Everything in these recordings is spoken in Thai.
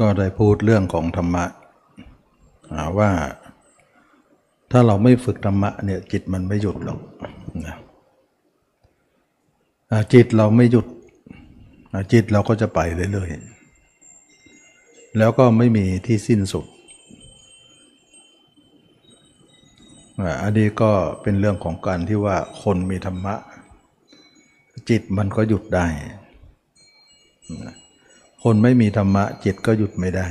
ก็ได้พูดเรื่องของธรรมะว่าถ้าเราไม่ฝึกธรรมะเนี่ยจิตมันไม่หยุดหรอกนะจิตเราไม่หยุดจิตเราก็จะไปเรื่อยๆแล้วก็ไม่มีที่สิ้นสุด อันนี้ก็เป็นเรื่องของการที่ว่าคนมีธรรมะ จิตมันก็หยุดได้ คนไม่มีธรรมะจิตก็หยุดไม่ได้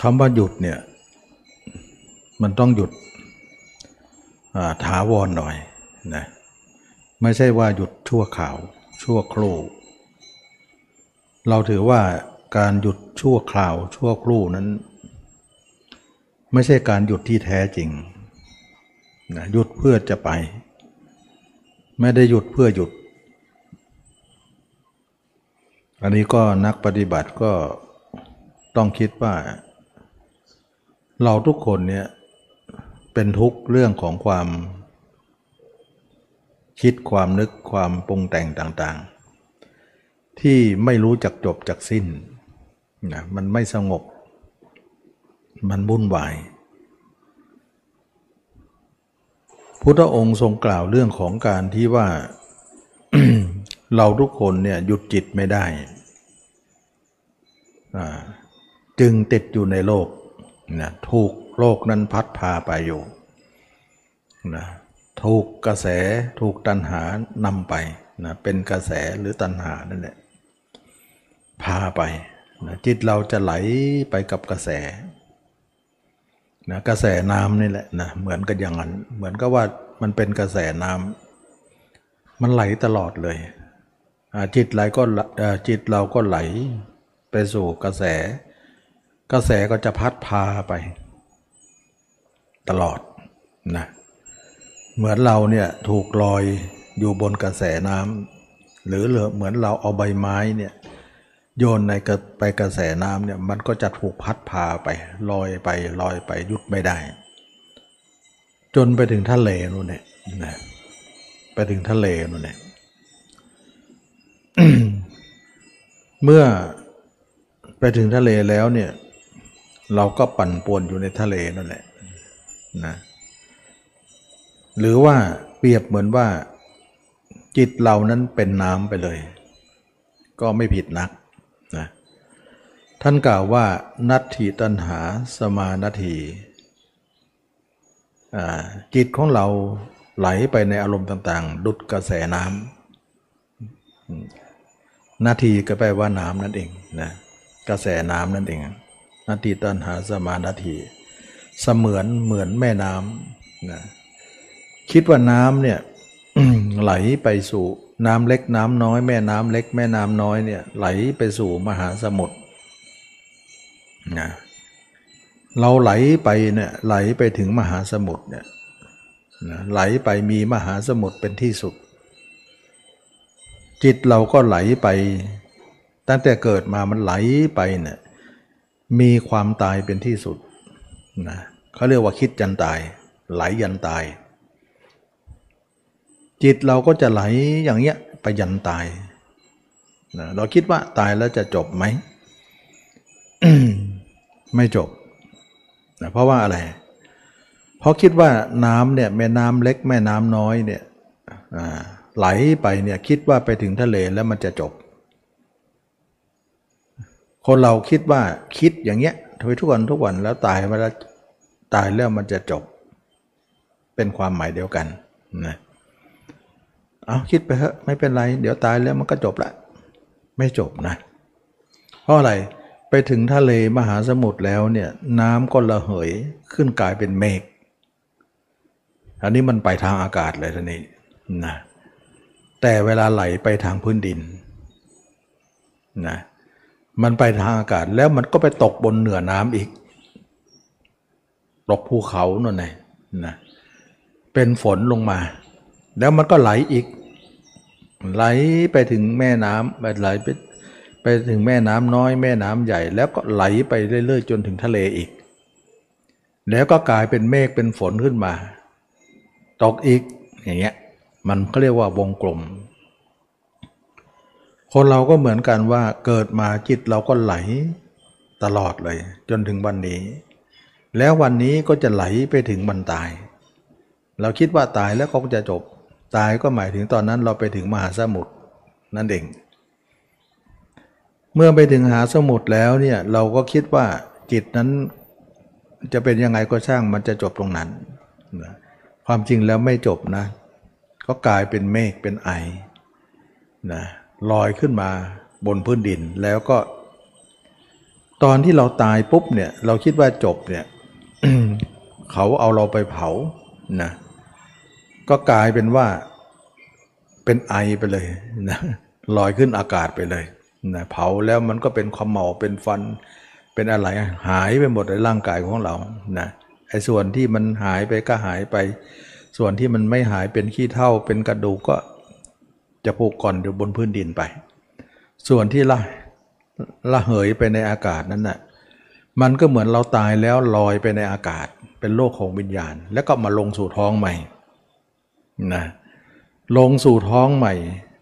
คำว่าหยุดเนี่ย มันต้องหยุดถาวรหน่อยนะไม่ใช่ว่าหยุดชั่วข่าว ชั่วครู่ เราถือว่าการหยุดชั่วคราว ชั่วครู่นั้น ไม่ใช่การหยุดที่แท้จริงนะหยุดเพื่อจะไป ไม่ได้หยุดเพื่อหยุด อันนี้ก็นักปฏิบัติก็ต้องคิดว่า เราทุกคนเนี่ยเป็นทุกเรื่องของความ คิดความนึกความปรุงแต่งต่างๆ ที่ไม่รู้จักจบจักสิ้นนะมันไม่สงบ มันวุ่นวายพุทธองค์ทรงกล่าวเรื่องของการที่ว่า เราทุกคนเนี่ยหยุดจิตไม่ได้ จึงติดอยู่ในโลกนะถูกโลกนั้นพัดพาไปอยู่นะถูกกระแสถูกตัณหานำไปนะเป็นกระแสหรือตัณหานั่นแหละพาไปนะจิตเราจะไหลไปกับกระแสนะกระแสน้ำนี่แหละนะเหมือนกันอย่างนั้น เหมือนกับว่ามันเป็นกระแสน้ำมันไหลตลอดเลย จิตไหลก็จิตเราก็ไหลไปสู่กระแส กระแสก็จะพัดพาไป ตลอดนะเหมือนเราเนี่ยถูกลอยอยู่บนกระแสน้ำหรือเหมือนเราเอาใบไม้เนี่ยโยนในกระไปกระแสน้ำเนี่ยมันก็จะถูกพัดพาไปลอยไปลอยไปยุดไม่ได้ จนไปถึงทะเลนู่นเนี่ยนะไปถึงทะเลนู่นเนี่ย เมื่อไปถึงทะเลแล้วเนี่ย เราก็ปั่นป่วนอยู่ในทะเลนั่นแหละนะหรือว่าเปรียบเหมือนว่าจิตเรานั้นเป็นน้ำไปเลย ก็ไม่ผิดนักนะท่านกล่าวว่านัตถิตันหาสมานาทีจิตของเราไหลไปในอารมณ์ต่าง ๆ ดุดกระแสน้ำ นาทีก็แปลว่าน้ำนั่นเองนะกระแสน้ำนั่นเอง นาทีตันหาสมานาที เสมือนเหมือนแม่น้ำนะคิดว่าน้ำเนี่ยไหลไปสู่น้ำเล็กน้ำน้อยแม่น้ำเล็กแม่น้ำน้อยเนี่ยไหลไปสู่มหาสมุทรนะเราไหลไปเนี่ยไหลไปถึงมหาสมุทรเนี่ยนะไหลไปมีมหาสมุทรเป็นที่สุด จิตเราก็ไหลไป ตั้งแต่เกิดมามันไหลไปเนี่ยมีความตายเป็นที่สุดนะเขาเรียกว่าคิดยันตาย ไหลยันตาย จิตเราก็จะไหลอย่างเงี้ยไปยันตายนะเราคิดว่าตายแล้วจะจบไหมไม่จบนะเพราะว่าอะไร เพราะคิดว่าน้ำเนี่ยแม่น้ำเล็กแม่น้ำน้อยเนี่ยอ่า ไหลไปเนี่ยคิดว่าไปถึงทะเลแล้วมันจะจบ คนเราคิดว่าคิดอย่างเงี้ยทุกวันทุกวันแล้วตายมาแล้วตายแล้วมันจะจบ เป็นความหมายเดียวกันนะเอาคิดไปเถอะไม่เป็นไรเดี๋ยวตายแล้วมันก็จบละไม่จบนะเพราะอะไรไปถึงทะเลมหาสมุทรแล้วเนี่ยน้ำก็ระเหยขึ้นกลายเป็นเมฆอันนี้มันไปทางอากาศเลยท่านี้นะ แต่เวลาไหลไปทางพื้นดินนะมันไปทางอากาศแล้วมันก็ไปตกบนเหนือน้ำอีกตกภูเขานั่นไงนะเป็นฝนลงมา แล้วมันก็ไหลอีก ไหลไปถึงแม่น้ำไปไหลไปไปถึงแม่น้ำน้อยแม่น้ำใหญ่ แล้วก็ไหลไปเรื่อยๆ จนถึงทะเลอีก แล้วก็กลายเป็นเมฆเป็นฝนขึ้นมา ตกอีกอย่างเงี้ย มันก็เรียกว่าวงกลม คนเราก็เหมือนกันว่าเกิดมาจิตเราก็ไหลตลอดเลย จนถึงวันนี้ แล้ววันนี้ก็จะไหลไปถึงวันตาย เราคิดว่าตายแล้วก็จะจบ ตายก็หมายถึงตอนนั้นเราไปถึงมหาสมุทรนั่นเอง เมื่อไปถึงมหาสมุทรแล้วเนี่ยเราก็คิดว่าจิตนั้นจะเป็นยังไงก็ช่างมันจะจบตรงนั้น ความจริงแล้วไม่จบนะ ก็กลายเป็นเมฆเป็นไอนะลอยขึ้นมาบนพื้นดินแล้วก็ ตอนที่เราตายปุ๊บเนี่ย เราคิดว่าจบเนี่ยเขาเอาเราไปเผานะก็กลายเป็นว่าเป็นไอไปเลยนะลอยขึ้นอากาศไปเลยนะเผาแล้วมันก็เป็นความเมาเป็นฟัน เป็นอะไรหายไปหมดในร่างกายของเรานะไอ้ส่วนที่มันหายไปก็หายไป ส่วนที่มันไม่หายเป็นขี้เท่าเป็นกระดูกก็จะผูกก่อนอยู่บนพื้นดินไป ส่วนที่ละละเหยไปในอากาศนั้นน่ะมันก็เหมือนเราตายแล้วลอยไปในอากาศ เป็นโลกของวิญญาณ แล้วก็มาลงสู่ท้องใหม่นะลงสู่ท้องใหม่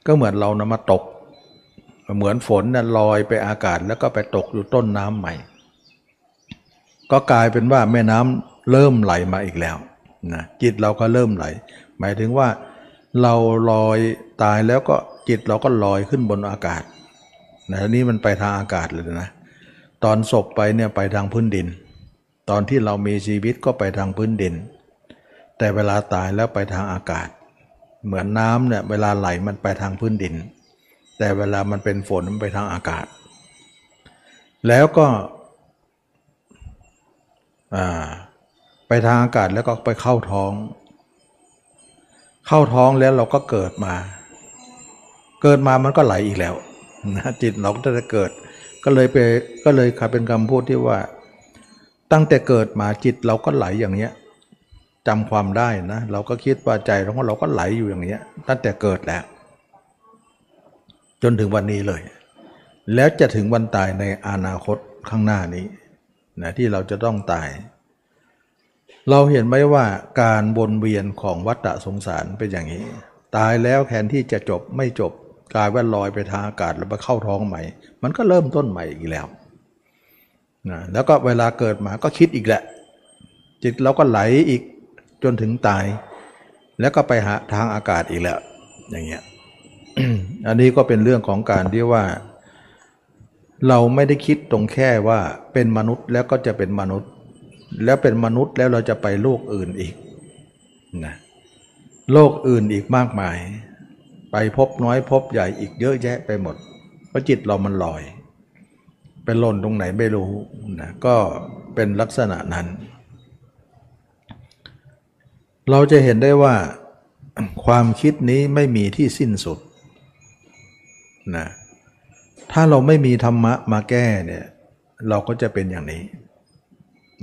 ก็เหมือนเรานะมาตก เหมือนฝนนะ่ะลอยไปอากาศ แล้วก็ไปตกอยู่ต้นน้ำใหม่ ก็กลายเป็นว่าแม่น้ำเริ่มไหลมาอีกแล้ว นะจิตเราก็เริ่มไหล หมายถึงว่าเราลอยตายแล้วก็จิตเราก็ลอยขึ้นบนอากาศนะนี้มันไปทางอากาศเลยนะ ตอนศพไปเนี่ยไปทางพื้นดิน ตอนที่เรามีชีวิตก็ไปทางพื้นดิน แต่เวลาตายแล้วไปทางอากาศ เหมือนน้ำเนี่ยเวลาไหลมันไปทางพื้นดิน แต่เวลามันเป็นฝนมันไปทางอากาศ แล้วก็ ไปทางอากาศแล้วก็ไปเข้าท้อง เข้าท้องแล้วเราก็เกิดมา เกิดมามันก็ไหลอีกแล้วนะจิตเราก็จะเกิด ก็เลยไปก็เลยคเป็นคำพูดที่ว่า ตั้งแต่เกิดมาจิตเราก็ไหลอย่างเนี้ยจำความได้นะเราก็คิดว่าใจของเราก็ไหลอยู่อย่างเนี้ย ตั้งแต่เกิดแล้วจนถึงวันนี้เลย แล้วจะถึงวันตายในอนาคตข้างหน้านี้นะที่เราจะต้องตาย เราเห็นไหมว่าการวนเวียนของวัฏสงสารเป็นอย่างนี้ ตายแล้วแทนที่จะจบไม่จบกลายว่าลอยไปทางอากาศแล้วไปเข้าท้องใหม่ มันก็เริ่มต้นใหม่อีกแล้วนะแล้วก็เวลาเกิดมาก็คิดอีกแหละ จิตเราก็ไหลอีกจนถึงตาย แล้วก็ไปหาทางอากาศอีกแล้ว อย่างเงี้ยอันนี้ก็เป็นเรื่องของการที่ว่า เราไม่ได้คิดตรงแค่ว่าเป็นมนุษย์แล้วก็จะเป็นมนุษย์ แล้วเป็นมนุษย์แล้วเราจะไปโลกอื่นอีกนะโลกอื่นอีกมากมาย ไปพบน้อยพบใหญ่อีกเยอะแยะไปหมดเพราะจิตเรามันลอยเป็นหล่นตรงไหนไม่รู้นะก็เป็นลักษณะนั้น เราจะเห็นได้ว่าความคิดนี้ไม่มีที่สิ้นสุดนะถ้าเราไม่มีธรรมะมาแก้เนี่ยเราก็จะเป็นอย่างนี้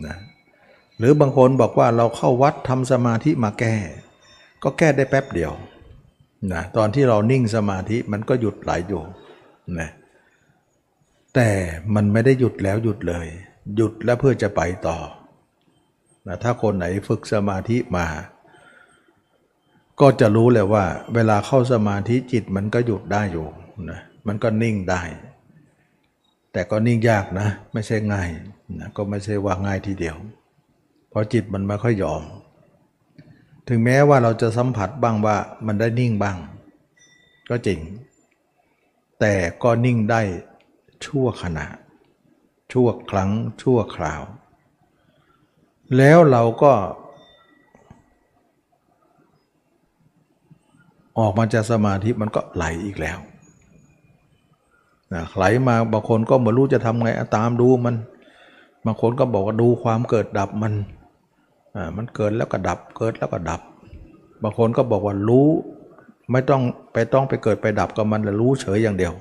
นะ หรือบางคนบอกว่าเราเข้าวัดทำสมาธิมาแก้ ก็แก้ได้แป๊บเดียวนะตอนที่เรานิ่งสมาธิมันก็หยุดไหลอยู่นะแต่มันไม่ได้หยุดแล้วหยุดเลย หยุดแล้วเพื่อจะไปต่อนะถ้าคนไหนฝึกสมาธิมา ก็จะรู้เลยว่า เวลาเข้าสมาธิจิตมันก็หยุดได้อยู่นะมันก็นิ่งได้ แต่ก็นิ่งยากนะ ไม่ใช่ง่ายนะก็ไม่ใช่ว่าง่ายทีเดียว ราะจิตมันไม่ค่อยยอม ถึงแม้ว่าเราจะสัมผัสบ้างว่ามันได้นิ่งบ้าง ก็จริง แต่ก็นิ่งได้ชั่วขณะ ชั่วครั้งชั่วคราว แล้วเราก็ ออกมาจากสมาธิมันก็ไหลอีกแล้วนะไหลมาบางคนก็ไม่รู้จะทำไงตามดูมัน บางคนก็บอกว่าดูความเกิดดับมัน มันเกิดแล้วก็ดับเกิดแล้วก็ดับ บางคนก็บอกว่ารู้ไม่ต้องไปต้องไปเกิดไปดับกับมันแล้วรู้เฉยอย่างเดียว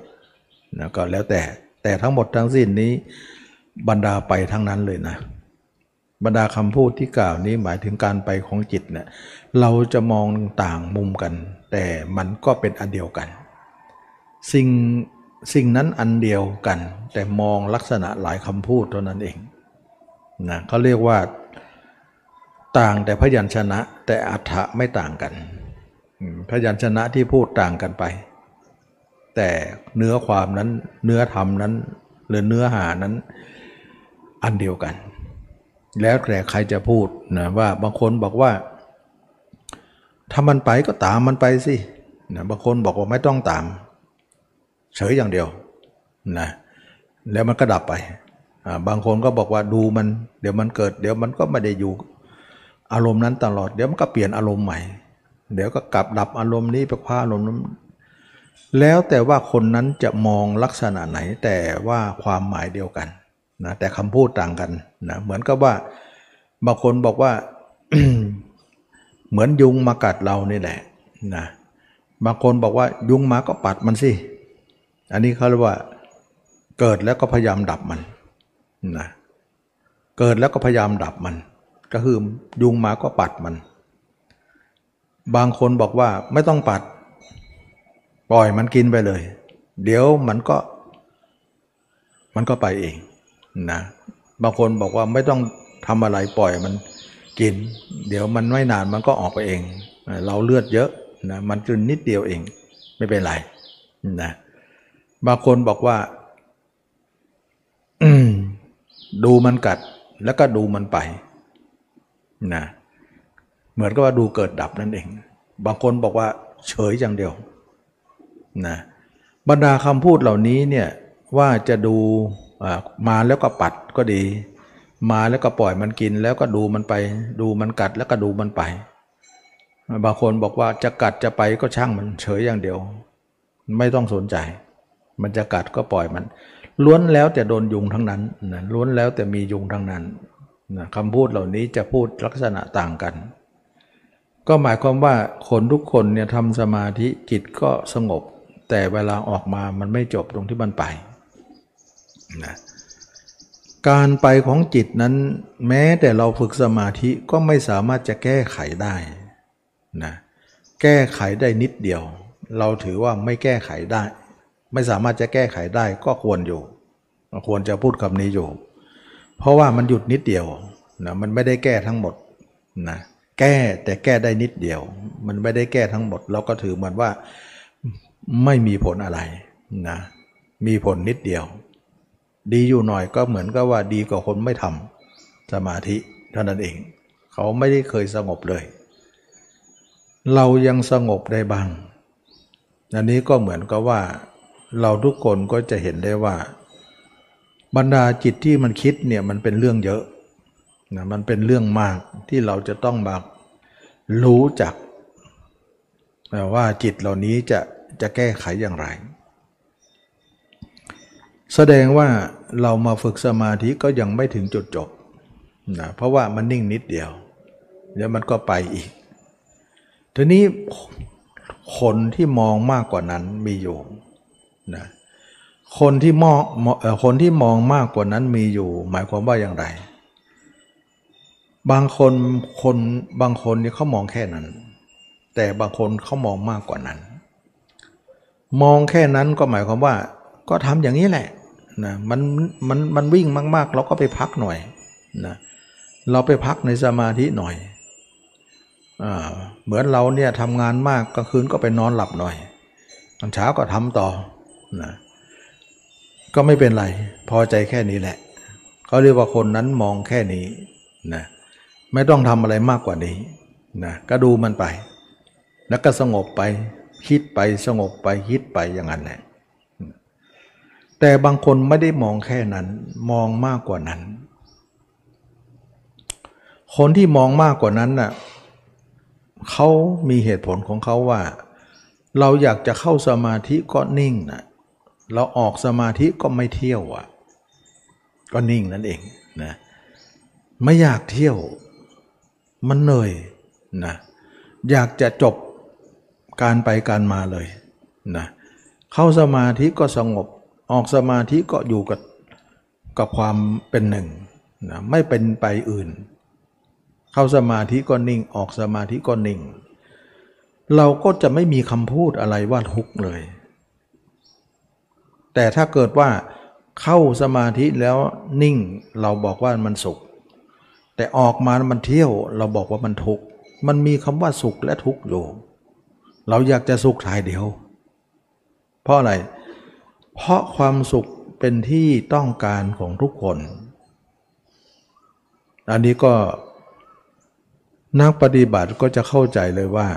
นะก็แล้วแต่แต่ทั้งหมดทั้งสิ้นนี้บรรดาไปทั้งนั้นเลยนะ บรรดาคำพูดที่กล่าวนี้หมายถึงการไปของจิตเนะี่ยเราจะมองต่างมุมกัน แต่มันก็เป็นอันเดียวกัน สิ่งสิ่งนั้นอันเดียวกัน แต่มองลักษณะหลายคำพูดเท่านั้นเองนะเขาเรียกว่า ต่างแต่พยัญชนะ แต่อัฏฐะไม่ต่างกัน พยัญชนะที่พูดต่างกันไป แต่เนื้อความนั้นเนื้อธรรมนั้น หรือเนื้อหานั้นอันเดียวกัน แล้วแต่ใครจะพูดนะว่าบางคนบอกว่า ถ้ามันไปก็ตามมันไปสินะบางคนบอกว่าไม่ต้องตาม เฉยอย่างเดียวนะแล้วมันก็ดับไปบางคนก็บอกว่าดูมัน เดี๋ยวมันเกิด เดี๋ยวมันก็ไม่ได้อยู่ อารมณ์นั้นตลอด เดี๋ยวมันก็เปลี่ยนอารมณ์ใหม่ เดี๋ยวก็กลับดับอารมณ์นี้ไปคว้าอารมณ์นั้นแล้วแต่ว่าคนนั้นจะมองลักษณะไหนแต่ว่าความหมายเดียวกันนะแต่คำพูดต่างกันนะเหมือนกับว่าบางคนบอกว่าเหมือนยุงมากัดเรานี่แหละนะบางคนบอกว่ายุงมาก็ปัดมันสิอันนี้เขาเรียกว่า เกิดแล้วก็พยายามดับมันนะเกิดแล้วก็พยายามดับมัน ก็คือยุงมาก็ปัดมัน บางคนบอกว่าไม่ต้องปัด ปล่อยมันกินไปเลย เดี๋ยวมันก็ มันก็ไปเองนะบางคนบอกว่าไม่ต้องทำอะไรปล่อยมันกิน เดี๋ยวมันไม่นานมันก็ออกไปเอง เราเลือดเยอะนะมันจนนิดเดียวเอง ไม่เป็นไรนะบางคนบอกว่าดูมันกัดแล้วก็ดูมันไป นะเหมือนกับว่าดูเกิดดับนั่นเอง บางคนบอกว่า เฉยอย่างเดียวนะบรรดาคำพูดเหล่านี้เนี่ยว่าจะดูมาแล้วก็ปัดก็ดี มาแล้วก็ปล่อยมันกิน แล้วก็ดูมันไป ดูมันกัดแล้วก็ดูมันไป บางคนบอกว่าจะกัดจะไปก็ช่างมันเฉยอย่างเดียว ไม่ต้องสนใจ มันจะกัดก็ปล่อยมัน ล้วนแล้วแต่โดนยุงทั้งนั้นนะล้วนแล้วแต่มียุงทั้งนั้น นะคำพูดเหล่านี้จะพูดลักษณะต่างกัน ก็หมายความว่าคนทุกคนเนี่ยทำสมาธิจิตก็สงบ แต่เวลาออกมามันไม่จบตรงที่มันไปนะการไปของจิตนั้น แม้แต่เราฝึกสมาธิก็ไม่สามารถจะแก้ไขได้นะแก้ไขได้นิดเดียว เราถือว่าไม่แก้ไขได้ ไม่สามารถจะแก้ไขได้ก็ควรอยู่ ควรจะพูดคำนี้อยู่ เพราะว่ามันหยุดนิดเดียวนะมันไม่ได้แก้ทั้งหมดนะแก้แต่แก้ได้นิดเดียว มันไม่ได้แก้ทั้งหมด เราก็ถือเหมือนว่าไม่มีผลอะไรนะมีผลนิดเดียว ดีอยู่หน่อยก็เหมือนกับว่าดีกว่าคนไม่ทำสมาธิเท่านั้นเอง เขาไม่ได้เคยสงบเลย เรายังสงบได้บ้างอันนี้ก็เหมือนกับว่า เราทุกคนก็จะเห็นได้ว่า บรรดาจิตที่มันคิดเนี่ยมันเป็นเรื่องเยอะนะมันเป็นเรื่องมากที่เราจะต้องมารู้จักว่าจิตเหล่านี้จะจะแก้ไขอย่างไร แสดงว่าเรามาฝึกสมาธิก็ยังไม่ถึงจุดจบนะเพราะว่ามันนิ่งนิดเดียวเดี๋ยวมันก็ไปอีก ทีนี้คนที่มองมากกว่านั้นมีอยู่นะ คนที่มองคนที่มองมากกว่านั้นมีอยู่ หมายความว่าอย่างไร บางคนคนบางคนเนี่ยเขามองแค่นั้น แต่บางคนเขามองมากกว่านั้น มองแค่นั้นก็หมายความว่า ก็ทำอย่างนี้แหละนะมันมันมันวิ่งมากๆ เราก็ไปพักหน่อยนะเราไปพักในสมาธิหน่อยอ่าเหมือนเราเนี่ยทำงานมากกลางคืนก็ไปนอนหลับหน่อยตอนเช้าก็ทำต่อนะ ก็ไม่เป็นไร พอใจแค่นี้แหละเขาเรียกว่าคนนั้นมองแค่นี้นะไม่ต้องทำอะไรมากกว่านี้นะก็ดูมันไป แล้วก็สงบไปคิดไปสงบไปคิดไปอย่างนั้นแหละแต่บางคนไม่ได้มองแค่นั้น มองมากกว่านั้น คนที่มองมากกว่านั้นน่ะเขามีเหตุผลของเขาว่า เราอยากจะเข้าสมาธิก็นิ่งนะ เราออกสมาธิก็ไม่เที่ยวอะ ก็นิ่งนั่นเองนะไม่อยากเที่ยวมันเหนื่อยนะอยากจะจบการไปการมาเลยนะเข้าสมาธิก็สงบ ออกสมาธิก็อยู่กับกับความเป็นหนึ่งนะไม่เป็นไปอื่น เข้าสมาธิก็นิ่ง ออกสมาธิก็นิ่ง เราก็จะไม่มีคำพูดอะไรว่าทุกเลย แต่ถ้าเกิดว่าเข้าสมาธิแล้วนิ่งเราบอกว่ามันสุข แต่ออกมามันเที่ยวเราบอกว่ามันทุกข์มันมีคำว่าสุขและทุกข์อยู่ เราอยากจะสุขทายเดียว เพราะอะไร เพราะความสุขเป็นที่ต้องการของทุกคน อันนี้ก็นักปฏิบัติก็จะเข้าใจเลยว่า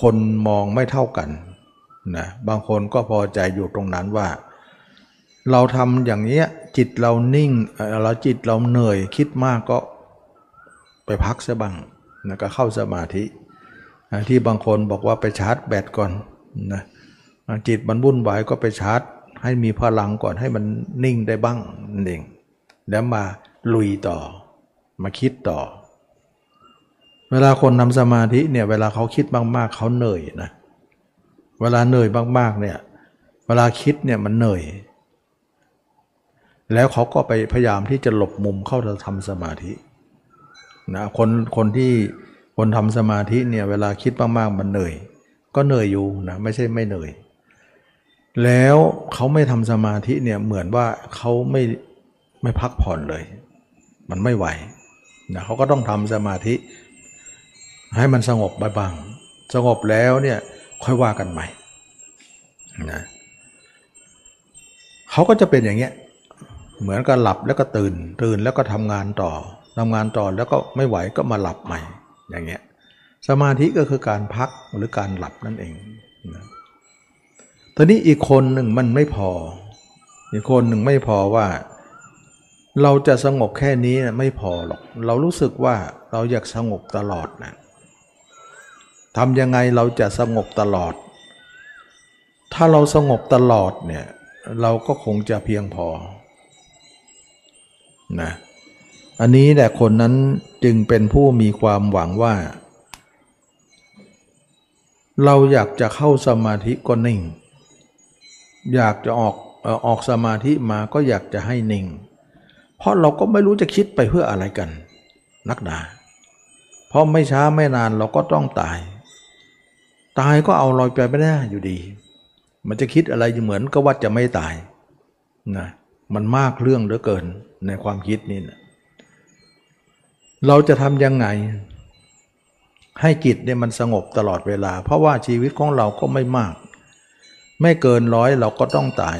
คนมองไม่เท่ากันนะบางคนก็พอใจอยู่ตรงนั้นว่า เราทำอย่างเนี้ยจิตเรานิ่งเราจิตเราเหนื่อยคิดมากก็ไปพักซะบ้างนะก็เข้าสมาธิ ที่บางคนบอกว่าไปชาร์จแบตก่อนนะจิตมันวุ่นวายก็ไปชาร์จ ให้มีพลังก่อนให้มันนิ่งได้บ้างนั่นเองแล้วมาลุยต่อ มาคิดต่อ เวลาคนทำสมาธิเนี่ยเวลาเขาคิดมากๆเขาเหนื่อยนะเวลาเหนื่อยมากๆเนี่ยเวลาคิดเนี่ยมันเหนื่อย แล้วเขาก็ไปพยายามที่จะหลบมุมเข้าทำสมาธินะคนคนที่คนทำสมาธิเนี่ยเวลาคิดมากๆมันเหนื่อย ก็เหนื่อยอยู่นะไม่ใช่ไม่เหนื่อย แล้วเขาไม่ทำสมาธิเนี่ยเหมือนว่าเขาไม่ไม่พักผ่อนเลย มันไม่ไหวนะเขาก็ต้องทำสมาธิ ให้มันสงบบ้างสงบแล้วเนี่ยค่อยว่ากันใหม่นะเขาก็จะเป็นอย่างเงี้ย เหมือนกับหลับแล้วก็ตื่น ตื่นแล้วก็ทำงานต่อทำงานต่อแล้วก็ไม่ไหวก็มาหลับใหม่ อย่างเงี้ย สมาธิก็คือการพักหรือการหลับนั่นเองนะตอนนี้อีกคนหนึ่งมันไม่พอ อีกคนหนึ่งไม่พอว่า เราจะสงบแค่นี้ไม่พอหรอก เรารู้สึกว่าเราอยากสงบตลอดนะทำยังไงเราจะสงบตลอด ถ้าเราสงบตลอดเนี่ยเราก็คงจะเพียงพอ นะอันนี้แหละคนนั้นจึงเป็นผู้มีความหวังว่า เราอยากจะเข้าสมาธิก็นิ่ง อยากจะออกออกสมาธิมาก็อยากจะให้นิ่ง เพราะเราก็ไม่รู้จะคิดไปเพื่ออะไรกัน นักดาเพราะไม่ช้าไม่นานเราก็ต้องตาย ตายก็เอาลอยไปไม่ได้อยู่ดี มันจะคิดอะไรเหมือนก็ว่าจะไม่ตายนะมันมากเรื่องเหลือเกิน ในความคิดนี่นะเราจะทำยังไง ให้จิตเนี่ยมันสงบตลอดเวลา เพราะว่าชีวิตของเราก็ไม่มาก ไม่เกินร้อยเราก็ต้องตาย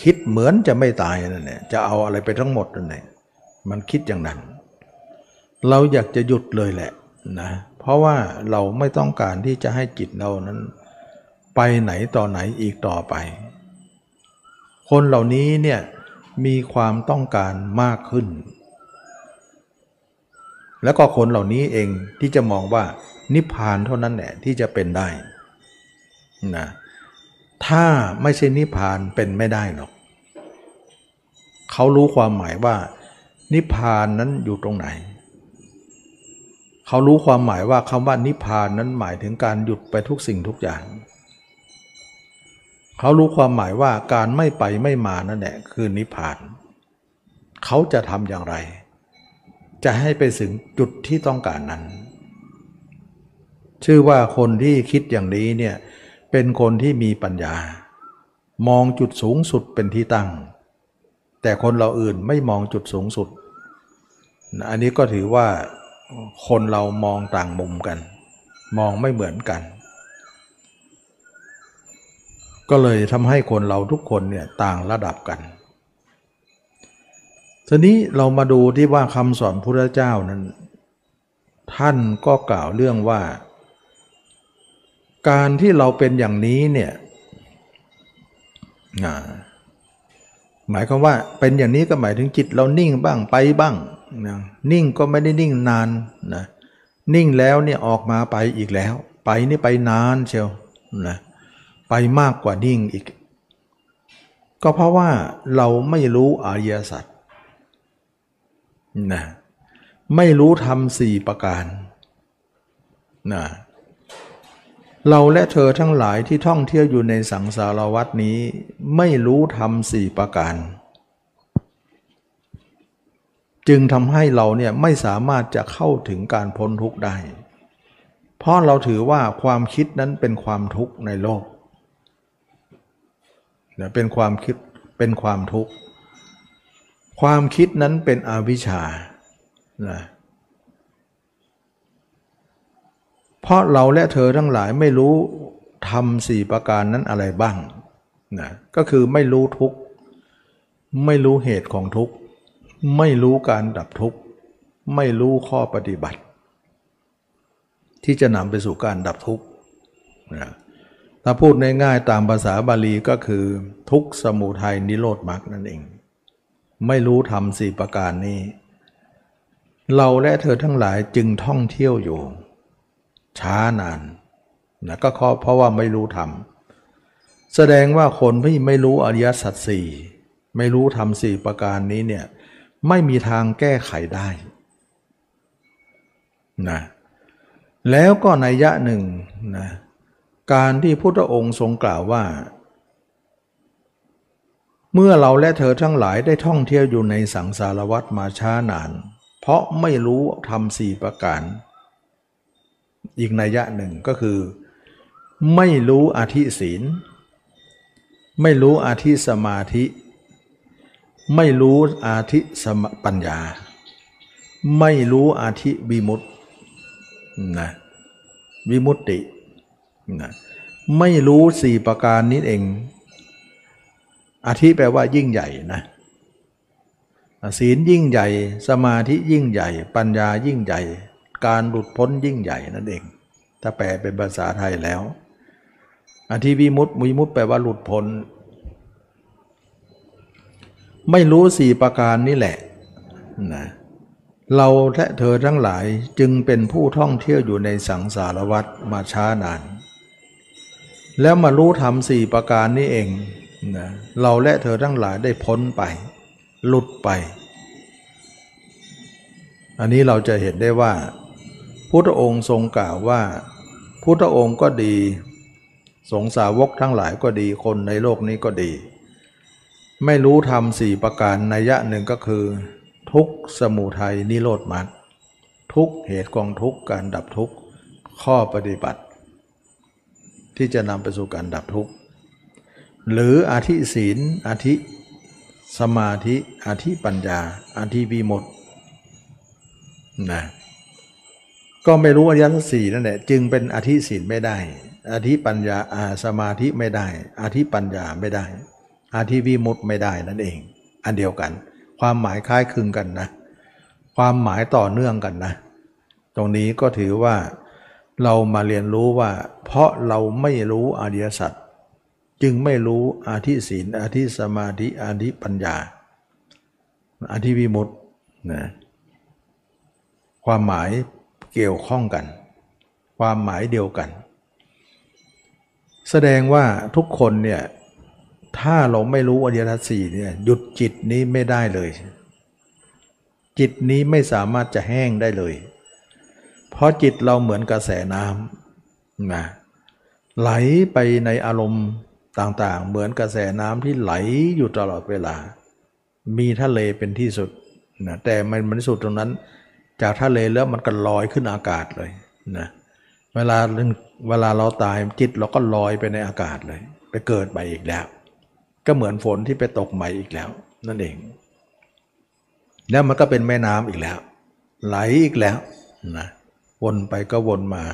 คิดเหมือนจะไม่ตายนั่นแหละจะเอาอะไรไปทั้งหมดนั่นแหละมันคิดอย่างนั้น เราอยากจะหยุดเลยแหละนะเพราะว่าเราไม่ต้องการที่จะให้จิตเรานั้น ไปไหนต่อไหนอีกต่อไป คนเหล่านี้เนี่ย มีความต้องการมากขึ้น แล้วก็คนเหล่านี้เองที่จะมองว่านิพพานเท่านั้นแหละที่จะเป็นได้นะถ้าไม่ใช่นิพพานเป็นไม่ได้หรอก เขารู้ความหมายว่า นิพพานนั้นอยู่ตรงไหน เขารู้ความหมายว่าคำว่านิพพานนั้นหมายถึงการหยุดไปทุกสิ่งทุกอย่าง เขารู้ความหมายว่าการไม่ไปไม่มานั่นแหละคือนิพพาน เขาจะทำอย่างไร จะให้ไปถึงจุดที่ต้องการนั้น ชื่อว่าคนที่คิดอย่างนี้เนี่ยเป็นคนที่มีปัญญา มองจุดสูงสุดเป็นที่ตั้ง แต่คนเราอื่นไม่มองจุดสูงสุด อันนี้ก็ถือว่าคนเรามองต่างมุมกัน มองไม่เหมือนกัน ก็เลยทำให้คนเราทุกคนเนี่ยต่างระดับกัน ทีนี้เรามาดูที่ว่าคำสอนพระเจ้านั้น ท่านก็กล่าวเรื่องว่า การที่เราเป็นอย่างนี้เนี่ยหมายความว่าเป็นอย่างนี้ก็หมายถึงจิตเรานิ่งบ้างไปบ้างนะนิ่งก็ไม่ได้นิ่งนานนะนิ่งแล้วเนี่ยออกมาไปอีกแล้ว ไปนี่ไปนานเชียวนะ ไปมากกว่านิ่งอีก ก็เพราะว่าเราไม่รู้อริยสัจนะไม่รู้ทำสี่ประการนะเราและเธอทั้งหลายที่ท่องเที่ยวอยู่ในสังสารวัตนี้ ไม่รู้ทำสี่ประการ จึงทำให้เราเนี่ยไม่สามารถจะเข้าถึงการพ้นทุกข์ได้ เพราะเราถือว่าความคิดนั้นเป็นความทุกข์ในโลก เป็นความคิดเป็นความทุกข์ ความคิดนั้นเป็นอวิชชานะเพราะเราและเธอทั้งหลายไม่รู้ทำสี่ประการนั้นอะไรบ้างนะก็คือไม่รู้ทุกข์ ไม่รู้เหตุของทุกข์ ไม่รู้การดับทุกข์ ไม่รู้ข้อปฏิบัติ ที่จะนำไปสู่การดับทุกข์นะ ถ้าพูดง่ายๆตามภาษาบาลีก็คือ ทุกสมุทัยนิโรธมรรคนั่นเอง ไม่รู้ทำสี่ประการนี้ เราและเธอทั้งหลายจึงท่องเที่ยวอยู่ ช้านานนะก็เพราะว่าไม่รู้ทำแสดงว่าคนที่ไม่รู้อริยสัจสี่ไม่รู้ทำสี่ประการนี้เนี่ยไม่มีทางแก้ไขได้นะแล้วก็ในยะหนึ่งนะ การที่พุทธองค์ทรงกล่าวว่า เมื่อเราและเธอทั้งหลายได้ท่องเที่ยวอยู่ในสังสารวัฏมาช้านาน เพราะไม่รู้ทำสี่ประการ อีกนัยยะหนึ่งก็คือ ไม่รู้อาธิศีล ไม่รู้อาธิสมาธิ ไม่รู้อาธิสมปัญญา ไม่รู้อาธิวิมุตตินะวิมุตติ นะไม่รู้สี่ประการนี้เอง อาทิแปลว่ายิ่งใหญ่นะศีลยิ่งใหญ่ สมาธิยิ่งใหญ่ ปัญญายิ่งใหญ่ การหลุดพ้นยิ่งใหญ่นั่นเอง ถ้าแปลเป็นภาษาไทยแล้ว อธิวิมุตติวิมุตติแปลว่าหลุดพ้น ไม่รู้สี่ประการนี่แหละนะเราและเธอทั้งหลายจึงเป็นผู้ท่องเที่ยวอยู่ในสังสารวัฏมาช้านาน แล้วมารู้ธรรมสี่ประการนี้เองนะเราและเธอทั้งหลายได้พ้นไป หลุดไป อันนี้เราจะเห็นได้ว่า พุทธองค์ทรงกล่าวว่า พุทธองค์ก็ดี สงสาวกทั้งหลายก็ดีคนในโลกนี้ก็ดี ไม่รู้ธรรมสี่ประการในยะหนึ่งก็คือ ทุกสมุทัยนิโรธมรรคทุกเหตุกองทุกการดับทุกข้อปฏิบัติ ที่จะนำไปสู่การดับทุกข์ หรืออาธิศีล อาธิสมาธิ อาธิปัญญา อาธิวิมุตนะก็ไม่รู้อริยสัจสี่นั่นแหละจึงเป็นอาธิศีลไม่ได้ อาธิปัญญาอาสมาธิไม่ได้ อาธิปัญญาไม่ได้ อาธิวิมุตไม่ได้นั่นเอง อันเดียวกัน ความหมายคล้ายคลึงกันนะ ความหมายต่อเนื่องกันนะ ตรงนี้ก็ถือว่า เรามาเรียนรู้ว่า เพราะเราไม่รู้อริยสัจจึงไม่รู้อาธิศีลอาธิสมาธิอาธิปัญญา อาธิวิมุตต์นะความหมายเกี่ยวข้องกัน ความหมายเดียวกัน แสดงว่าทุกคนเนี่ยถ้าเราไม่รู้อริยสัจสี่เนี่ยหยุดจิตนี้ไม่ได้เลย จิตนี้ไม่สามารถจะแห้งได้เลย เพราะจิตเราเหมือนกระแสน้ำนะไหลไปในอารมณ์ต่างๆ เหมือนกระแสน้ำที่ไหลอยู่ตลอดเวลา มีทะเลเป็นที่สุดนะแต่มันมันสุดตรงนั้น จากทะเลแล้วมันก็ลอยขึ้นอากาศเลยนะเวลาเวลาเราตายจิตเราก็ลอยไปในอากาศเลย ไปเกิดใหม่อีกแล้ว ก็เหมือนฝนที่ไปตกใหม่อีกแล้ว นั่นเอง แล้วมันก็เป็นแม่น้ำอีกแล้ว ไหลอีกแล้วนะ วนไปก็วนมา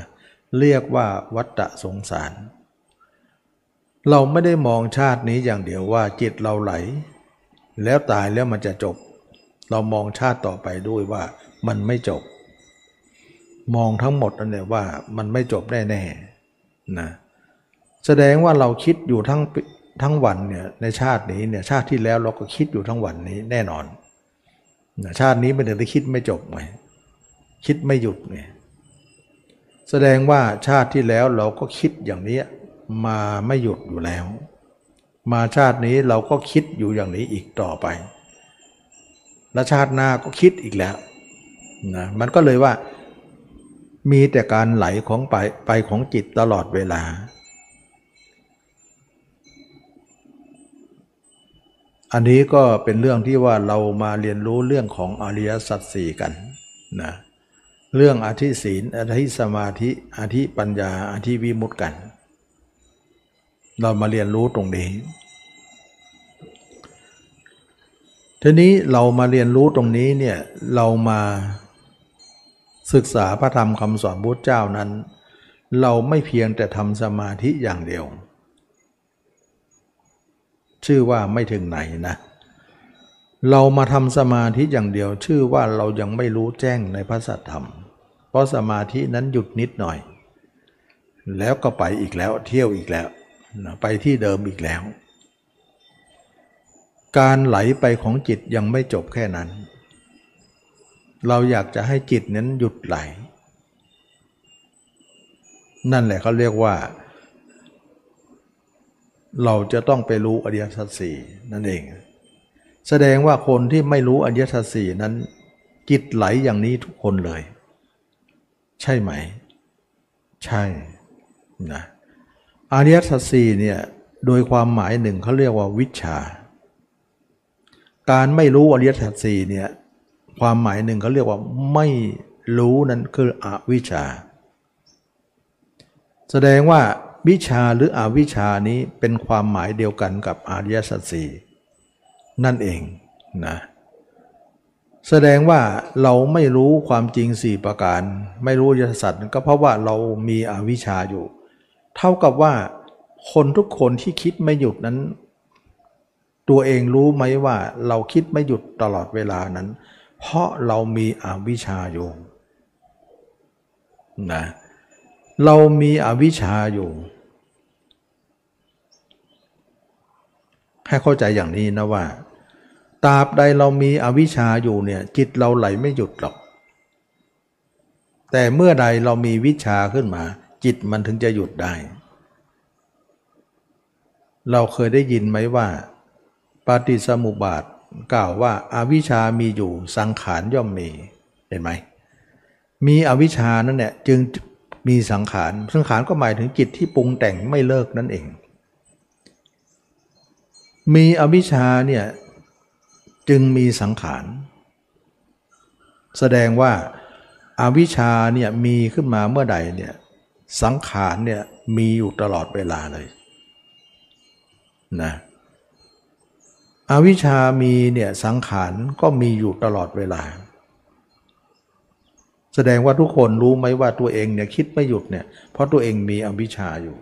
เรียกว่าวัฏสงสาร เราไม่ได้มองชาตินี้อย่างเดียวว่าจิตเราไหล แล้วตายแล้วมันจะจบ เรามองชาติต่อไปด้วยว่ามันไม่จบ มองทั้งหมดนั่นแหละว่ามันไม่จบแน่ๆนะแสดงว่าเราคิดอยู่ทั้งทั้งวันเนี่ยในชาตินี้เนี่ยชาติที่แล้วเราก็คิดอยู่ทั้งวันนี้แน่นอนนะชาตินี้ไม่ได้คิดไม่จบไงคิดไม่หยุดไง แสดงว่าชาติที่แล้วเราก็คิดอย่างนี้มาไม่หยุดอยู่แล้ว มาชาตินี้เราก็คิดอยู่อย่างนี้อีกต่อไป และชาติหน้าก็คิดอีกแล้วนะมันก็เลยว่ามีแต่การไหลของไปไปของจิตตลอดเวลา อันนี้ก็เป็นเรื่องที่ว่าเรามาเรียนรู้เรื่องของอริยสัจสี่กันนะเเรื่องอธิศีลอธิสมาธิอธิปัญญาอธิวิมุตติกัน เรามาเรียนรู้ตรงนี้ ทีนี้เรามาเรียนรู้ตรงนี้เนี่ยเรามาศึกษาพระธรรมคำสอนพุทธเจ้านั้น เราไม่เพียงแต่ทำสมาธิอย่างเดียว ชื่อว่าไม่ถึงไหนนะเรามาทำสมาธิอย่างเดียว ชื่อว่าเรายังไม่รู้แจ้งในพระสัทธรรม เพราะสมาธินั้นหยุดนิดหน่อย แล้วก็ไปอีกแล้วเที่ยวอีกแล้ว ไปที่เดิมอีกแล้ว การไหลไปของจิตยังไม่จบแค่นั้น เราอยากจะให้จิตนั้นหยุดไหล นั่นแหละเขาเรียกว่า เราจะต้องไปรู้อริยสัจสี่นั่นเอง แสดงว่าคนที่ไม่รู้อริยสัจสี่นั้น จิตไหลอย่างนี้ทุกคนเลย ใช่ไหม ใช่นะอริยสัจสี่เนี่ยโดยความหมายหนึ่งเขาเรียกว่าวิชา การไม่รู้อริยสัจสี่เนี่ยความหมายหนึ่งเขาเรียกว่าไม่รู้นั้นคืออวิชชา แสดงว่าวิชาหรืออวิชานี้เป็นความหมายเดียวกันกับอริยสัจสี่นั่นเองนะ แสดงว่าเราไม่รู้ความจริงสี่ประการ ไม่รู้อริยสัจก็เพราะว่าเรามีอวิชชาอยู่ เท่ากับว่าคนทุกคนที่คิดไม่หยุดนั้น ตัวเองรู้ไหมว่าเราคิดไม่หยุดตลอดเวลานั้น เพราะเรามีอวิชชาอยู่นะเรามีอวิชชาอยู่ ให้เข้าใจอย่างนี้นะว่า ตราบใดเรามีอวิชชาอยู่เนี่ยจิตเราไหลไม่หยุดหรอก แต่เมื่อใดเรามีวิชาขึ้นมา จิตมันถึงจะหยุดได้ เราเคยได้ยินไหมว่า ปฏิสมุบาทกล่าวว่าอาวิชามีอยู่สังขารย่อมมีเห็นไหม มีอวิชานั่นแหละจึงมีสังขาร สังขารก็หมายถึงจิตที่ปรุงแต่งไม่เลิกนั่นเอง มีอวิชาเนี่ย จึงมีสังขาร แสดงว่าอาวิชาเนี่ยมีขึ้นมาเมื่อใดเนี่ยสังขารเนี่ยมีอยู่ตลอดเวลาเลยนะอวิชามีเนี่ยสังขารก็มีอยู่ตลอดเวลา แสดงว่าทุกคนรู้ไหมว่าตัวเองเนี่ยคิดไม่หยุดเนี่ยเพราะตัวเองมีอวิชชาอยู่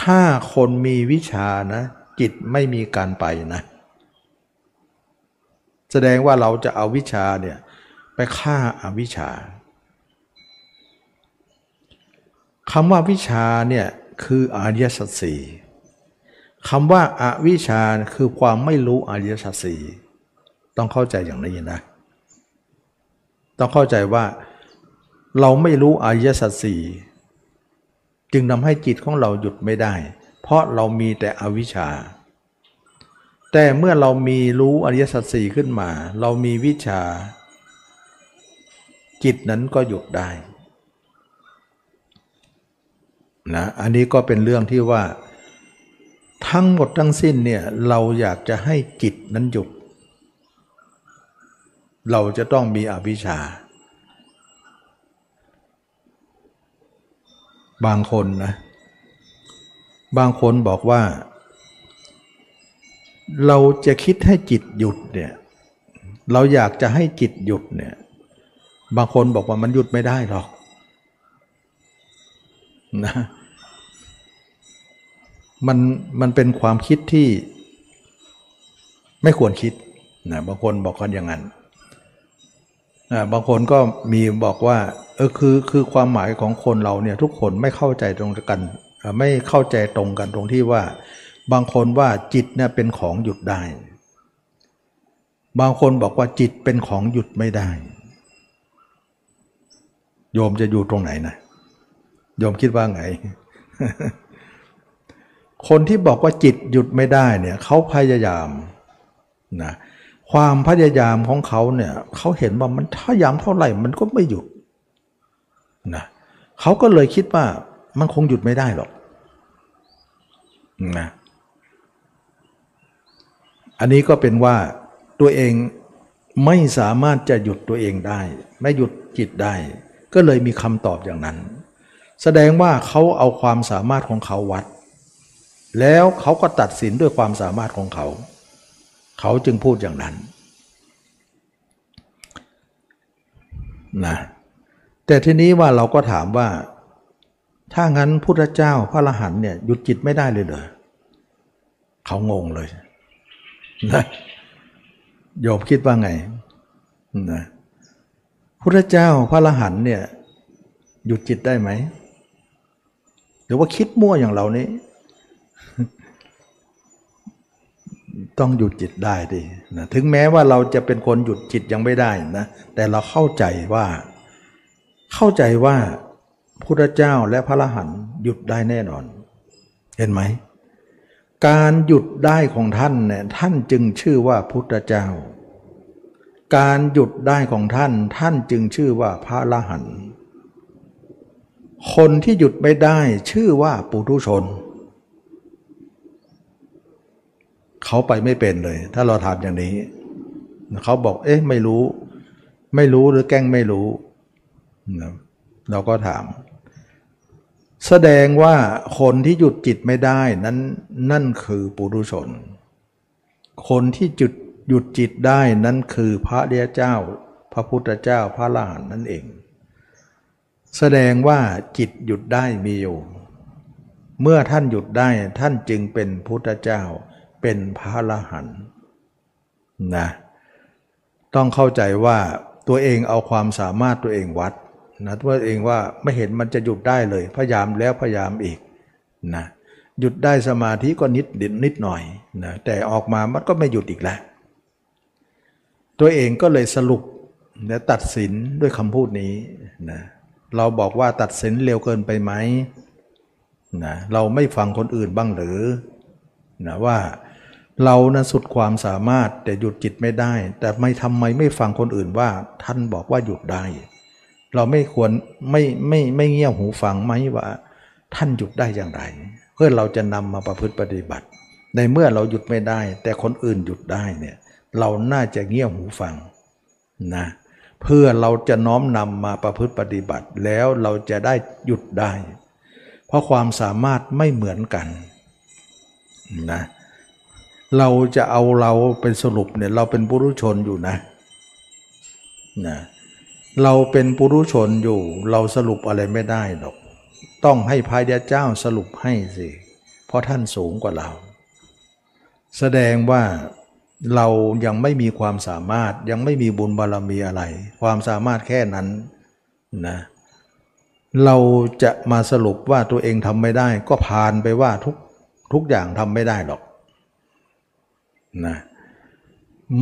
ถ้าคนมีวิชานะ จิตไม่มีการไปนะ แสดงว่าเราจะเอาวิชาเนี่ยไปฆ่าอาวิชาคำว่าวิชาเนี่ยคืออริยสัจสี่คำว่าอาวิชาคือความไม่รู้อริยสัจสี่ต้องเข้าใจอย่างนี้นะ ต้องเข้าใจว่าเราไม่รู้อริยสัจสี่จึงทำให้จิตของเราหยุดไม่ได้ เพราะเรามีแต่อวิชชา แต่เมื่อเรามีรู้อริยสัจสี่ขึ้นมา เรามีวิชา จิตนั้นก็หยุดได้นะอันนี้ก็เป็นเรื่องที่ว่า ทั้งหมดทั้งสิ้นเนี่ยเราอยากจะให้จิตนั้นหยุด เราจะต้องมีอวิชชา บางคนนะ บางคนบอกว่า เราจะคิดให้จิตหยุดเนี่ยเราอยากจะให้จิตหยุดเนี่ยบางคนบอกว่ามันหยุดไม่ได้หรอกนะมันมันเป็นความคิดที่ไม่ควรคิดนะบางคนบอกกันอย่างนั้นนะบางคนก็มีบอกว่าเออคือคือความหมายของคนเราเนี่ยทุกคนไม่เข้าใจตรงกัน ไม่เข้าใจตรงกันตรงที่ว่า บางคนว่าจิตเนี่ยเป็นของหยุดได้ บางคนบอกว่าจิตเป็นของหยุดไม่ได้ โยมจะอยู่ตรงไหนนะ โยมคิดว่าไง คนที่บอกว่าจิตหยุดไม่ได้เนี่ยเขาพยายามนะความพยายามของเขาเนี่ยเขาเห็นว่ามันพยายามเท่าไหร่มันก็ไม่หยุดนะเขาก็เลยคิดว่ามันคงหยุดไม่ได้หรอกนะ อันนี้ก็เป็นว่าตัวเองไม่สามารถจะหยุดตัวเองได้ ไม่หยุดจิตได้ ก็เลยมีคำตอบอย่างนั้น แสดงว่าเขาเอาความสามารถของเขาวัด แล้วเขาก็ตัดสินด้วยความสามารถของเขา เขาจึงพูดอย่างนั้นนะแต่ทีนี้ว่าเราก็ถามว่า ถ้างั้นพุทธเจ้าพระอรหันเนี่ยหยุดจิตไม่ได้เลยเหรอเขางงเลย นะโยมคิดว่าไงนะพระเจ้าพระอรหันเนี่ยหยุดจิตได้ไหม หรือว่าคิดมั่วอย่างเรานี้ ต้องหยุดจิตได้ดินะถึงแม้ว่าเราจะเป็นคนหยุดจิตยังไม่ได้นะแต่เราเข้าใจว่า เข้าใจว่าพระเจ้าและพระอรหันหยุดได้แน่นอน เห็นไหม การหยุดได้ของท่านเนี่ยท่านจึงชื่อว่าพุทธเจ้า การหยุดได้ของท่านท่านจึงชื่อว่าพระอรหันคนที่หยุดไม่ได้ชื่อว่าปุถุชน เขาไปไม่เป็นเลย ถ้าเราถามอย่างนี้ เขาบอกเอ๊ะไม่รู้ ไม่รู้หรือแกล้งไม่รู้ เราก็ถาม แสดงว่าคนที่หยุดจิตไม่ได้นั้นนั่นคือปุถุชน คนที่จุดหยุดจิตได้นั้นคือพระเดียเจ้า พระพุทธเจ้าพระลานนั่นเอง แสดงว่าจิตหยุดได้มีอยู่ เมื่อท่านหยุดได้ท่านจึงเป็นพุทธเจ้าเป็นพระละหันนะต้องเข้าใจว่าตัวเองเอาความสามารถตัวเองวัด นะตัวเองว่าไม่เห็นมันจะหยุดได้เลย พยายามแล้วพยายามอีกนะหยุดได้สมาธิก็นิดดินนิดหน่อยนะแต่ออกมามันก็ไม่หยุดอีกแล้ว ตัวเองก็เลยสรุปและตัดสินด้วยคำพูดนี้นะเราบอกว่าตัดสินเร็วเกินไปไหมนะเราไม่ฟังคนอื่นบ้างหรือนะว่าเรานะสุดความสามารถแต่หยุดจิตไม่ได้ แต่ไม่ทำไมไม่ฟังคนอื่นว่าท่านบอกว่าหยุดได้ เราไม่ควรไม่ไม่ไม่เงี่ยหูฟังไหมว่า ท่านหยุดได้อย่างไร เพื่อเราจะนำมาประพฤติปฏิบัติ ในเมื่อเราหยุดไม่ได้ แต่คนอื่นหยุดได้เนี่ยเราน่าจะเงี่ยหูฟังนะเพื่อเราจะน้อมนำมาประพฤติปฏิบัติ แล้วเราจะได้หยุดได้ เพราะความสามารถไม่เหมือนกันนะเราจะเอาเราเป็นสรุปเนี่ยเราเป็นปุรุชนอยู่นะนะเเราเป็นปุรุชนอยู่เราสรุปอะไรไม่ได้หรอก ต้องให้พายเจ้าสรุปให้สิ เพราะท่านสูงกว่าเรา แสดงว่าเรายังไม่มีความสามารถยังไม่มีบุญบารรมีอะไร ความสามารถแค่นั้นนะเราจะมาสรุปว่าตัวเองทำไม่ได้ ก็ผ่านไปว่าทุกทุกอย่างทำไม่ได้หรอกนะ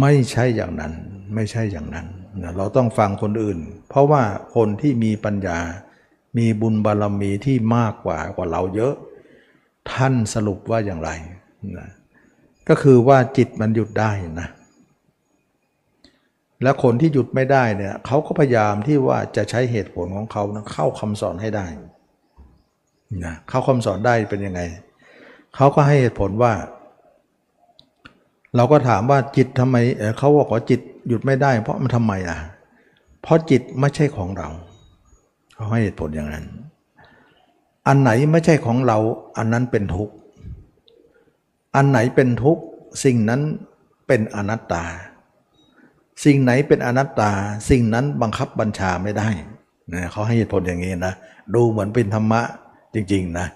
ไม่ใช่อย่างนั้นไม่ใช่อย่างนั้น นะเราต้องฟังคนอื่น เพราะว่าคนที่มีปัญญา มีบุญบารรมีที่มากกว่ากว่าเราเยอะ ท่านสรุปว่าอย่างไรนะก็คือว่าจิตมันหยุดได้นะและคนที่หยุดไม่ได้เนี่ยเขาก็พยายามที่ว่าจะใช้เหตุผลของเขานะเข้าคำสอนให้ได้นะเข้าคำสอนได้เป็นยังไงเขาก็ให้เหตุผลว่า เราก็ถามว่าจิตทำไมเขาบอกว่าจิตหยุดไม่ได้ เพราะมันทำไมอะ เพราะจิตไม่ใช่ของเราเขาให้เหตุผลอย่างนั้น อันไหนไม่ใช่ของเรา อันนั้นเป็นทุกข์ อันไหนเป็นทุกข์ สิ่งนั้นเป็นอนัตตา สิ่งไหนเป็นอนัตตา สิ่งนั้นบังคับบัญชาไม่ได้นะเขาให้เหตุผลอย่างนี้นะดูเหมือนเป็นธรรมะจริง ๆนะ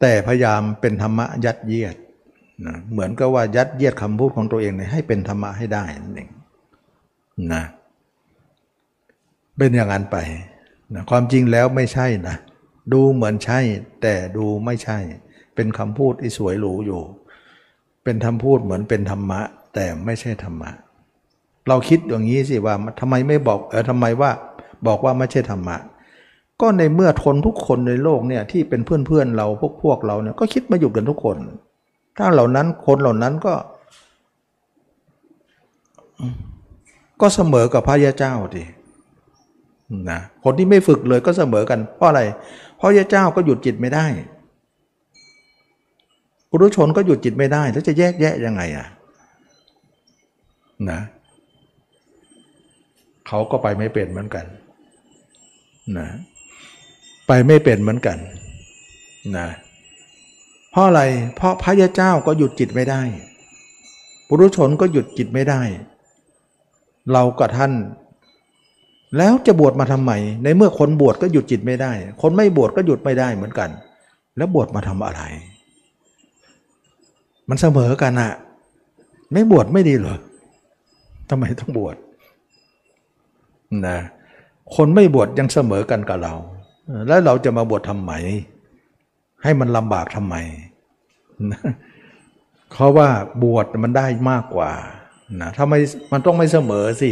แต่พยายามเป็นธรรมะยัดเยียดนะเหมือนกับว่ายัดเยียดคำพูดของตัวเองให้เป็นธรรมะให้ได้นั่นเอง นะเป็นอย่างนั้นไปนะความจริงแล้วไม่ใช่นะดูเหมือนใช่ แต่ดูไม่ใช่ เป็นคำพูดที่สวยหรูอยู่ เป็นคำพูดเหมือนเป็นธรรมะ แต่ไม่ใช่ธรรมะ เราคิดอย่างนี้สิว่าทำไมไม่บอกเออทำไมว่า บอกว่าไม่ใช่ธรรมะ ก็ในเมื่อทนทุกคนในโลกเนี่ยที่เป็นเพื่อนเพื่อนเราพวกพวกเราเนี่ยก็คิดมาอยู่กันทุกคน ถ้าเหล่านั้นคนเหล่านั้นก็ ก็เสมอกับพระยาเจ้าดินะคนที่ไม่ฝึกเลยก็เสมอกัน เพราะอะไร เพราะยาเจ้าก็หยุดจิตไม่ได้ปุถุชนก็หยุดจิตไม่ได้ แล้วจะแยกแยะยังไงอะนะเขาก็ไปไม่เป็นเหมือนกันนะไปไม่เป็นเหมือนกันนะเพราะอะไร เพราะพระยาเจ้าก็หยุดจิตไม่ได้ปุถุชนก็หยุดจิตไม่ได้ เรากับท่าน แล้วจะบวชมาทำไมในเมื่อคนบวชก็หยุดจิตไม่ได้ คนไม่บวชก็หยุดไม่ได้เหมือนกัน แล้วบวชมาทำอะไร มันเสมอกันอะไม่บวชไม่ดีเหรอทำไมต้องบวชนะคนไม่บวชยังเสมอกันกับเรา แล้วเราจะมาบวชทำไม ให้มันลำบากทำไมเพราะว่าบวชมันได้มากกว่า นะถ้าไม่มันต้องไม่เสมอสิ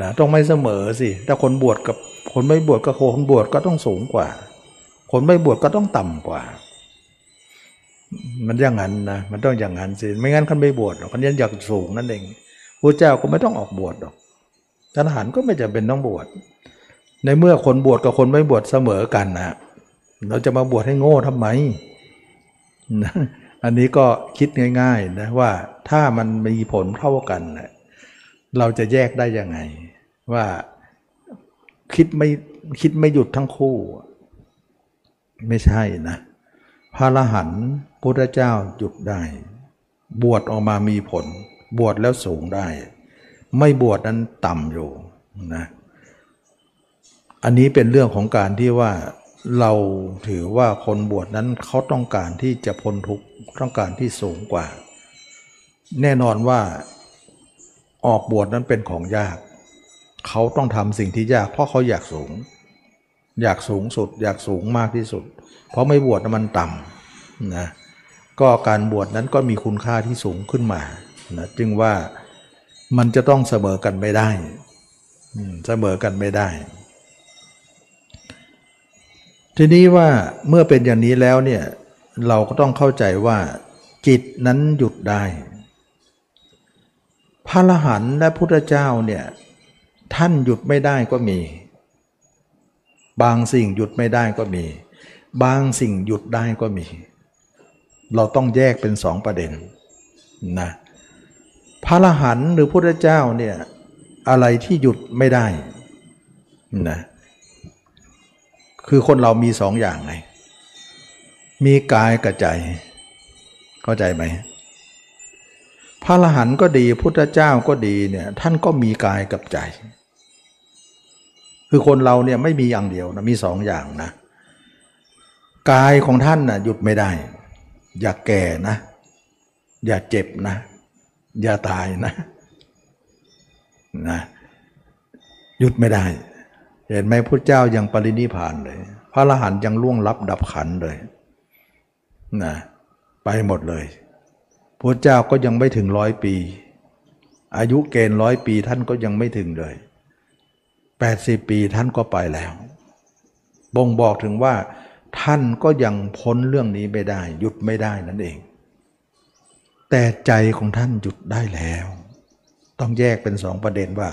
นะต้องไม่เสมอสิถ้าคนบวชกับคนไม่บวชกับคนบวชก็ต้องสูงกว่า คนไม่บวชก็ต้องต่ำกว่า มันอย่างนั้นนะมันต้องอย่างนั้นสิไม่งั้นคนไม่บวชหรอกคนยันอยากสูงนั่นเองพระเจ้าก็ไม่ต้องออกบวชหรอกทหารก็ไม่จำเป็นต้องบวชในเมื่อคนบวชกับคนไม่บวชเสมอกันนะเราจะมาบวชให้โง่ทำไมนะ อันนี้ก็คิดง่ายๆนะว่าถ้ามันมีผลเท่ากันนะเราจะแยกได้ยังไง ว่าคิดไม่คิดไม่หยุดทั้งคู่ ไม่ใช่นะ พระรหันต์พุทธเจ้าหยุดได้ บวชออกมามีผล บวชแล้วสูงได้ ไม่บวชนั้นต่ำอยู่นะอันนี้เป็นเรื่องของการที่ว่า เราถือว่าคนบวชนั้นเขาต้องการที่จะพ้นทุกข์ต้องการที่สูงกว่า แน่นอนว่าออกบวชนั้นเป็นของยาก เขาต้องทำสิ่งที่ยาก เพราะเขาอยากสูง อยากสูงสุด อยากสูงมากที่สุด เพราะไม่บวชมันต่ำนะก็การบวชนั้นก็มีคุณค่าที่สูงขึ้นมานะจึงว่ามันจะต้องเสมอกันไม่ได้เสมอกันไม่ได้ ทีนี้ว่าเมื่อเป็นอย่างนี้แล้วเนี่ยเราก็ต้องเข้าใจว่าจิตนั้นหยุดได้ พระรหันและพุทธเจ้าเนี่ยท่านหยุดไม่ได้ก็มี บางสิ่งหยุดไม่ได้ก็มี บางสิ่งหยุดได้ก็มี เราต้องแยกเป็นสองประเด็นนะพระรหันหรือพุทธเจ้าเนี่ยอะไรที่หยุดไม่ได้นะ คือคนเรามีสองอย่างไง มีกายกับใจ เข้าใจไหม พระอรหันต์ก็ดีพุทธเจ้าก็ดีเนี่ยท่านก็มีกายกับใจ คือคนเราเนี่ยไม่มีอย่างเดียวนะมีสองอย่างนะ กายของท่านนะ่ะหยุดไม่ได้ อย่าแก่นะ อย่าเจ็บนะ อย่าตายนะนะหยุดไม่ได้ เห็นไหมพระเจ้ายังปรินิพานเลย พระอรหันต์ยังล่วงลับดับขันเลยนะไปหมดเลยพระเจ้าก็ยังไม่ถึงร้อยปี อายุเกณฑ์ร้อยปีท่านก็ยังไม่ถึงเลยแปดสิปีท่านก็ไปแล้ว บ่งบอกถึงว่า ท่านก็ยังพ้นเรื่องนี้ไม่ได้ หยุดไม่ได้นั่นเอง แต่ใจของท่านหยุดได้แล้ว ต้องแยกเป็นสองประเด็นว่า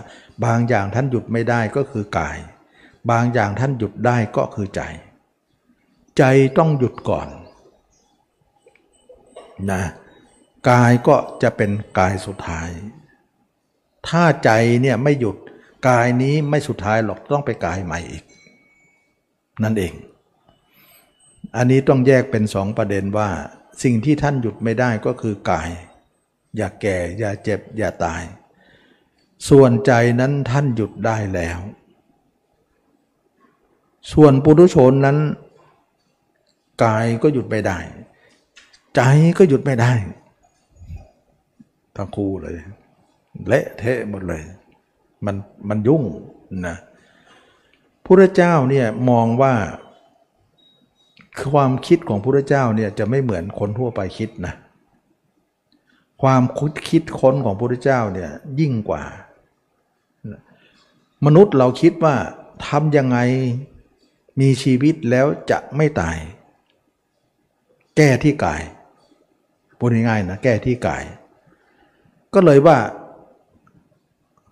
บางอย่างท่านหยุดไม่ได้ก็คือกาย บางอย่างท่านหยุดได้ก็คือใจ ใจต้องหยุดก่อนนะกายก็จะเป็นกายสุดท้าย ถ้าใจเนี่ยไม่หยุดกายนี้ไม่สุดท้ายหรอกต้องไปกายใหม่อีก นั่นเอง อันนี้ต้องแยกเป็นสองประเด็นว่า สิ่งที่ท่านหยุดไม่ได้ก็คือกาย อย่าแก่อย่าเจ็บอย่าตาย ส่วนใจนั้นท่านหยุดได้แล้ว ส่วนปุถุชนนั้น กายก็หยุดไม่ได้ ใจก็หยุดไม่ได้ทั้งคู่เลยเละเทะหมดเลย มันมันยุ่งนะพระเจ้าเนี่ยมองว่าความคิดของพระเจ้าเนี่ยจะไม่เหมือนคนทั่วไปคิดนะความคิดคิดค้นของพระเจ้าเนี่ยยิ่งกว่า มนุษย์เราคิดว่าทำยังไง มีชีวิตแล้วจะไม่ตาย แก้ที่กายพูดง่ายๆนะแก้ที่กาย ก็เลยว่า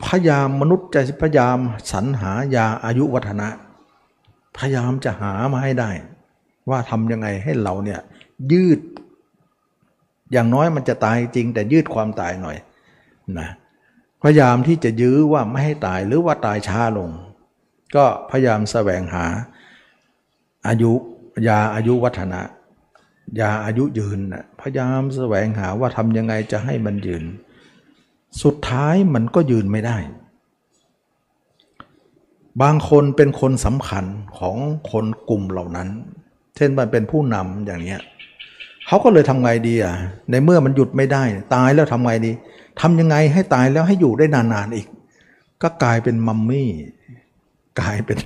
พยายามมนุษย์จะพยายามสรรหายาอายุวัฒนะ พยายามจะหามาให้ได้ ว่าทำยังไงให้เราเนี่ยยืด อย่างน้อยมันจะตายจริง แต่ยืดความตายหน่อยนะพยายามที่จะยื้อว่าไม่ให้ตายหรือว่าตายช้าลง ก็พยายามแสวงหา อายุยาอายุวัฒนะยาอายุยืนนะพยายามแสวงหาว่าทำยังไงจะให้มันยืน สุดท้ายมันก็ยืนไม่ได้ บางคนเป็นคนสำคัญของคนกลุ่มเหล่านั้น เช่นมันเป็นผู้นำอย่างนี้เขาก็เลยทำไงดีอะในเมื่อมันหยุดไม่ได้ ตายแล้วทำไงดีทำยังไงให้ตายแล้วให้อยู่ได้นานๆอีก ก็กลายเป็นมัมมี่กลายเป็น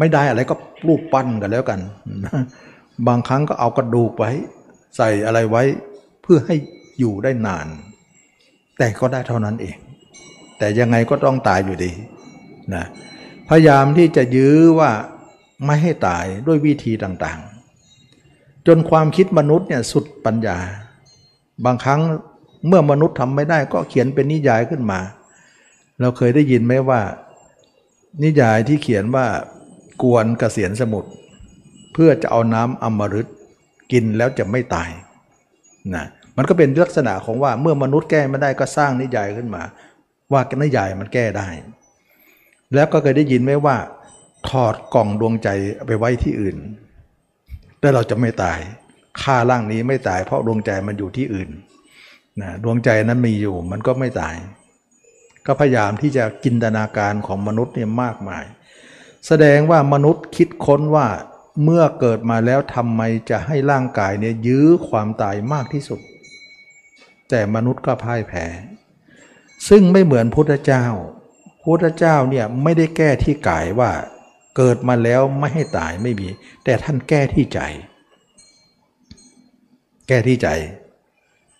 ไม่ได้อะไรก็รูปปั้นกันแล้วกัน บางครั้งก็เอากระดูกไว้ ใส่อะไรไว้เพื่อให้อยู่ได้นาน แต่ก็ได้เท่านั้นเอง แต่ยังไงก็ต้องตายอยู่ดีนะพยายามที่จะยื้อว่าไม่ให้ตายด้วยวิธีต่างๆ จนความคิดมนุษย์เนี่ยสุดปัญญา บางครั้งเมื่อมนุษย์ทำไม่ได้ก็เขียนเป็นนิยายขึ้นมา เราเคยได้ยินไหมว่า นิยายที่เขียนว่า กวนกเกษียณสมุทรเพื่อจะเอาน้ำอมฤตกินแล้วจะไม่ตายนะมันก็เป็นลักษณะของว่าเมื่อมนุษย์แก้ไม่ได้ก็สร้างนิยายขึ้นมา ว่านิยายมันแก้ได้ แล้วก็เคยได้ยินไหมว่า ถอดกล่องดวงใจไปไว้ที่อื่นแล้วเราจะไม่ตายค่าร่างนี้ไม่ตายเพราะดวงใจมันอยู่ที่อื่นนะดวงใจนั้นมีอยู่มันก็ไม่ตาย ก็พยายามที่จะจินตนาการของมนุษย์เนี่ยมากมาย แสดงว่ามนุษย์คิดค้นว่าเมื่อเกิดมาแล้วทำไมจะให้ร่างกายเนี่ยยื้อความตายมากที่สุด แต่มนุษย์ก็พ่ายแพ้ ซึ่งไม่เหมือนพุทธเจ้า พุทธเจ้าเนี่ยไม่ได้แก้ที่กายว่า เกิดมาแล้วไม่ให้ตายไม่มี แต่ท่านแก้ที่ใจ แก้ที่ใจ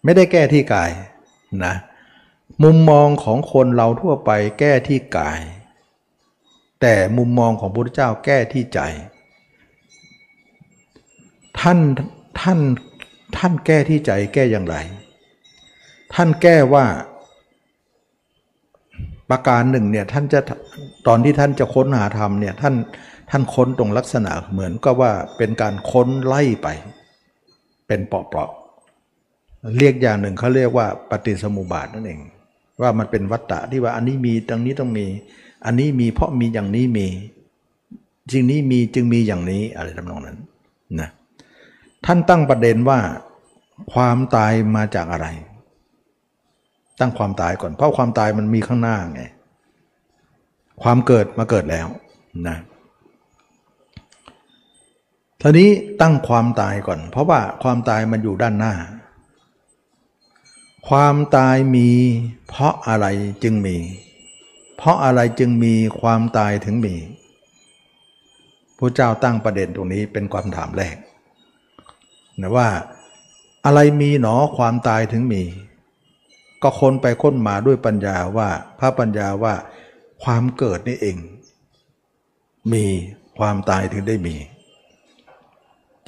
ไม่ได้แก้ที่กายนะ มุมมองของคนเราทั่วไปแก้ที่กาย แต่มุมมองของพระพุทธเจ้าแก้ที่ใจ ท่านท่านท่านแก้ที่ใจแก้อย่างไร ท่านแก้ว่าประการหนึ่งเนี่ยท่านจะตอนที่ท่านจะค้นหาธรรมเนี่ยท่านท่านค้นตรงลักษณะเหมือนก็ว่าเป็นการค้นไล่ไป เป็นเปราะๆเรียกอย่างหนึ่งเขาเรียกว่าปฏิสมุบาทนั่นเอง ว่ามันเป็นวัตตะที่ว่าอันนี้มีตรงนี้ต้องมี อันนี้มีเพราะมีอย่างนี้มีจึงนี้มีจึงมีอย่างนี้อะไรทำนองนั้นนะท่านตั้งประเด็นว่าความตายมาจากอะไร ตั้งความตายก่อนเพราะความตายมันมีข้างหน้าไงความเกิดมาเกิดแล้วนะทีนี้ตั้งความตายก่อน เพราะว่าความตายมันอยู่ด้านหน้า ความตายมีเพราะอะไรจึงมี เพราะอะไรจึงมีความตายถึงมีพระเจ้าตั้งประเด็นตรงนี้เป็นความถามแรกนะว่าอะไรมีหนอความตายถึงมี ก็ค้นไปค้นมาด้วยปัญญาว่าพระปัญญาว่าความเกิดนี่เอง มีความตายถึงได้มี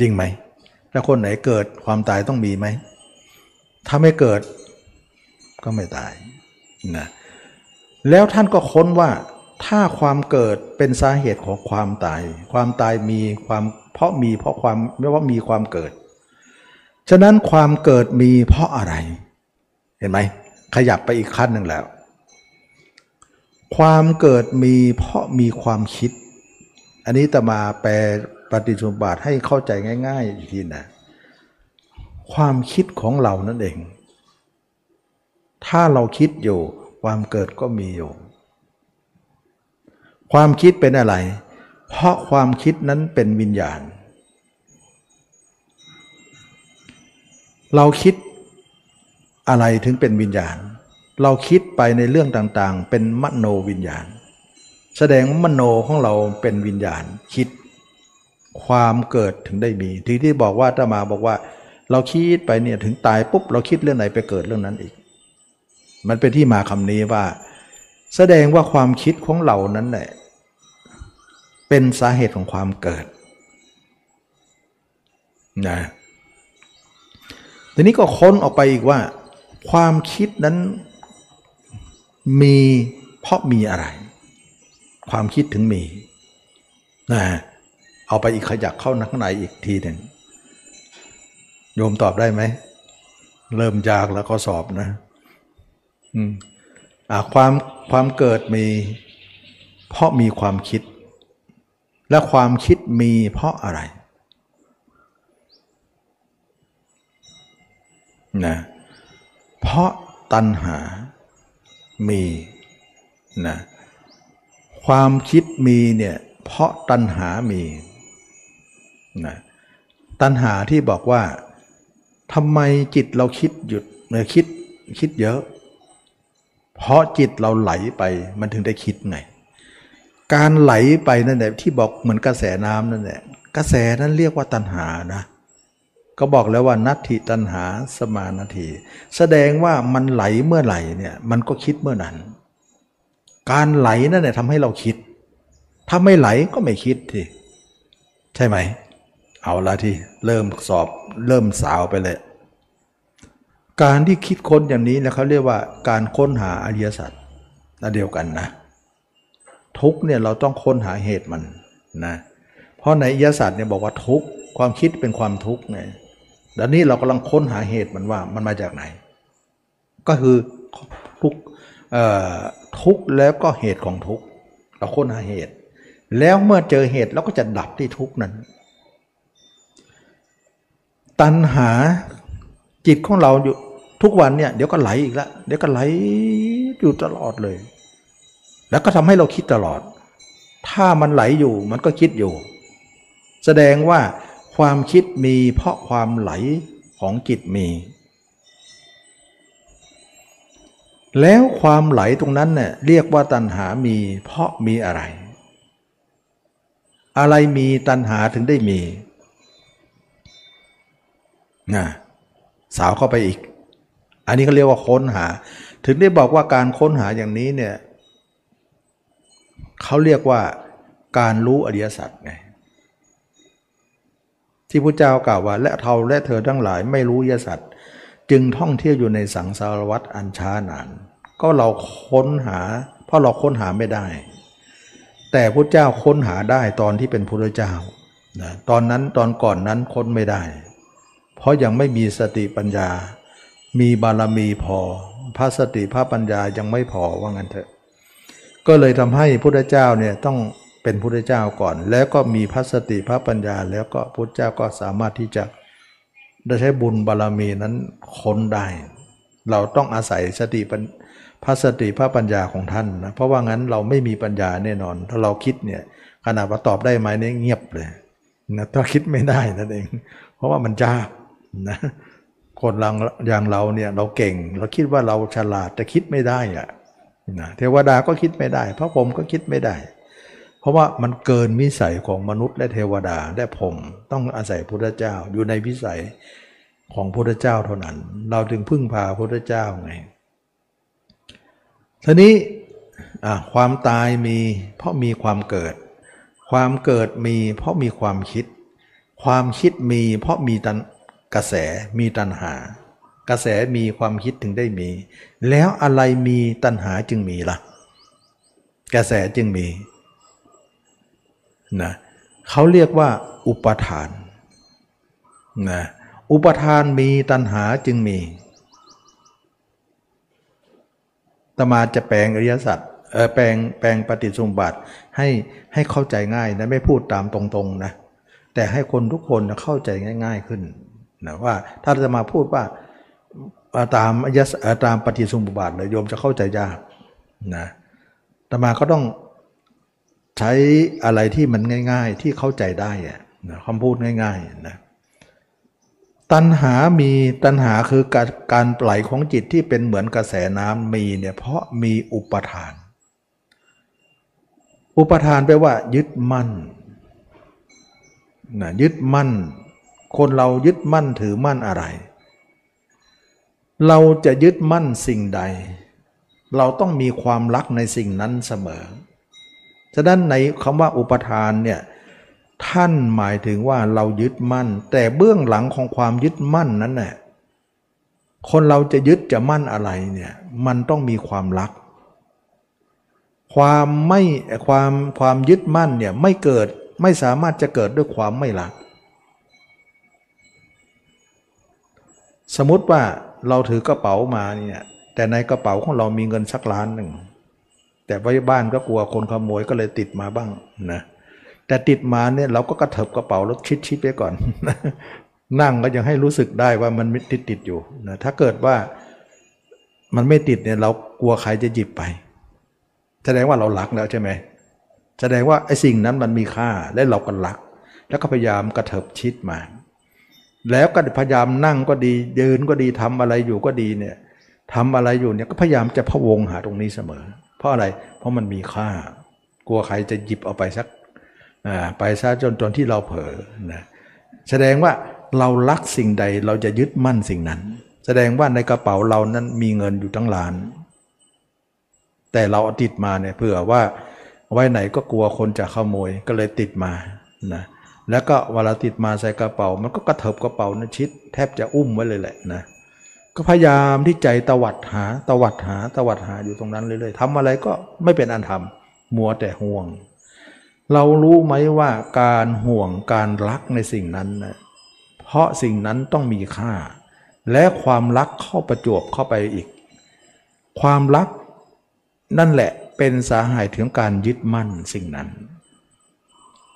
จริงไหมถ้าคนไหนเกิดความตายต้องมีไหม ถ้าไม่เกิดก็ไม่ตายนะ แล้วท่านก็ค้นว่า ถ้าความเกิดเป็นสาเหตุของความตาย ความตายมีความเพราะมีเพราะความไม่ว่ามีความเกิด ฉะนั้นความเกิดมีเพราะอะไร เห็นไหมขยับไปอีกขั้นหนึ่งแล้ว ความเกิดมีเพราะมีความคิด อันนี้ตมาแปลปฏิจุบาทให้เข้าใจง่ายๆอีกทีนะความคิดของเรานั่นเอง ถ้าเราคิดอยู่ ความเกิดก็มีอยู่ ความคิดเป็นอะไร เพราะความคิดนั้นเป็นวิญญาณ เราคิดอะไรถึงเป็นวิญญาณ เราคิดไปในเรื่องต่างๆ เป็นมโนวิญญาณ แสดงมโนของเราเป็นวิญญาณคิด ความเกิดถึงได้มี ที่ที่บอกว่าถ้ามาบอกว่า เราคิดไปเนี่ยถึงตายปุ๊บเราคิดเรื่องไหนไปเกิดเรื่องนั้นอีก มันเป็นที่มาคำนี้ว่า แสดงว่าความคิดของเรานั้นแหละเป็นสาเหตุของความเกิดนะทีนี้ก็ค้นออกไปอีกว่า ความคิดนั้นมีเพราะมีอะไร ความคิดถึงมีนะเอาไปอีกขยักเข้าข้างในอีกทีหนึ่งโยมตอบได้ไหม เริ่มยากแล้วก็สอบนะ ความความเกิดมี เพราะมีความคิด และความคิดมีเพราะอะไรนะเพราะตัณหามีนะความคิดมีเนี่ยเพราะตัณหามีนะตัณหาที่บอกว่าทำไมจิตเราคิดหยุดเมื่อคิดคิดเยอะ เพราะจิตเราไหลไปมันถึงได้คิดไง การไหลไปนั่นแหละที่บอกเหมือนกระแสน้ำนั่นแหละกระแสนั้นเรียกว่าตัณหานะก็บอกแล้วว่านัตถิตัณหาสมานาที แสดงว่ามันไหลเมื่อไหร่เนี่ยมันก็คิดเมื่อนั้น การไหลนั่นแหละทำให้เราคิด ถ้าไม่ไหลก็ไม่คิดทีใช่ไหม เอาละที่เริ่มสอบเริ่มสาวไปเลย การที่คิดค้นอย่างนี้นะเขาเรียกว่าการค้นหาอริยสัจนั่นเดียวกันนะ ทุกเนี่ยเราต้องค้นหาเหตุมันนะเพราะในอริยสัจเนี่ยบอกว่าทุกความคิดเป็นความทุกข์ไงดังนี้เรากำลังค้นหาเหตุมันว่ามันมาจากไหน ก็คือทุกทุกแล้วก็เหตุของทุกเราค้นหาเหตุ แล้วเมื่อเจอเหตุเราก็จะดับที่ทุกนั้น ตัณหาจิตของเราอยู่ ทุกวันเนี่ยเดี๋ยวก็ไหลอีกแล้วเดี๋ยวก็ไหลอยู่ตลอดเลย แล้วก็ทำให้เราคิดตลอด ถ้ามันไหลอยู่มันก็คิดอยู่ แสดงว่าความคิดมีเพราะความไหลของจิตมี แล้วความไหลตรงนั้นเนี่ยเรียกว่าตัณหามี เพราะมีอะไร อะไรมีตัณหาถึงได้มีนะสาวเข้าไปอีก อันนี้ก็เรียกว่าค้นหา ถึงได้บอกว่าการค้นหาอย่างนี้เนี่ยเขาเรียกว่าการรู้อริยสัจไงที่พระเจ้ากล่าวว่า และเทาและเธอทั้งหลายไม่รู้อริยสัจจึงท่องเที่ยวอยู่ในสังสารวัฏอันช้านาน ก็เราค้นหา เพราะเราค้นหาไม่ได้ แต่พระเจ้าค้นหาได้ตอนที่เป็นพระเจ้านะตอนนั้นตอนก่อนนั้นค้นไม่ได้ เพราะยังไม่มีสติปัญญา มีบารมีพอ พระสติพระปัญญายังไม่พอว่างั้นเถอะ ก็เลยทำให้พุทธเจ้าเนี่ยต้องเป็นพุทธเจ้าก่อน แล้วก็มีพระสติพระปัญญา แล้วก็พุทธเจ้าก็สามารถที่จะได้ใช้บุญบารมีนั้นค้นได้ เราต้องอาศัยสติพระสติพระปัญญาของท่านนะเพราะว่างั้นเราไม่มีปัญญาแน่นอน ถ้าเราคิดเนี่ยขนาดว่าตอบได้ไหมเนี่ยเงียบเลยนะถ้าคิดไม่ได้นั่นเอง เพราะว่ามันยากนะ คนลังอย่างเราเนี่ยเราเก่ง เราคิดว่าเราฉลาดแต่คิดไม่ได้อะนะเทวดาก็คิดไม่ได้ พระผมก็คิดไม่ได้ เพราะว่ามันเกินวิสัยของมนุษย์และเทวดาและผมต้องอาศัยพุทธเจ้าอยู่ในวิสัยของพุทธเจ้าเท่านั้น เราจึงพึ่งพาพุทธเจ้าไงทีนี้ความตายมีเพราะมีความเกิด ความเกิดมีเพราะมีความคิด ความคิดมีเพราะมีตัน กระแสมีตัณหา กระแสมีความคิดถึงได้มี แล้วอะไรมีตัณหาจึงมีละ่ะ กระแสจึงมีนะเขาเรียกว่าอุปทานนะอุปทานมีตัณหาจึงมีตมาจะแปลงอริยสัจเออแปลงแปลงปฏิสุบัติให้ให้เข้าใจง่ายนะไม่พูดตามตรงๆนะแต่ให้คนทุกคนเข้าใจง่าย ๆขึ้น นะว่าถ้าจะมาพูดว่าตามยศตามปฏิสุบาทเลยโยมจะเข้าใจยากนะแต่มาก็ต้องใช้อะไรที่มันง่าย ๆที่เข้าใจได้อะนะคำพูดง่ายๆนะตัณหามีตัณหาคือการการไหลของจิตที่เป็นเหมือนกระแสน้ำมีเนี่ยเพราะมีอุปทาน อุปทานแปลว่า ยึดมั่นนะยึดมั่น คนเรายึดมั่นถือมั่นอะไร เราจะยึดมั่นสิ่งใด เราต้องมีความรักในสิ่งนั้นเสมอ ฉะนั้นในคำว่าอุปทานเนี่ยท่านหมายถึงว่าเรายึดมั่น แต่เบื้องหลังของความยึดมั่นนั้นน่ะคนเราจะยึดจะมั่นอะไรเนี่ยมันต้องมีความรัก ความไม่ความความยึดมั่นเนี่ยไม่เกิดไม่สามารถจะเกิดด้วยความไม่รัก สมมติว่าเราถือกระเป๋ามาเนี่ยแต่ในกระเป๋าของเรามีเงินสักล้านหนึ่ง แต่ไว้บ้านก็กลัวคนขโมยก็เลยติดมาบ้างนะแต่ติดมาเนี่ยเราก็กระเถิบกระเป๋าแล้วชิดๆไปก่อน นั่งก็ยังให้รู้สึกได้ว่ามันติดติดอยู่นะถ้าเกิดว่ามันไม่ติดเนี่ยเรากลัวใครจะหยิบไป แสดงว่าเรารักแล้วใช่ไหมแสดงว่าไอ้สิ่งนั้นมันมีค่าและเราก็รัก แล้วก็พยายามกระเถิบชิดมา แล้วก็พยายามนั่งก็ดียืนก็ดีทำอะไรอยู่ก็ดีเนี่ยทำอะไรอยู่เนี่ยก็พยายามจะพะวงหาตรงนี้เสมอ เพราะอะไรเพราะมันมีค่า กลัวใครจะหยิบเอาไปสักไปซะจนจนที่เราเผลอนะแสดงว่าเรารักสิ่งใดเราจะยึดมั่นสิ่งนั้น แสดงว่าในกระเป๋าเรานั้นมีเงินอยู่ทั้งล้าน แต่เราติดมาเนี่ยเผื่อว่าไว้ไหนก็กลัวคนจะขโมยก็เลยติดมานะ แล้วก็เวลาติดมาใส่กระเป๋า มันก็กระเถิบกระเป๋านะชิด แทบจะอุ้มไว้เลยแหละนะก็พยายามที่ใจตวัดหาตวัดหาตวัดหาอยู่ตรงนั้นเรื่อยๆทำอะไรก็ไม่เป็นอันทำมัวแต่ห่วง เรารู้ไหมว่าการห่วงการรักในสิ่งนั้นนะเพราะสิ่งนั้นต้องมีค่า และความรักเข้าประจวบเข้าไปอีก ความรักนั่นแหละเป็นสาเหตุถึงการยึดมั่นสิ่งนั้น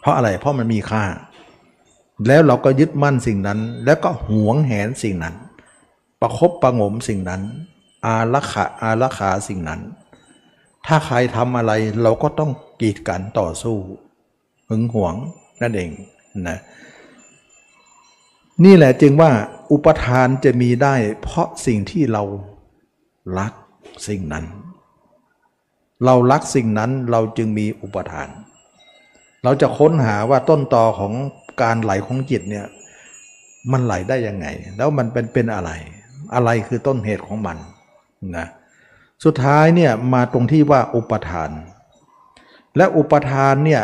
ราะอะไร เพราะมันมีค่า แล้วเราก็ยึดมั่นสิ่งนั้น แล้วก็หวงแหนสิ่งนั้น ประครบประงมสิ่งนั้น อารักขาอารักขาสิ่งนั้น ถ้าใครทำอะไรเราก็ต้องกีดกันต่อสู้หึงหวงนั่นเองนะนี่แหละจึงว่าอุปทานจะมีได้ เพราะสิ่งที่เรารักสิ่งนั้น เรารักสิ่งนั้นเราจึงมีอุปทานเเราจะค้นหาว่าต้นตอของการไหลของจิตเนี่ยมันไหลได้ยังไง แล้วมันเป็นเป็นอะไร อะไรคือต้นเหตุของมันนะสุดท้ายเนี่ยมาตรงที่ว่าอุปทาน และอุปทานเนี่ย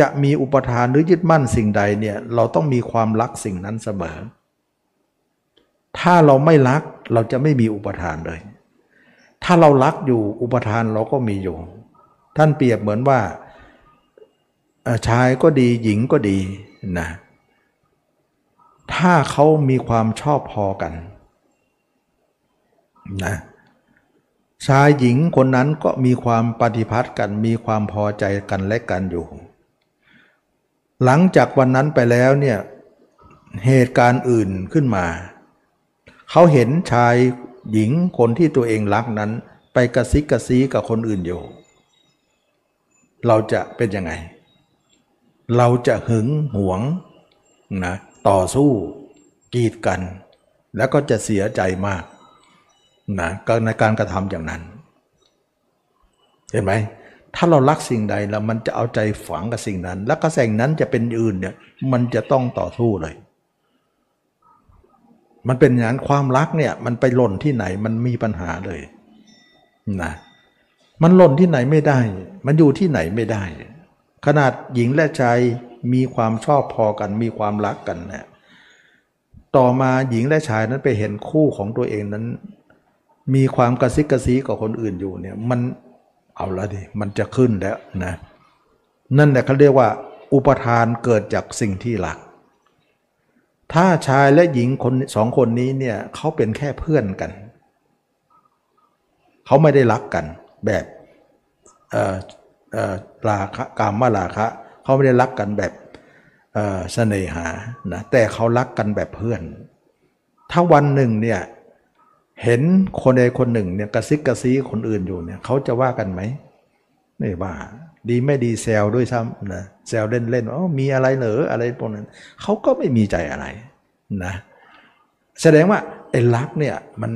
จะมีอุปทานหรือยึดมั่นสิ่งใดเนี่ยเราต้องมีความรักสิ่งนั้นเสมอ ถ้าเราไม่รักเราจะไม่มีอุปทานเลย ถ้าเรารักอยู่อุปทานเราก็มีอยู่ ท่านเปรียบเหมือนว่า ชายก็ดีหญิงก็ดีนะถ้าเขามีความชอบพอกันนะชายหญิงคนนั้นก็มีความปฏิพัติกัน มีความพอใจกันและกันอยู่ หลังจากวันนั้นไปแล้วเนี่ยเหตุการณ์อื่นขึ้นมา เขาเห็นชายหญิงคนที่ตัวเองรักนั้น ไปกระซิกกระซีกับคนอื่นอยู่ เราจะเป็นยังไง เราจะหึงหวงนะต่อสู้กีดกัน แล้วก็จะเสียใจมากนะในการกระทำอย่างนั้น เห็นไหมถ้าเรารักสิ่งใดแล้วมันจะเอาใจฝังกับสิ่งนั้น แล้วก็สิ่งนั้นจะเป็นอื่นเนี่ยมันจะต้องต่อสู้เลย มันเป็นอย่างนั้นความรักเนี่ยมันไปหล่นที่ไหนมันมีปัญหาเลยนะมันหล่นที่ไหนไม่ได้ มันอยู่ที่ไหนไม่ได้ ขนาดหญิงและชายมีความชอบพอกัน มีความรักกันเนี่ยต่อมาหญิงและชายนั้นไปเห็นคู่ของตัวเองนั้น มีความกระซิกกระซีกับคนอื่นอยู่เนี่ยมันเอาละดิมันจะขึ้นแล้วนะนั่นแหละเขาเรียกว่า อุปทานเกิดจากสิ่งที่หลัก ถ้าชายและหญิงคนสองคนนี้เนี่ยเขาเป็นแค่เพื่อนกันเขาไม่ได้รักกันแบบ ลาคะกามมาลาคะ เขาไม่ได้รักกันแบบเสน่หานะแต่เขารักกันแบบเพื่อน ถ้าวันหนึ่งเนี่ยเห็นคนใดคนหนึ่งเนี่ยกระซิกกระซีคนอื่นอยู่เนี่ยเขาจะว่ากันไหมไม่ว่าดีไม่ดีแซวด้วยซ้ำนะแซวเล่นเล่นอ๋อมีอะไรเหรออะไรพวกนั้นเขาก็ไม่มีใจอะไรนะแสดงว่าไอ้รักเนี่ยมัน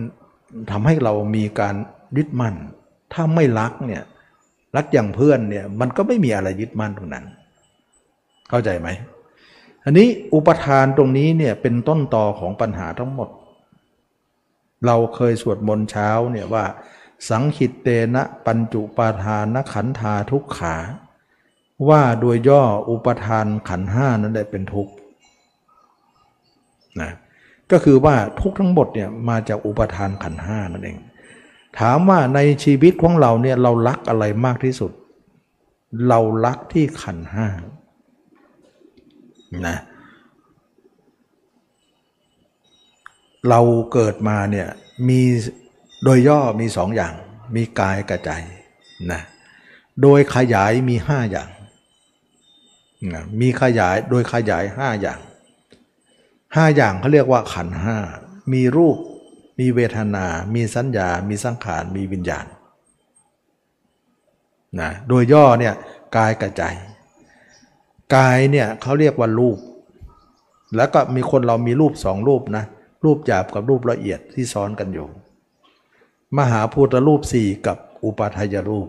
ทำให้เรามีการยึดมั่น ถ้าไม่รักเนี่ย รักอย่างเพื่อนเนี่ยมันก็ไม่มีอะไรยึดมั่นตรงนั้น เข้าใจไหมอันนี้อุปทานตรงนี้เนี่ยเป็นต้นตอของปัญหาทั้งหมด เราเคยสวดมนต์เช้าเนี่ยว่า สังขิตเตนะปัญจุปาทานขันธาทุกขา ว่าโดยย่ออุปทานขันห้านั้นได้เป็นทุกข์นะก็คือว่าทุกทั้งหมดเนี่ยมาจากอุปทานขันห้านั่นเอง ถามว่าในชีวิตของเราเนี่ยเรารักอะไรมากที่สุด เรารักที่ขันห้านะเราเกิดมาเนี่ยมีโดยย่อมีสองอย่าง มีกายกับใจนะโดยขยายมีห้าอย่างนะมีขยายโดยขยายห้าอย่างห้าอย่างเขาเรียกว่าขันห้ามีรูป มีเวทนา มีสัญญา มีสังขาร มีวิญญาณนะโดยย่อเนี่ยกายกับใจ กายเนี่ยเขาเรียกว่ารูป แล้วก็มีคนเรามีรูปสองรูปนะ รูปหยาบกับรูปละเอียดที่ซ้อนกันอยู่ มหาพุทธรูปสี่กับอุปาทายรูป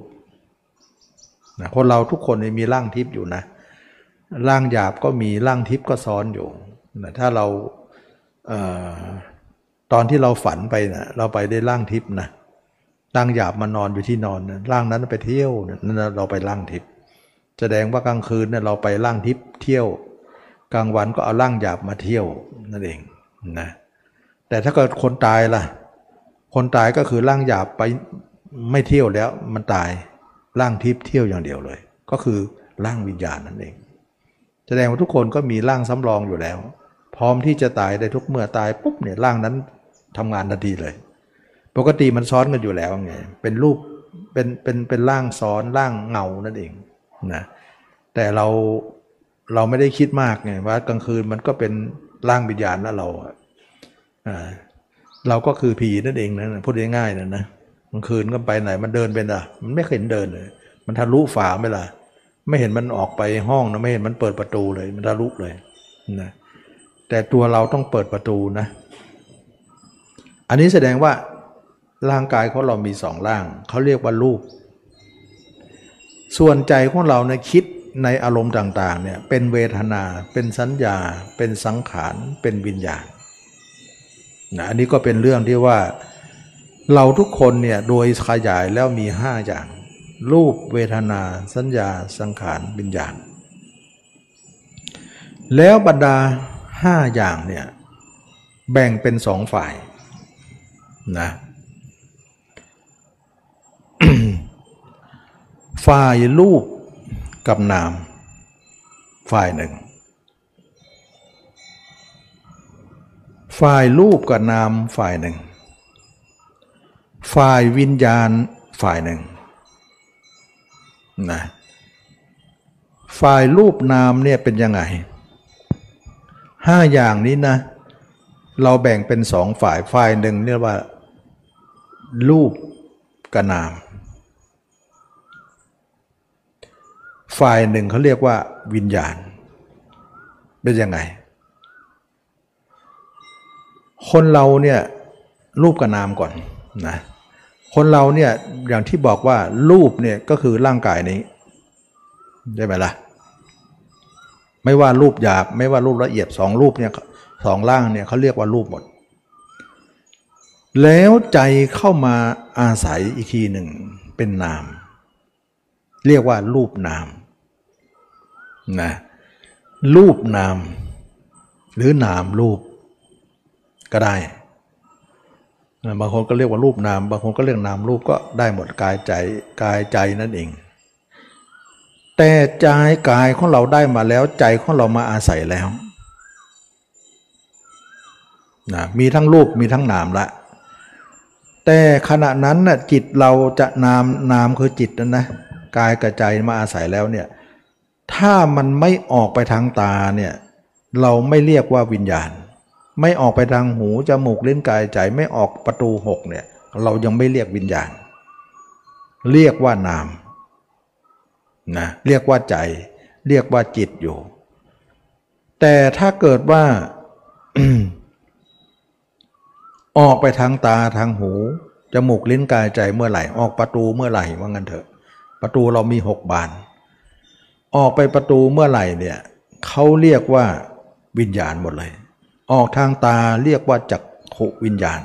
นะคนเราทุกคนมีร่างทิพย์อยู่นะ ร่างหยาบก็มีร่างทิพย์ก็ซ้อนอยู่นะถ้าเราเตอนที่เราฝันไปนะเราไปได้ร่างทิพย์นะร่างหยาบมานอนอยู่ที่นอนนะร่างนั้นไปเที่ยวนะั่นเราไปร่างทิพย์แสดงว่ากลางคืนเนี่ยเราไปร่างทิพย์เที่ยว กลางวันก็เอาร่างหยาบมาเที่ยวนั่นเองนะแต่ถ้าเกิดคนตายล่ะ คนตายก็คือร่างหยาบไปไม่เที่ยวแล้วมันตายร่างทิพย์เที่ยวอย่างเดียวเลย ก็คือร่างวิญญาณนั่นเอง แสดงว่าทุกคนก็มีร่างสำรองอยู่แล้ว พร้อมที่จะตายได้ทุกเมื่อตายปุ๊บเนี่ยร่างนั้น ทำงานทันทีเลย ปกติมันซ้อนกันอยู่แล้วไงเป็นรูปเป็นเป็นเป็นร่างซ้อนร่างเงานั่นเองนะแต่เราเราไม่ได้คิดมากไงว่ากลางคืนมันก็เป็นร่างวิญญาณแล้วเราอ่าเราก็คือผีนั่นเองนะพูดง่ายๆนะนะกลางคืนก็ไปไหน มันเดินเป็นอะมันไม่เห็นเดินเลย มันทะลุฝาไม่ล่ะไม่เห็นมันออกไปห้องนะไม่เห็นมันเปิดประตูเลย มันทะลุเลยนะแต่ตัวเราต้องเปิดประตูนะ อันนี้แสดงว่าร่างกายของเรามีสองร่าง เขาเรียกว่ารูป ส่วนใจของเราในคิดในอารมณ์ต่างๆเนี่ยเป็นเวทนา เป็นสัญญา เป็นสังขาร เป็นวิญญาณนะอันนี้ก็เป็นเรื่องที่ว่าเราทุกคนเนี่ยโดยขยายแล้วมีห้าอย่าง รูปเวทนา สัญญา สังขารวิญญาณ แล้วบรรดาห้าอย่างเนี่ยแบ่งเป็นสองฝ่าย นะฝ่ายรูปกับนาม ฝ่ายหนึ่ง ฝ่ายรูปกับนามฝ่ายหนึ่ง ฝ่ายวิญญาณฝ่ายหนึ่งนะฝ่ายรูปนามเนี่ยเป็นยังไงห้าอย่างนี้นะ เราแบ่งเป็นสองฝ่ายฝ่ายหนึ่งเรียกว่า รูปกับนาม ฝ่ายหนึ่งเขาเรียกว่าวิญญาณ เป็นยังไง คนเราเนี่ยรูปกับนามก่อนนะคนเราเนี่ยอย่างที่บอกว่ารูปเนี่ยก็คือร่างกายนี้ได้ไหมล่ะไม่ว่ารูปหยาบไม่ว่ารูปละเอียดสองรูปเนี่ยสองร่างเนี่ยเขาเรียกว่ารูปหมด แล้วใจเข้ามาอาศัยอีกทีหนึ่งเป็นนาม เรียกว่ารูปนามนะรูปนาม หรือนามรูป ก็ได้บางคนก็เรียกว่ารูปนาม บางคนก็เรียกนามรูปก็ได้หมดกายใจกายใจนั่นเอง แต่ใจกายของเราได้มาแล้วใจของเรามาอาศัยแล้วนะมีทั้งรูปมีทั้งนามละ แต่ขณะนั้นน่ะจิตเราจะนามนามคือจิตนั่นนะกายกับใจมาอาศัยแล้วเนี่ยถ้ามันไม่ออกไปทางตาเนี่ยเราไม่เรียกว่าวิญญาณ ไม่ออกไปทางหูจมูกเล่นกายใจไม่ออกประตูหกเนี่ยเรายังไม่เรียกวิญญาณ เรียกว่านามนะเรียกว่าใจ เรียกว่าจิตอยู่ แต่ถ้าเกิดว่า ออกไปทางตาทางหูจมูกลิ้นกายใจเมื่อไหร่ ออกประตูเมื่อไหร่ว่างั้นเถอะ ประตูเรามีหกบาน ออกไปประตูเมื่อไหร่เนี่ยเขาเรียกว่าวิญญาณหมดเลย ออกทางตาเรียกว่าจักขุวิญญาณ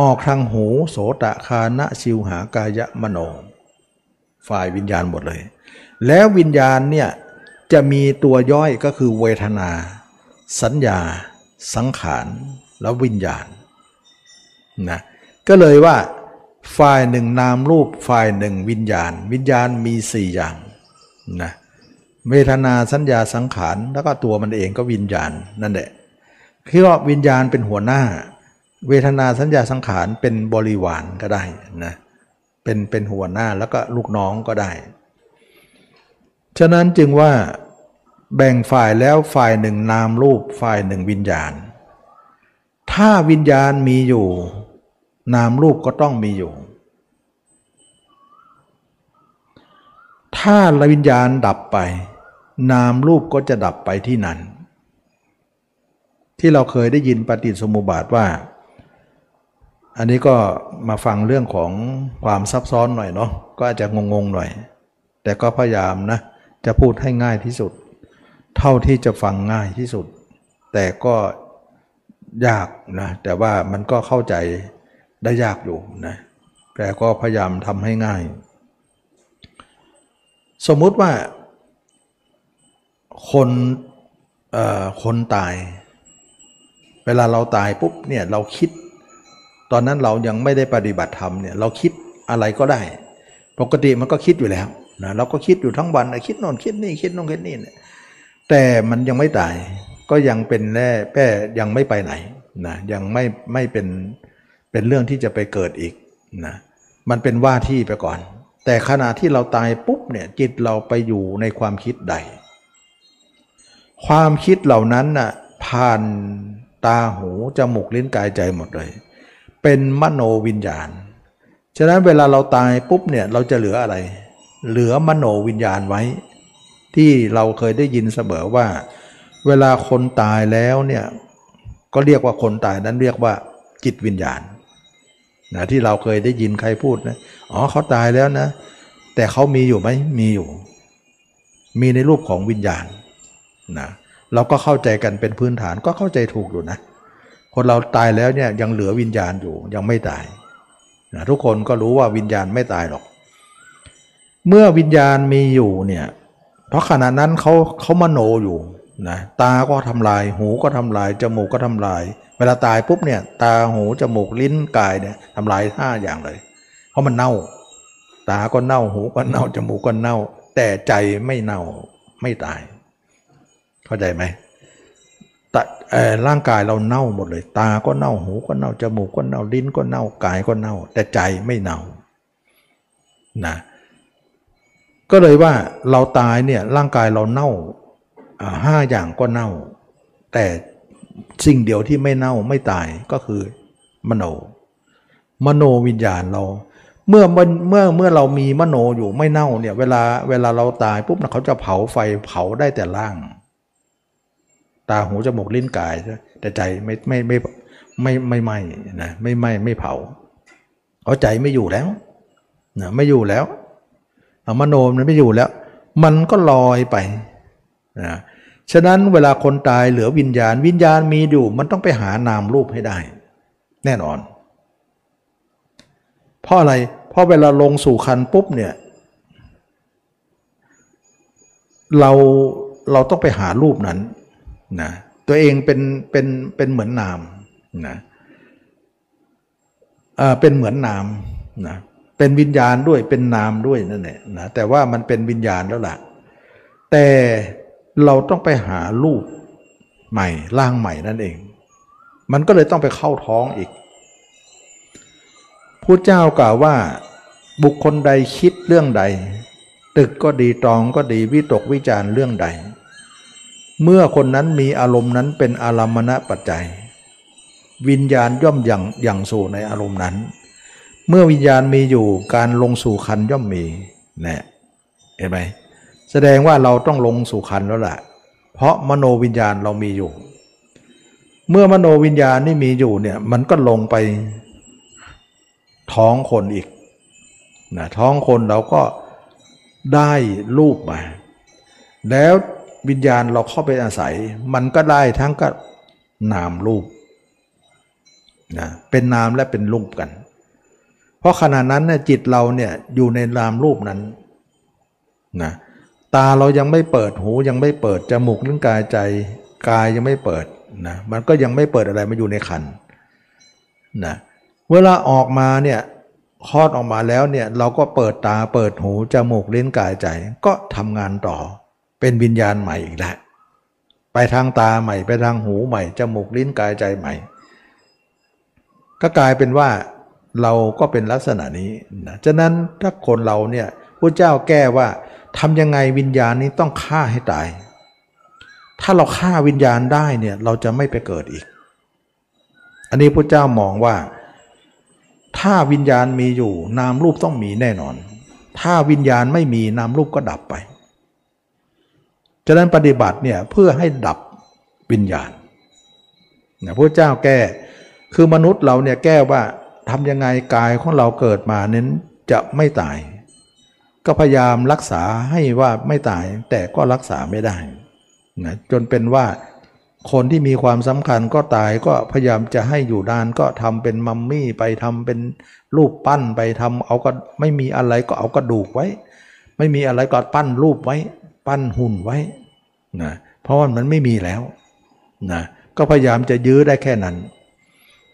ออกทางหูโสตะคานะชิวหากายะมโน ฝ่ายวิญญาณหมดเลย แล้ววิญญาณเนี่ยจะมีตัวย่อยก็คือเวทนา สัญญา สังขารแล้ววิญญาณ นะก็เลยว่าฝ่ายหนึ่งนามรูปฝ่ายหนึ่งวิญญาณ วิญญาณมีสี่อย่างนะเวทนาสัญญาสังขารแล้วก็ตัวมันเองก็วิญญาณนั่นแหละคือว่าวิญญาณเป็นหัวหน้า เวทนาสัญญาสังขารเป็นบริวารก็ได้นะเป็นเป็นหัวหน้าแล้วก็ลูกน้องก็ได้ ฉะนั้นจึงว่าแบ่งฝ่ายแล้วฝ่ายหนึ่งนามรูปฝ่ายหนึ่งวิญญาณ ถ้าวิญญาณมีอยู่ นามรูปก็ต้องมีอยู่ ถ้าวิญญาณดับไป นามรูปก็จะดับไปที่นั้น ที่เราเคยได้ยินปฏิสมุบาทว่า อันนี้ก็มาฟังเรื่องของความซับซ้อนหน่อยเนาะก็อาจจะงงๆหน่อย แต่ก็พยายามนะจะพูดให้ง่ายที่สุด เท่าที่จะฟังง่ายที่สุด แต่ก็ยากนะแต่ว่ามันก็เข้าใจ ได้ยากอยู่นะแต่ก็พยายามทำให้ง่าย สมมุติว่าคนคนตาย เวลาเราตายปุ๊บเนี่ยเราคิด ตอนนั้นเรายังไม่ได้ปฏิบัติธรรมเนี่ยเราคิดอะไรก็ได้ ปกติมันก็คิดอยู่แล้วนะเราก็คิดอยู่ทั้งวันคิดโน่นคิดนี่คิดโน่นคิดนี่เนี่ยแต่มันยังไม่ตายก็ยังเป็นแร่แป้ยังไม่ไปไหนนะยังไม่ไม่เป็น เป็นเรื่องที่จะไปเกิดอีกนะมันเป็นว่าที่ไปก่อน แต่ขณะที่เราตายปุ๊บเนี่ยจิตเราไปอยู่ในความคิดใด ความคิดเหล่านั้นน่ะผ่านตาหูจมูกลิ้นกายใจหมดเลย เป็นมโนวิญญาณ ฉะนั้นเวลาเราตายปุ๊บเนี่ยเราจะเหลืออะไร เหลือมโนวิญญาณไว้ ที่เราเคยได้ยินเสมอว่า เวลาคนตายแล้วเนี่ยก็เรียกว่าคนตายนั้นเรียกว่าจิตวิญญาณ นะที่เราเคยได้ยินใครพูดนะอ๋อเขาตายแล้วนะ แต่เขามีอยู่ไหมมีอยู่ มีในรูปของวิญญาณนะเราก็เข้าใจกันเป็นพื้นฐานก็เข้าใจถูกอยู่นะ คนเราตายแล้วเนี่ยยังเหลือวิญญาณอยู่ยังไม่ตายนะทุกคนก็รู้ว่าวิญญาณไม่ตายหรอก เมื่อวิญญาณมีอยู่เนี่ยเพราะขณะนั้นเขาเขามโนอยู่ นะตาก็ทำลาย หูก็ทำลาย จมูกก็ทำลาย เวลาตายปุ๊บเนี่ย ตาหูจมูกลิ้นกายเนี่ยทำลายห้าอย่างเลย เพราะมันเน่า ตาก็เน่า หูก็เน่า จมูกก็เน่า แต่ใจไม่เน่าไม่ตาย เข้าใจไหมตร่างกายเราเน่าหมดเลย ตาก็เน่าหูก็เน่าจมูกก็เน่าลิ้นก็เน่ากายก็เน่า แต่ใจไม่เน่านะก็เลยว่าเราตายเนี่ยร่างกายเราเน่า ห้าอย่างก็เน่า แต่สิ่งเดียวที่ไม่เน่าไม่ตายก็คือ มโน มโนวิญญาณเรา เมื่อเมื่อเมื่อเรามีมโนอยู่ไม่เน่าเนี่ยเวลาเวลาเราตายปุ๊บนะเขาจะเผาไฟเผาได้แต่ล่าง ตาหูจมูกลิ้นกายแต่ใจไม่ไม่ไม่ไม่ไม่ไหม้นะไม่ไหม้ไม่เผาเอาใจไม่อยู่แล้วนะไม่อยู่แล้วมโนมันไม่อยู่แล้ว มันก็ลอยไป นะฉะนั้นเวลาคนตายเหลือวิญญาณ วิญญาณมีอยู่ มันต้องไปหานามรูปให้ได้ แน่นอน เพราะอะไร เพราะเวลาลงสู่คันปุ๊บเนี่ยเราเราต้องไปหารูปนั้นนะตัวเองเป็นเป็นเป็นเหมือนนามนะเออเป็นเหมือนนามนะเป็นวิญญาณด้วยเป็นนามด้วยนั่นแหละนะแต่ว่ามันเป็นวิญญาณแล้วล่ะ แต่ เราต้องไปหาลูกใหม่ร่างใหม่นั่นเอง มันก็เลยต้องไปเข้าท้องอีกพุทธเจ้ากล่าวว่า บุคคลใดคิดเรื่องใด ตึกก็ดีตรองก็ดีวิตกวิจารเรื่องใด เมื่อคนนั้นมีอารมณ์นั้นเป็นอารมณะปัจจัย วิญญาณย่อมอย่างอย่างสู่ในอารมณ์นั้น เมื่อวิญญาณมีอยู่การลงสู่คันย่อมมีนี่ยเห็นไหม แสดงว่าเราต้องลงสู่คันแล้วแหละเพราะมโนวิญญาณเรามีอยู่ เมื่อมโนวิญญาณนี่มีอยู่เนี่ยมันก็ลงไปท้องคนอีกนะท้องคนเราก็ได้รูปมา แล้ววิญญาณเราเข้าไปอาศัย มันก็ได้ทั้งก็นามรูปนะเป็นนามและเป็นรูปกัน เพราะขณะนั้นเนี่ยจิตเราเนี่ยอยู่ในนามรูปนั้นนะ ตาเรายังไม่เปิดหูยังไม่เปิดจมูกลิ้นกายใจกายยังไม่เปิดนะมันก็ยังไม่เปิดอะไรมาอยู่ในขันนะเวลาออกมาเนี่ยคลอดออกมาแล้วเนี่ยเราก็เปิดตาเปิดหูจมูกลิ้นกายใจ ก็ทำงานต่อ เป็นวิญญาณใหม่อีกแล้วไปทางตาใหม่ไปทางหูใหม่จมูกลิ้นกายใจใหม่ ก็กลายเป็นว่าเราก็เป็นลักษณะนี้นะฉะนั้นถ้าคนเราเนี่ยพระเจ้าแก้ว่า ทำยังไงวิญญาณนี้ต้องฆ่าให้ตาย ถ้าเราฆ่าวิญญาณได้เนี่ยเราจะไม่ไปเกิดอีก อันนี้พระเจ้ามองว่า ถ้าวิญญาณมีอยู่นามรูปต้องมีแน่นอน ถ้าวิญญาณไม่มีนามรูปก็ดับไป ฉะนั้นปฏิบัติเนี่ยเพื่อให้ดับวิญญาณนะพระเจ้าแก้คือมนุษย์เราเนี่ยแก้ว่าทำยังไงกายของเราเกิดมาเน้นจะไม่ตาย ก็พยายามรักษาให้ว่าไม่ตายแต่ก็รักษาไม่ได้นะจนเป็นว่าคนที่มีความสำคัญก็ตายก็พยายามจะให้อยู่นานก็ทำเป็นมัมมี่ไปทำเป็นรูปปั้นไปทำเอาก็ไม่มีอะไรก็เอากระดูกไว้ ไม่มีอะไรก็ปั้นรูปไว้ ปั้นหุ่นไว้นะเพราะว่ามันไม่มีแล้วนะก็พยายามจะยื้อได้แค่นั้น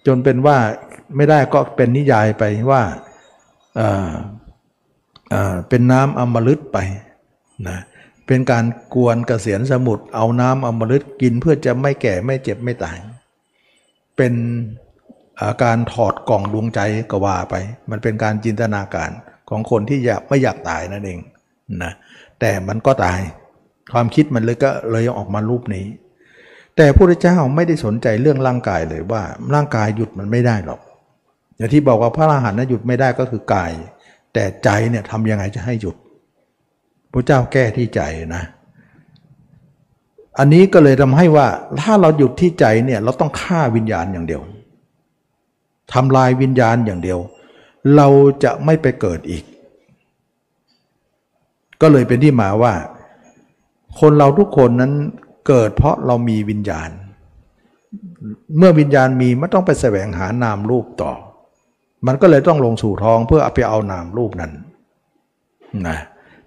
จนเป็นว่าไม่ได้ก็เป็นนิยายไปว่า เป็นน้ำอมฤตไปนะเป็นการกวนกเกษียณสมุทรเอาน้ำอมฤตกินเพื่อจะไม่แก่ไม่เจ็บไม่ตาย เป็นอาการถอดกล่องดวงใจกว่าไป มันเป็นการจินตนาการของคนที่อยากไม่อยากตายนั่นเองนะแต่มันก็ตาย ความคิดมันเลยก็เลยออกมารูปนี้ แต่พระเจ้าไม่ได้สนใจเรื่องร่างกายเลยว่าร่างกายหยุดมันไม่ได้หรอกอย่างที่บอกว่าพระอรหันต์นะหยุดไม่ได้ก็คือกาย แต่ใจเนี่ยทำยังไงจะให้หยุดพระเจ้าแก้ที่ใจนะ อันนี้ก็เลยทำให้ว่าถ้าเราหยุดที่ใจเนี่ยเราต้องฆ่าวิญญาณอย่างเดียวทำลายวิญญาณอย่างเดียว เราจะไม่ไปเกิดอีก ก็เลยเป็นที่มาว่า คนเราทุกคนนั้นเกิดเพราะเรามีวิญญาณ เมื่อวิญญาณมีไม่ต้องไปแสวงหานามรูปต่อ มันก็เลยต้องลงสู่ท้องเพื่อเอาไปเอานามรูปนั้นนะ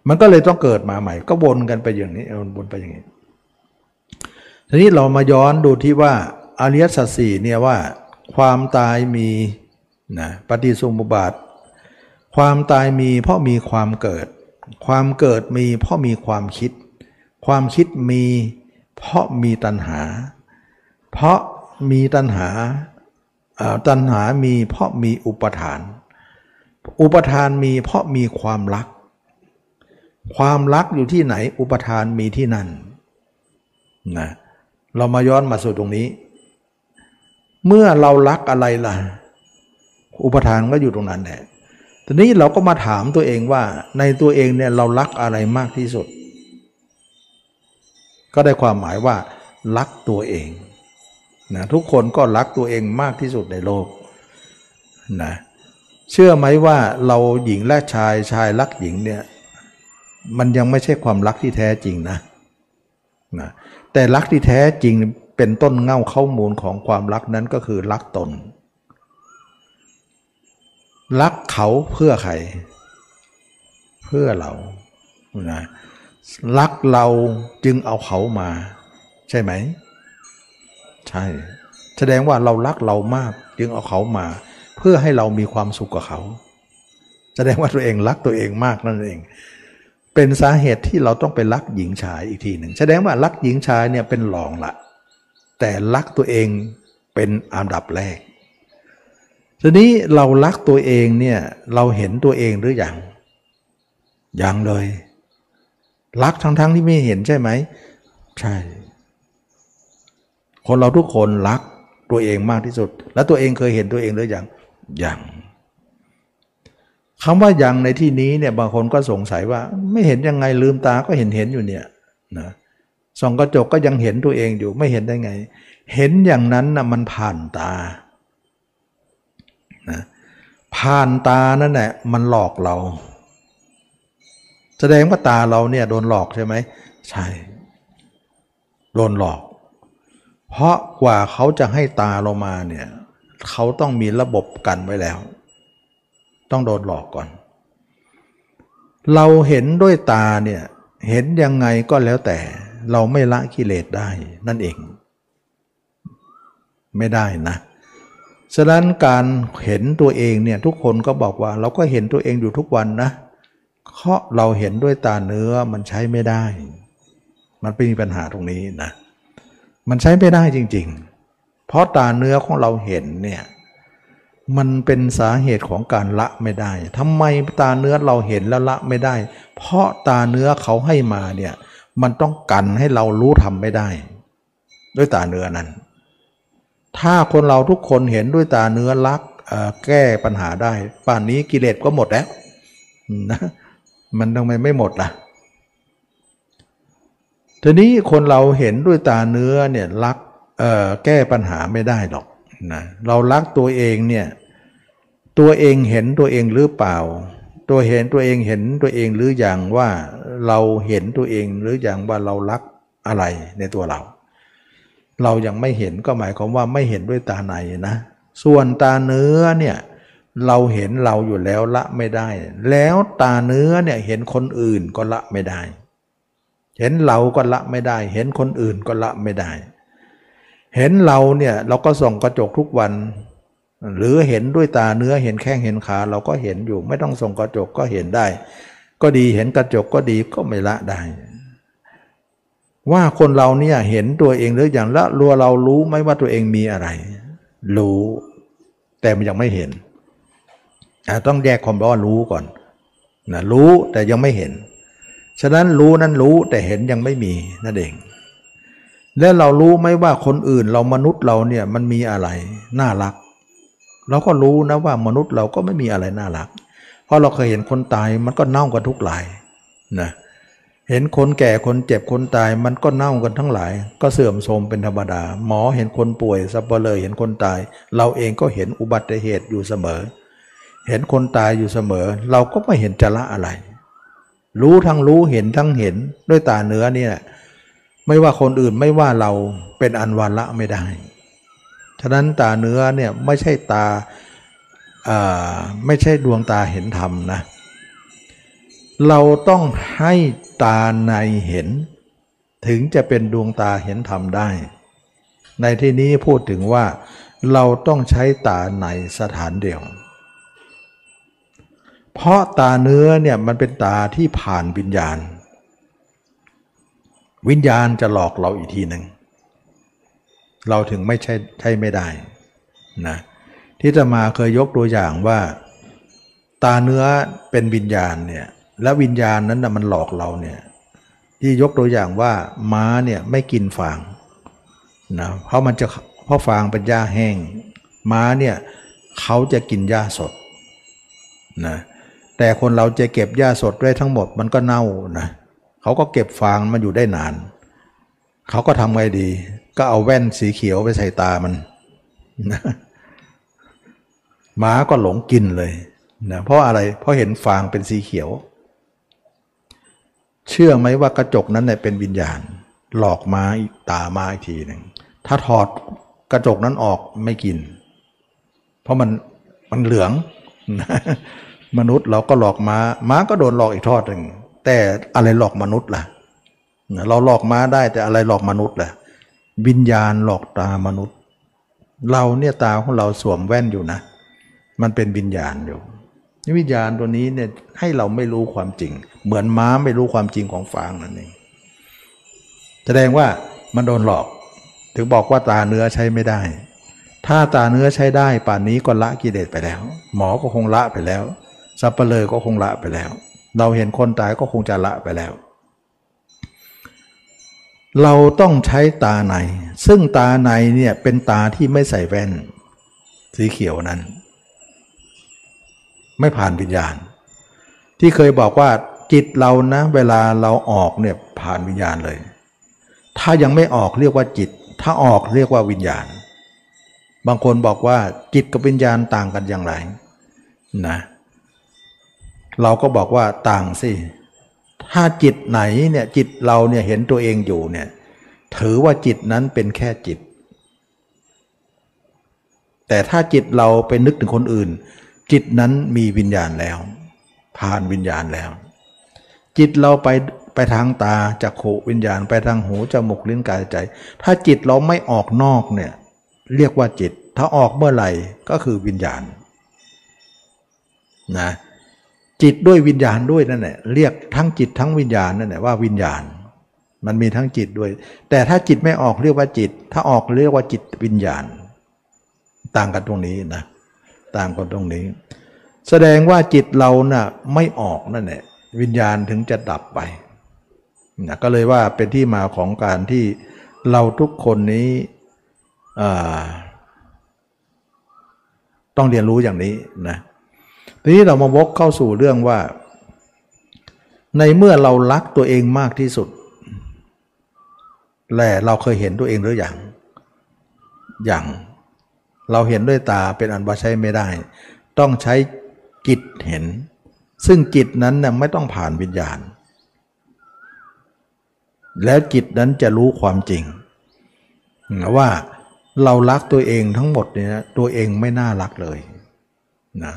มันก็เลยต้องเกิดมาใหม่ ก็วนกันไปอย่างนี้วนไปอย่างนี้ทีนี้เรามาย้อนดูที่ว่าอริยสัจสี่เนี่ยว่า ความตายมีนะปฏิสุมุบาท ความตายมีเพราะมีความเกิด ความเกิดมีเพราะมีความคิด ความคิดมีเพราะมีตัณหา เพราะมีตัณหา ตัณหามีเพราะมีอุปทาน อุปทานมีเพราะมีความรัก ความรักอยู่ที่ไหน อุปทานมีที่นั่นนะเรามาย้อนมาสู่ตรงนี้ เมื่อเรารักอะไรล่ะ อุปทานก็อยู่ตรงนั้นแหละทีนี้เราก็มาถามตัวเองว่า ในตัวเองเนี่ยเรารักอะไรมากที่สุด ก็ได้ความหมายว่า รักตัวเอง นะทุกคนก็รักตัวเองมากที่สุดในโลกนะเชื่อไหมว่าเราหญิงและชายชายรักหญิงเนี่ยมันยังไม่ใช่ความรักที่แท้จริงนะนะแต่รักที่แท้จริงเป็นต้นเง่าข้ามูลของความรักนั้นก็คือรักตน รักเขาเพื่อใคร เพื่อเรานะรักเราจึงเอาเขามา ใช่ไหม ใช่ แสดงว่าเรารักเรามากจึงเอาเขามา เพื่อให้เรามีความสุขกับเขา แสดงว่าตัวเองรักตัวเองมากนั่นเอง เป็นสาเหตุที่เราต้องไปรักหญิงชายอีกทีหนึ่งแสดงว่ารักหญิงชายเนี่ยเป็นหลองละแต่รักตัวเองเป็นอันดับแรกทีนี้เรารักตัวเองเนี่ยเราเห็นตัวเองหรืออยังยังเลย รักทั้งๆทที่ไม่เห็นใช่ไหม ใช่ คนเราทุกคนรักตัวเองมากที่สุด แล้วตัวเองเคยเห็นตัวเองหรือยังยังคำว่ายังในที่นี้เนี่ยบางคนก็สงสัยว่า ไม่เห็นยังไงลืมตาก็เห็นเห็นอยู่เนี่ยนะส่องกระจกก็ยังเห็นตัวเองอยู่ไม่เห็นได้ไง เห็นอย่างนั้นนะมันผ่านตานะผ่านตานั่นแหละมันหลอกเรา แสดงว่าตาเราเนี่ยโดนหลอกใช่ไหมใช่ โดนหลอก เพราะกว่าเขาจะให้ตาเรามาเนี่ยเขาต้องมีระบบกันไว้แล้ว ต้องโดนหลอกก่อน เราเห็นด้วยตาเนี่ยเห็นยังไงก็แล้วแต่เราไม่ละกิเลสได้นั่นเอง ไม่ได้นะฉะนั้นการเห็นตัวเองเนี่ยทุกคนก็บอกว่า เราก็เห็นตัวเองอยู่ทุกวันนะเพราะเราเห็นด้วยตาเนื้อมันใช้ไม่ได้ มันเป็นปัญหาตรงนี้นะ มันใช้ไม่ได้จริง ๆ เพราะตาเนื้อของเราเห็นเนี่ยมันเป็นสาเหตุของการละไม่ได้ ทำไมตาเนื้อเราเห็นแล้วละไม่ได้ เพราะตาเนื้อเขาให้มาเนี่ย มันต้องกันให้เรารู้ทำไม่ได้ ด้วยตาเนื้อนั้น ถ้าคนเราทุกคนเห็นด้วยตาเนื้อลักแก้ปัญหาได้ ป่านนี้กิเลสก็หมดแล้วนะ มันทำไมไม่หมดล่ะ ทีนี้คนเราเห็นด้วยตาเนื้อเนี่ยรักแก้ปัญหาไม่ได้หรอกนะเรารักตัวเองเนี่ยตัวเองเห็นตัวเองหรือเปล่า ตัวเห็นตัวเองเห็นตัวเองหรืออย่างว่าเราเห็นตัวเองหรืออย่างว่าเรารักอะไรในตัวเรา เรายังไม่เห็นก็หมายความว่าไม่เห็นด้วยตาในนะ ส่วนตาเนื้อเนี่ยเราเห็นเราอยู่แล้วละไม่ได้ แล้วตาเนื้อเนี่ยเห็นคนอื่นก็ละไม่ได้ เห็นเราก็ละไม่ได้ เห็นคนอื่นก็ละไม่ได้ เห็นเราเนี่ยเราก็ส่องกระจกทุกวัน หรือเห็นด้วยตาเนื้อเห็นแข้งเห็นขาเราก็เห็นอยู่ ไม่ต้องส่องกระจกก็เห็นได้ ก็ดีเห็นกระจกก็ดีก็ไม่ละได้ ว่าคนเราเนี่ยเห็นตัวเองหรืออย่างละรัวเรารู้ไหมว่าตัวเองมีอะไร รู้แต่มันยังไม่เห็นต้องแยกความร้อนรู้ก่อนนะรู้แต่ยังไม่เห็น ฉะนั้นรู้นั้นรู้แต่เห็นยังไม่มีนั่นเอง และเรารู้ไหมว่าคนอื่นเรามนุษย์เราเนี่ยมันมีอะไรน่ารัก เราก็รู้นะว่ามนุษย์เราก็ไม่มีอะไรน่ารัก เพราะเราเคยเห็นคนตายมันก็เน่ากันทุกหลายนะเห็นคนแก่คนเจ็บคนตายมันก็เน่ากันทั้งหลาย ก็เสื่อมโทรมเป็นธรรมดา หมอเห็นคนป่วยสับเปลยเห็นคนตาย เราเองก็เห็นอุบัติเหตุอยู่เสมอ เห็นคนตายอยู่เสมอ เราก็ไม่เห็นจะละอะไร รู้ทั้งรู้เห็นทั้งเห็นด้วยตาเนื้อนี่แหละไม่ว่าคนอื่นไม่ว่าเราเป็นอันวันละไม่ได้ฉะนั้นตาเนื้อเนี่ยไม่ใช่ตาไม่ใช่ดวงตาเห็นธรรมนะเราต้องให้ตาในเห็น ถึงจะเป็นดวงตาเห็นธรรมได้ ในที่นี้พูดถึงว่าเราต้องใช้ตาในสถานเดียว เพราะตาเนื้อเนี่ยมันเป็นตาที่ผ่านวิญญาณ วิญญาณจะหลอกเราอีกทีหนึ่งเราถึงไม่ใช่ใช่ไม่ได้นะที่จะมาเคยยกตัวอย่างว่า ตาเนื้อเป็นวิญญาณเนี่ยและวิญญาณนั้นนะมันหลอกเราเนี่ยที่ยกตัวอย่างว่าม้าเนี่ยไม่กินฟางนะเพราะมันจะเพราะฟางเป็นหญ้าแห้ง ม้าเนี่ยเขาจะกินหญ้าสดนะ แต่คนเราจะเก็บหญ้าสดไว้ทั้งหมดมันก็เน่านะเขาก็เก็บฟางมาอยู่ได้นาน เขาก็ทำไงดี ก็เอาแว่นสีเขียวไปใส่ตามันนะหมาก็หลงกินเลยนะเพราะอะไรเพราะเห็นฟางเป็นสีเขียว เชื่อไหมว่ากระจกนั้นเนี่ยเป็นวิญญาณ หลอกมาตามาอีกทีหนึ่งถ้าถอดกระจกนั้นออกไม่กิน เพราะมันมันเหลือง มนุษย์เราก็หลอกม้า ม้าก็โดนหลอกอีกทอดหนึ่งแต่อะไรหลอกมนุษย์ล่ะ เราหลอกม้าได้แต่อะไรหลอกมนุษย์ล่ะ วิญญาณหลอกตามนุษย์ เราเนี่ยตาของเราสวมแว่นอยู่นะ มันเป็นวิญญาณอยู่วิญญาณตัวนี้เนี่ยให้เราไม่รู้ความจริง เหมือนม้าไม่รู้ความจริงของฟางนั่นเองแสดงว่ามันโดนหลอก ถึงบอกว่าตาเนื้อใช้ไม่ได้ ถ้าตาเนื้อใช้ได้ ป่านนี้ก็ละกิเลสไปแล้ว หมอก็คงละไปแล้ว สับเปลอก็คงละไปแล้ว เราเห็นคนตายก็คงจะละไปแล้ว เราต้องใช้ตาใน ซึ่งตาในเนี่ยเป็นตาที่ไม่ใส่แว่น สีเขียวนั้น ไม่ผ่านวิญญาณ ที่เคยบอกว่าจิตเรานะ เวลาเราออกเนี่ยผ่านวิญญาณเลย ถ้ายังไม่ออกเรียกว่าจิต ถ้าออกเรียกว่าวิญญาณ บางคนบอกว่าจิตกับวิญญาณต่างกันอย่างไรนะ เราก็บอกว่าต่างสิ ถ้าจิตไหนเนี่ยจิตเราเนี่ยเห็นตัวเองอยู่เนี่ยถือว่าจิตนั้นเป็นแค่จิต แต่ถ้าจิตเราไปนึกถึงคนอื่น จิตนั้นมีวิญญาณแล้ว ผ่านวิญญาณแล้ว จิตเราไปไปทางตาจากโขวิญญาณ ไปทางหูจมูกลิ้นกายใจ ถ้าจิตเราไม่ออกนอกเนี่ยเรียกว่าจิต ถ้าออกเมื่อไหร่ก็คือวิญญาณนะ จิตด้วยวิญญาณด้วยนั่นแหละเรียกทั้งจิตทั้งวิญญาณนั่นแหละว่าวิญญาณ มันมีทั้งจิตด้วย แต่ถ้าจิตไม่ออกเรียกว่าจิต ถ้าออกเรียกว่าจิตวิญญาณ ต่างกันตรงนี้นะต่างกันตรงนี้ แสดงว่าจิตเรานะ่ะไม่ออกนั่นแหละวิญญาณถึงจะดับไปนะก็เลยว่าเป็นที่มาของการที่เราทุกคนนี้ต้องเรียนรู้อย่างนี้นะ ทีนี้เรามาวกเข้าสู่เรื่องว่า ในเมื่อเรารักตัวเองมากที่สุดแหละเราเคยเห็นตัวเองหรืออยังอย่างเราเห็นด้วยตาเป็นอันว่าใช้ไม่ได้ ต้องใช้จิตเห็น ซึ่งจิตนั้นน่ยไม่ต้องผ่านวิญญาณ แล้วจิตนั้นจะรู้ความจริงว่าเรารักตัวเองทั้งหมดเนี่ยตัวเองไม่น่ารักเลยนะ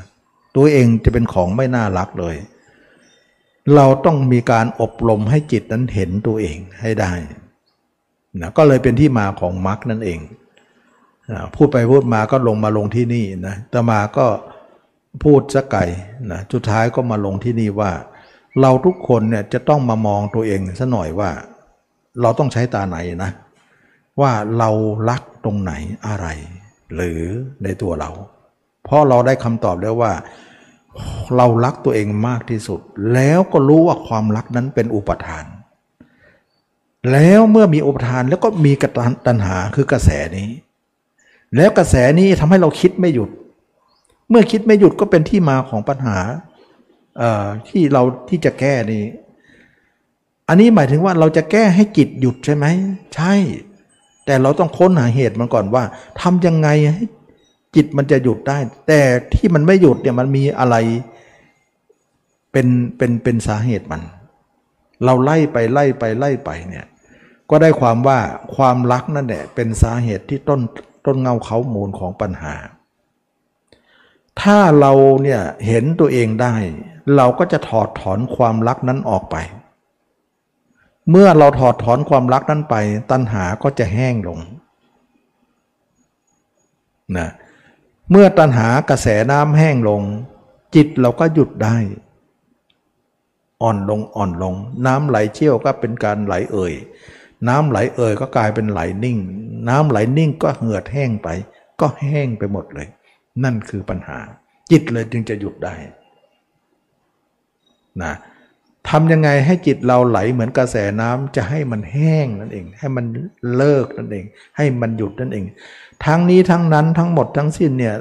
ตัวเองจะเป็นของไม่น่ารักเลย เราต้องมีการอบรมให้จิตนั้นเห็นตัวเองให้ได้นะก็เลยเป็นที่มาของมรรคนั่นเองนะพูดไปพูดมาก็ลงมาลงที่นี่นะแต่มาก็พูดสักไก่นะสุดท้ายก็มาลงที่นี่ว่า เราทุกคนเนี่ยจะต้องมามองตัวเองซะหน่อยว่า เราต้องใช้ตาไหนนะ ว่าเรารักตรงไหนอะไร หรือในตัวเรา เพราะเราได้คำตอบแล้วว่า เรารักตัวเองมากที่สุด แล้วก็รู้ว่าความรักนั้นเป็นอุปทาน แล้วเมื่อมีอุปทานแล้วก็มีกระตันหาคือกระแสนี้ แล้วกระแสนี้ทำให้เราคิดไม่หยุด เมื่อคิดไม่หยุดก็เป็นที่มาของปัญหาที่เราที่จะแก้นี้อันนี้หมายถึงว่าเราจะแก้ให้จิตหยุดใช่ไหม ใช่ แต่เราต้องค้นหาเหตุมันก่อนว่าทำยังไงให้ จิตมันจะหยุดได้ แต่ที่มันไม่หยุดเนี่ยมันมีอะไรเป็นเป็นเป็นสาเหตุมัน เราไล่ไปไล่ไปไล่ไปเนี่ยก็ได้ความว่าความรักนั่นแหละเป็นสาเหตุที่ต้นต้นเงาเขามูลของปัญหา ถ้าเราเนี่ยเห็นตัวเองได้ เราก็จะถอดถอนความรักนั้นออกไป เมื่อเราถอดถอนความรักนั้นไป ตัณหาก็จะแห้งลงนะ เมื่อตัณหากระแสน้ำแห้งลง จิตเราก็หยุดได้ อ่อนลงอ่อนลง น้ำไหลเชี่ยวก็เป็นการไหลเอ่ย น้ำไหลเอ่ยก็กลายเป็นไหลนิ่ง น้ำไหลนิ่งก็เหือดแห้งไป ก็แห้งไปหมดเลย นั่นคือปัญหา จิตเลยจึงจะหยุดได้นะทำยังไงให้จิตเราไหลเหมือนกระแสน้ำจะให้มันแห้งนั่นเอง ให้มันเลิกนั่นเอง ให้มันหยุดนั่นเอง ทั้งนี้ทั้งนั้นทั้งหมดทั้งสิ้นเนี่ย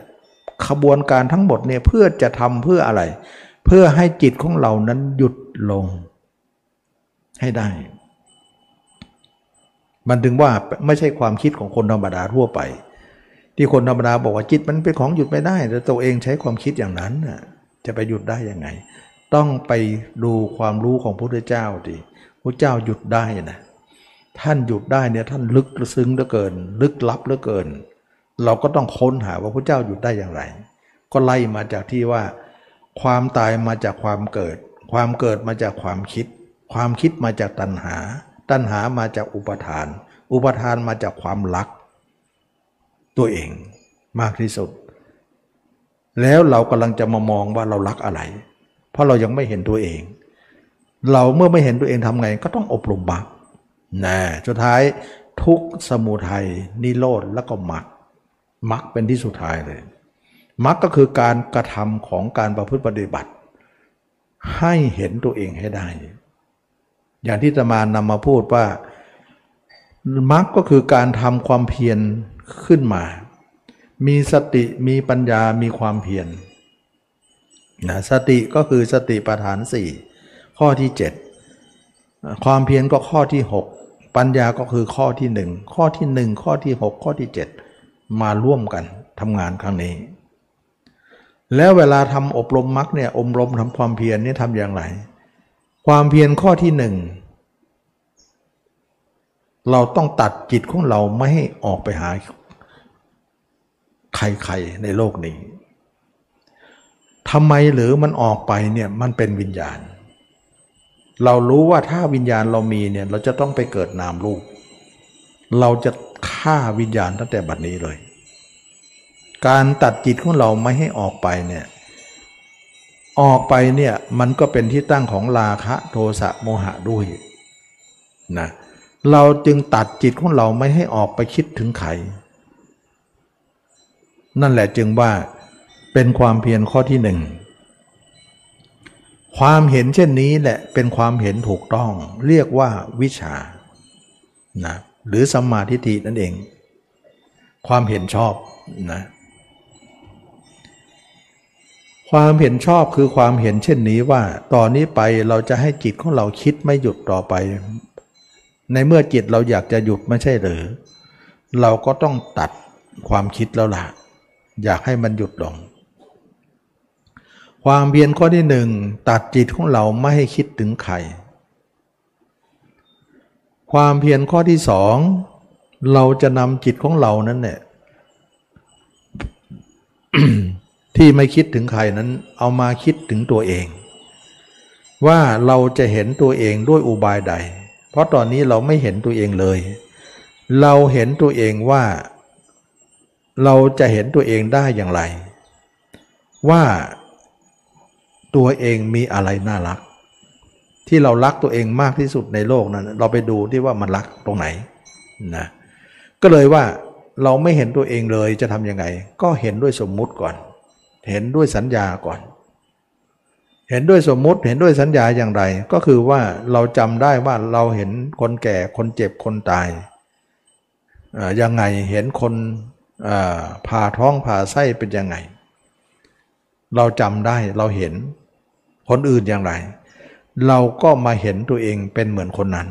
ขบวนการทั้งหมดเนี่ยเพื่อจะทำเพื่ออะไร เพื่อให้จิตของเรานั้นหยุดลงให้ได้ มันถึงว่าไม่ใช่ความคิดของคนธรรมดาทั่วไป ที่คนธรรมดาบอกว่าจิตมันเป็นของหยุดไม่ได้ แต่ตัวเองใช้ความคิดอย่างนั้นจะไปหยุดได้ยังไง ต้องไปดูความรู้ของพระพุทธเจ้าดิพระเจ้าหยุดได้นะท่านหยุดได้เนี่ยท่านลึกซึ้งเหลือเกิน ลึกลับเหลือเกิน เราก็ต้องค้นหาว่าพระเจ้าหยุดได้อย่างไร ก็ไล่มาจากที่ว่า ความตายมาจากความเกิด ความเกิดมาจากความคิด ความคิดมาจากตัณหา ตัณหามาจากอุปทาน อุปทานมาจากความรัก ตัวเองมากที่สุด แล้วเรากำลังจะมามองว่าเรารักอะไร เพราะเรายังไม่เห็นตัวเอง เราเมื่อไม่เห็นตัวเองทำไงก็ต้องอบรมบักนะสุดท้ายทุกสมุทัยนิโรธแล้วก็มรรค มรรคเป็นที่สุดท้ายเลยมรรคก็คือการกระทำของการประพฤติปฏิบัติ ให้เห็นตัวเองให้ได้ อย่างที่ตมานนำมาพูดว่ามรรคก็คือการทำความเพียรขึ้นมา มีสติมีปัญญามีความเพียรนะสติก็คือสติปัฏฐานสี่ข้อที่ 7 ความเพียรก็ข้อที่ 6 ปัญญาก็คือข้อที่ 1 ข้อที่ 1 ข้อที่ 6 ข้อที่ 7 มาร่วมกันทำงานครั้งนี้ แล้วเวลาทำอบรมมรรคเนี่ยอบรมทำความเพียรนี่ทำอย่างไร ความเพียรข้อที่หนึ่งเราต้องตัดจิตของเราไม่ให้ออกไปหาใครๆในโลกนี้ทำไมหรือมันออกไปเนี่ยมันเป็นวิญญาณ เรารู้ว่าถ้าวิญญาณเรามีเนี่ยเราจะต้องไปเกิดนามรูป เราจะ ฆ่าวิญญาณตั้งแต่บัดนี้เลย การตัดจิตของเราไม่ให้ออกไปเนี่ยออกไปเนี่ยมันก็เป็นที่ตั้งของราคะโทสะโมหะด้วยนะเราจึงตัดจิตของเราไม่ให้ออกไปคิดถึงใครนั่นแหละจึงว่าเป็นความเพียรข้อที่หนึ่งความเห็นเช่นนี้แหละเป็นความเห็นถูกต้อง เรียกว่าวิชานะ หรือสัมมาทิฏฐินั่นเอง ความเห็นชอบนะความเห็นชอบคือความเห็นเช่นนี้ว่าตอนนี้ไปเราจะให้จิตของเราคิดไม่หยุดต่อไป ในเมื่อจิตเราอยากจะหยุดไม่ใช่หรือ เราก็ต้องตัดความคิดแล้วล่ะ อยากให้มันหยุดลง ความเพียรข้อที่หนึ่งตัดจิตของเราไม่ให้คิดถึงใคร ความเพียรข้อที่สองเราจะนำจิตของเรานั้นเนี่ยที่ไม่คิดถึงใครนั้น เอามาคิดถึงตัวเอง ว่าเราจะเห็นตัวเองด้วยอุบายใด เพราะตอนนี้เราไม่เห็นตัวเองเลย เราเห็นตัวเองว่า เราจะเห็นตัวเองได้อย่างไร ว่าตัวเองมีอะไรน่ารัก ที่เรารักตัวเองมากที่สุดในโลกนั้น เราไปดูที่ว่ามันรักตรงไหนนะก็เลยว่าเราไม่เห็นตัวเองเลยจะทำยังไง ก็เห็นด้วยสมมุติก่อน เห็นด้วยสัญญาก่อน เห็นด้วยสมมุติเห็นด้วยสัญญาอย่างไร ก็คือว่าเราจำได้ว่าเราเห็นคนแก่คนเจ็บคนตายยังไงเห็นคนผ่าท้องผ่าไส้เป็นยังไง เราจำได้เราเห็นคนอื่นอย่างไร เราก็มาเห็นตัวเองเป็นเหมือนคนนั้น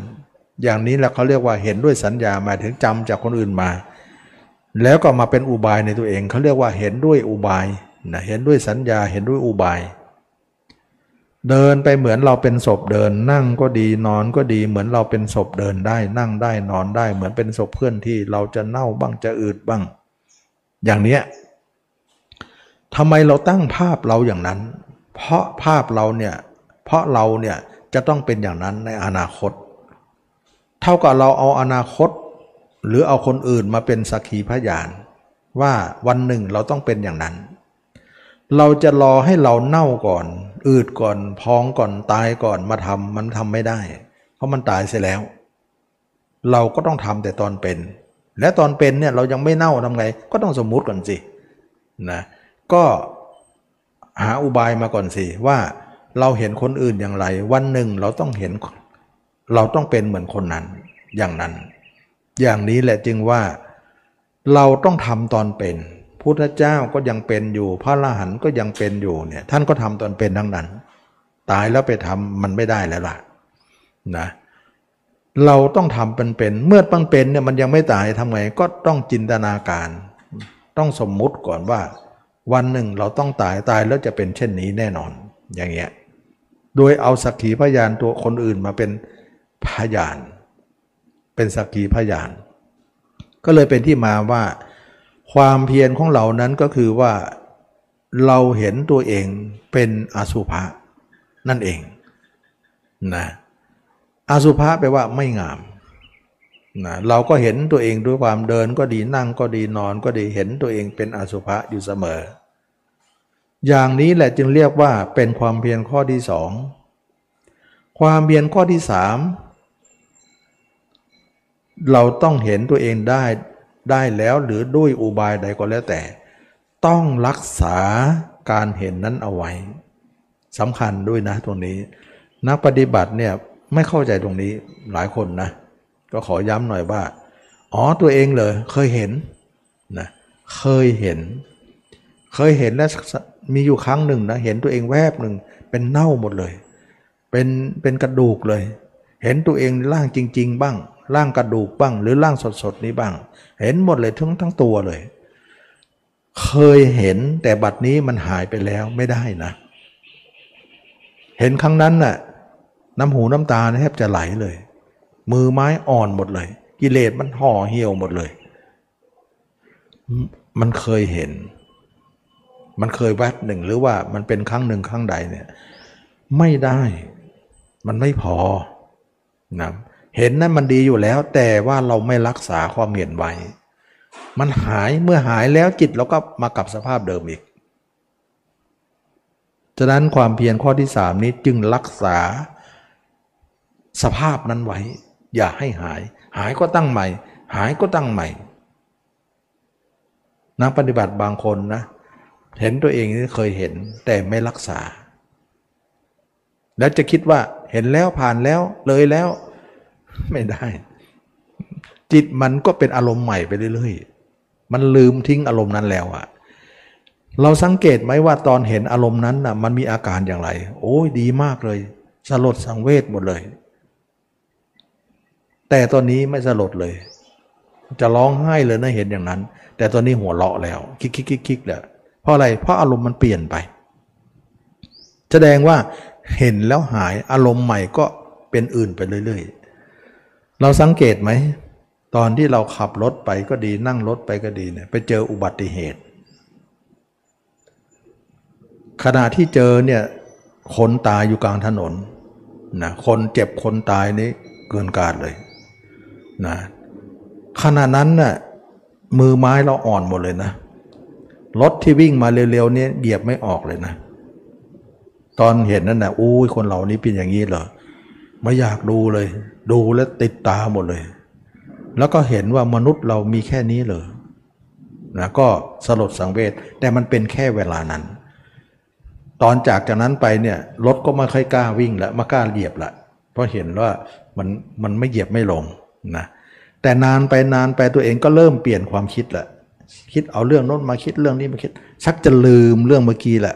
อย่างนี้แหละเขาเรียกว่าเห็นด้วยสัญญามาถึงจำจากคนอื่นมา แล้วก็มาเป็นอุบายในตัวเองเขาเรียกว่าเห็นด้วยอุบายนะเห็นด้วยสัญญาเห็นด้วยอุบาย เดินไปเหมือนเราเป็นศพเดิน นั่งก็ดีนอนก็ดีเหมือนเราเป็นศพเดินได้ นั่งได้นอนได้ เหมือนเป็นศพเพื่อนที่เราจะเน่าบ้างจะอืดบ้าง อย่างเนี้ยทำไมเราตั้งภาพเราอย่างนั้น เพราะภาพเราเนี่ย เพราะเราเนี่ยจะต้องเป็นอย่างนั้นในอนาคต เท่ากับเราเอาอนาคต หรือเอาคนอื่นมาเป็นสักขีพยาน ว่าวันหนึ่งเราต้องเป็นอย่างนั้น เราจะรอให้เราเน่าก่อน อืดก่อนพองก่อนตายก่อนมาทำมันทำไม่ได้ เพราะมันตายเสียแล้ว เราก็ต้องทำแต่ตอนเป็น และตอนเป็นเนี่ยเรายังไม่เน่าทำไง ก็ต้องสมมุติก่อนสินะก็หาอุบายมาก่อนสิว่า เราเห็นคนอื่นอย่างไร วันหนึ่งเราต้องเห็น เราต้องเป็นเหมือนคนนั้น อย่างนั้น อย่างนี้แหละจึงว่า เราต้องทำตอนเป็น พุทธเจ้าก็ยังเป็นอยู่ พระอรหันต์ก็ยังเป็นอยู่เนี่ย ท่านก็ทำตอนเป็นทั้งนั้น ตายแล้วไปทำมันไม่ได้แล้วล่ะนะเราต้องทำเป็นเป็นเมื่อปังเป็นเนี่ยมันยังไม่ตายทำไงก็ต้องจินตนาการ ต้องสมมุติก่อนว่า วันหนึ่งเราต้องตายตายแล้วจะเป็นเช่นนี้แน่นอนอย่างเงี้ย โดยเอาสักขีพยานตัวคนอื่นมาเป็นพยาน เป็นสักขีพยาน ก็เลยเป็นที่มาว่า ความเพียรของเรานั้นก็คือว่าเราเห็นตัวเองเป็นอสุภะนั่นเองนะอสุภะแปลว่าไม่งามนะเราก็เห็นตัวเองด้วยความเดินก็ดีนั่งก็ดีนอนก็ดีเห็นตัวเองเป็นอสุภะอยู่เสมอ อย่างนี้แหละจึงเรียกว่าเป็นความเพียรข้อที่สองความเพียรข้อที่สามเราต้องเห็นตัวเองได้ได้แล้วหรือด้วยอุบายใดก็แล้วแต่ ต้องรักษาการเห็นนั้นเอาไว้สำคัญด้วยนะตรงนี้ นักปฏิบัติเนี่ยไม่เข้าใจตรงนี้หลายคนนะ ก็ขอย้ำหน่อยว่า อ๋อตัวเองเลยเคยเห็นนะเคยเห็น เคยเห็นแล้วมีอยู่ครั้งหนึ่งนะเห็นตัวเองแวบหนึ่งเป็นเน่าหมดเลย เป็นเป็นกระดูกเลย เห็นตัวเองร่างจริง ๆ บ้าง ร่างกระดูกบ้าง หรือร่างสดๆนี้บ้าง เห็นหมดเลยทั้งทั้งตัวเลย เคยเห็นแต่บัดนี้มันหายไปแล้วไม่ได้นะ เห็นครั้งนั้นน่ะน้ำหูน้ำตาแทบจะไหลเลย มือไม้อ่อนหมดเลย กิเลสมันห่อเหี่ยวหมดเลย มันเคยเห็น มันเคยแวบหนึ่งหรือว่ามันเป็นครั้งหนึ่งครั้งใดเนี่ย ไม่ได้ มันไม่พอนะเห็นนั้นมันดีอยู่แล้ว แต่ว่าเราไม่รักษาความเห็นไว้ มันหายเมื่อหายแล้วจิตเราก็มากับสภาพเดิมอีกฉะนั้นความเพียรข้อที่สามนี้จึงรักษาสภาพนั้นไว้ อย่าให้หาย หายก็ตั้งใหม่ หายก็ตั้งใหม่นักปฏิบัติบางคนนะเเห็นตัวเองนี่เคยเห็นแต่ไม่รักษา แล้วจะคิดว่าเห็นแล้วผ่านแล้วเลยแล้ว ไม่ได้ จิตมันก็เป็นอารมณ์ใหม่ไปเรื่อยๆ มันลืมทิ้งอารมณ์นั้นแล้วอะเราสังเกตไหมว่าตอนเห็นอารมณ์นั้นน่ะ มันมีอาการอย่างไร โอ้ยดีมากเลย สลดสังเวชหมดเลย แต่ตอนนี้ไม่สลดเลย จะร้องไห้เลยนะเห็นอย่างนั้น แต่ตอนนี้หัวเราะแล้ว คิกคิกคิกคิกแล้ว เพราะอะไร เพราะอารมณ์มันเปลี่ยนไป แสดงว่าเห็นแล้วหายอารมณ์ใหม่ก็เป็นอื่นไปเรื่อยๆ เราสังเกตไหม ตอนที่เราขับรถไปก็ดีนั่งรถไปก็ดีเนี่ยไปเจออุบัติเหตุ ขณะที่เจอเนี่ยคนตายอยู่กลางถนนนะคนเจ็บคนตายนี่เกินกาดเลยนะขณะนั้นน่ะมือไม้เราอ่อนหมดเลยนะ รถที่วิ่งมาเร็วๆนี่เหยียบไม่ออกเลยนะ ตอนเห็นนั่นนะอู้คนเหล่านี้เป็นอย่างนี้เหรอไม่อยากดูเลย ดูแล้วติดตาหมดเลย แล้วก็เห็นว่ามนุษย์เรามีแค่นี้เลยนะก็สลดสังเวชแต่มันเป็นแค่เวลานั้น ตอนจากจากนั้นไปเนี่ยรถก็ไม่ค่อยกล้าวิ่งแล้วไม่กล้าเหยียบละเพราะเห็นว่ามันมันไม่เหยียบไม่ลงนะแต่นานไปนานไปตัวเองก็เริ่มเปลี่ยนความคิดละ คิดเอาเรื่องโน้นมาคิดเรื่องนี้มาคิด ชักจะลืมเรื่องเมื่อกี้แหละ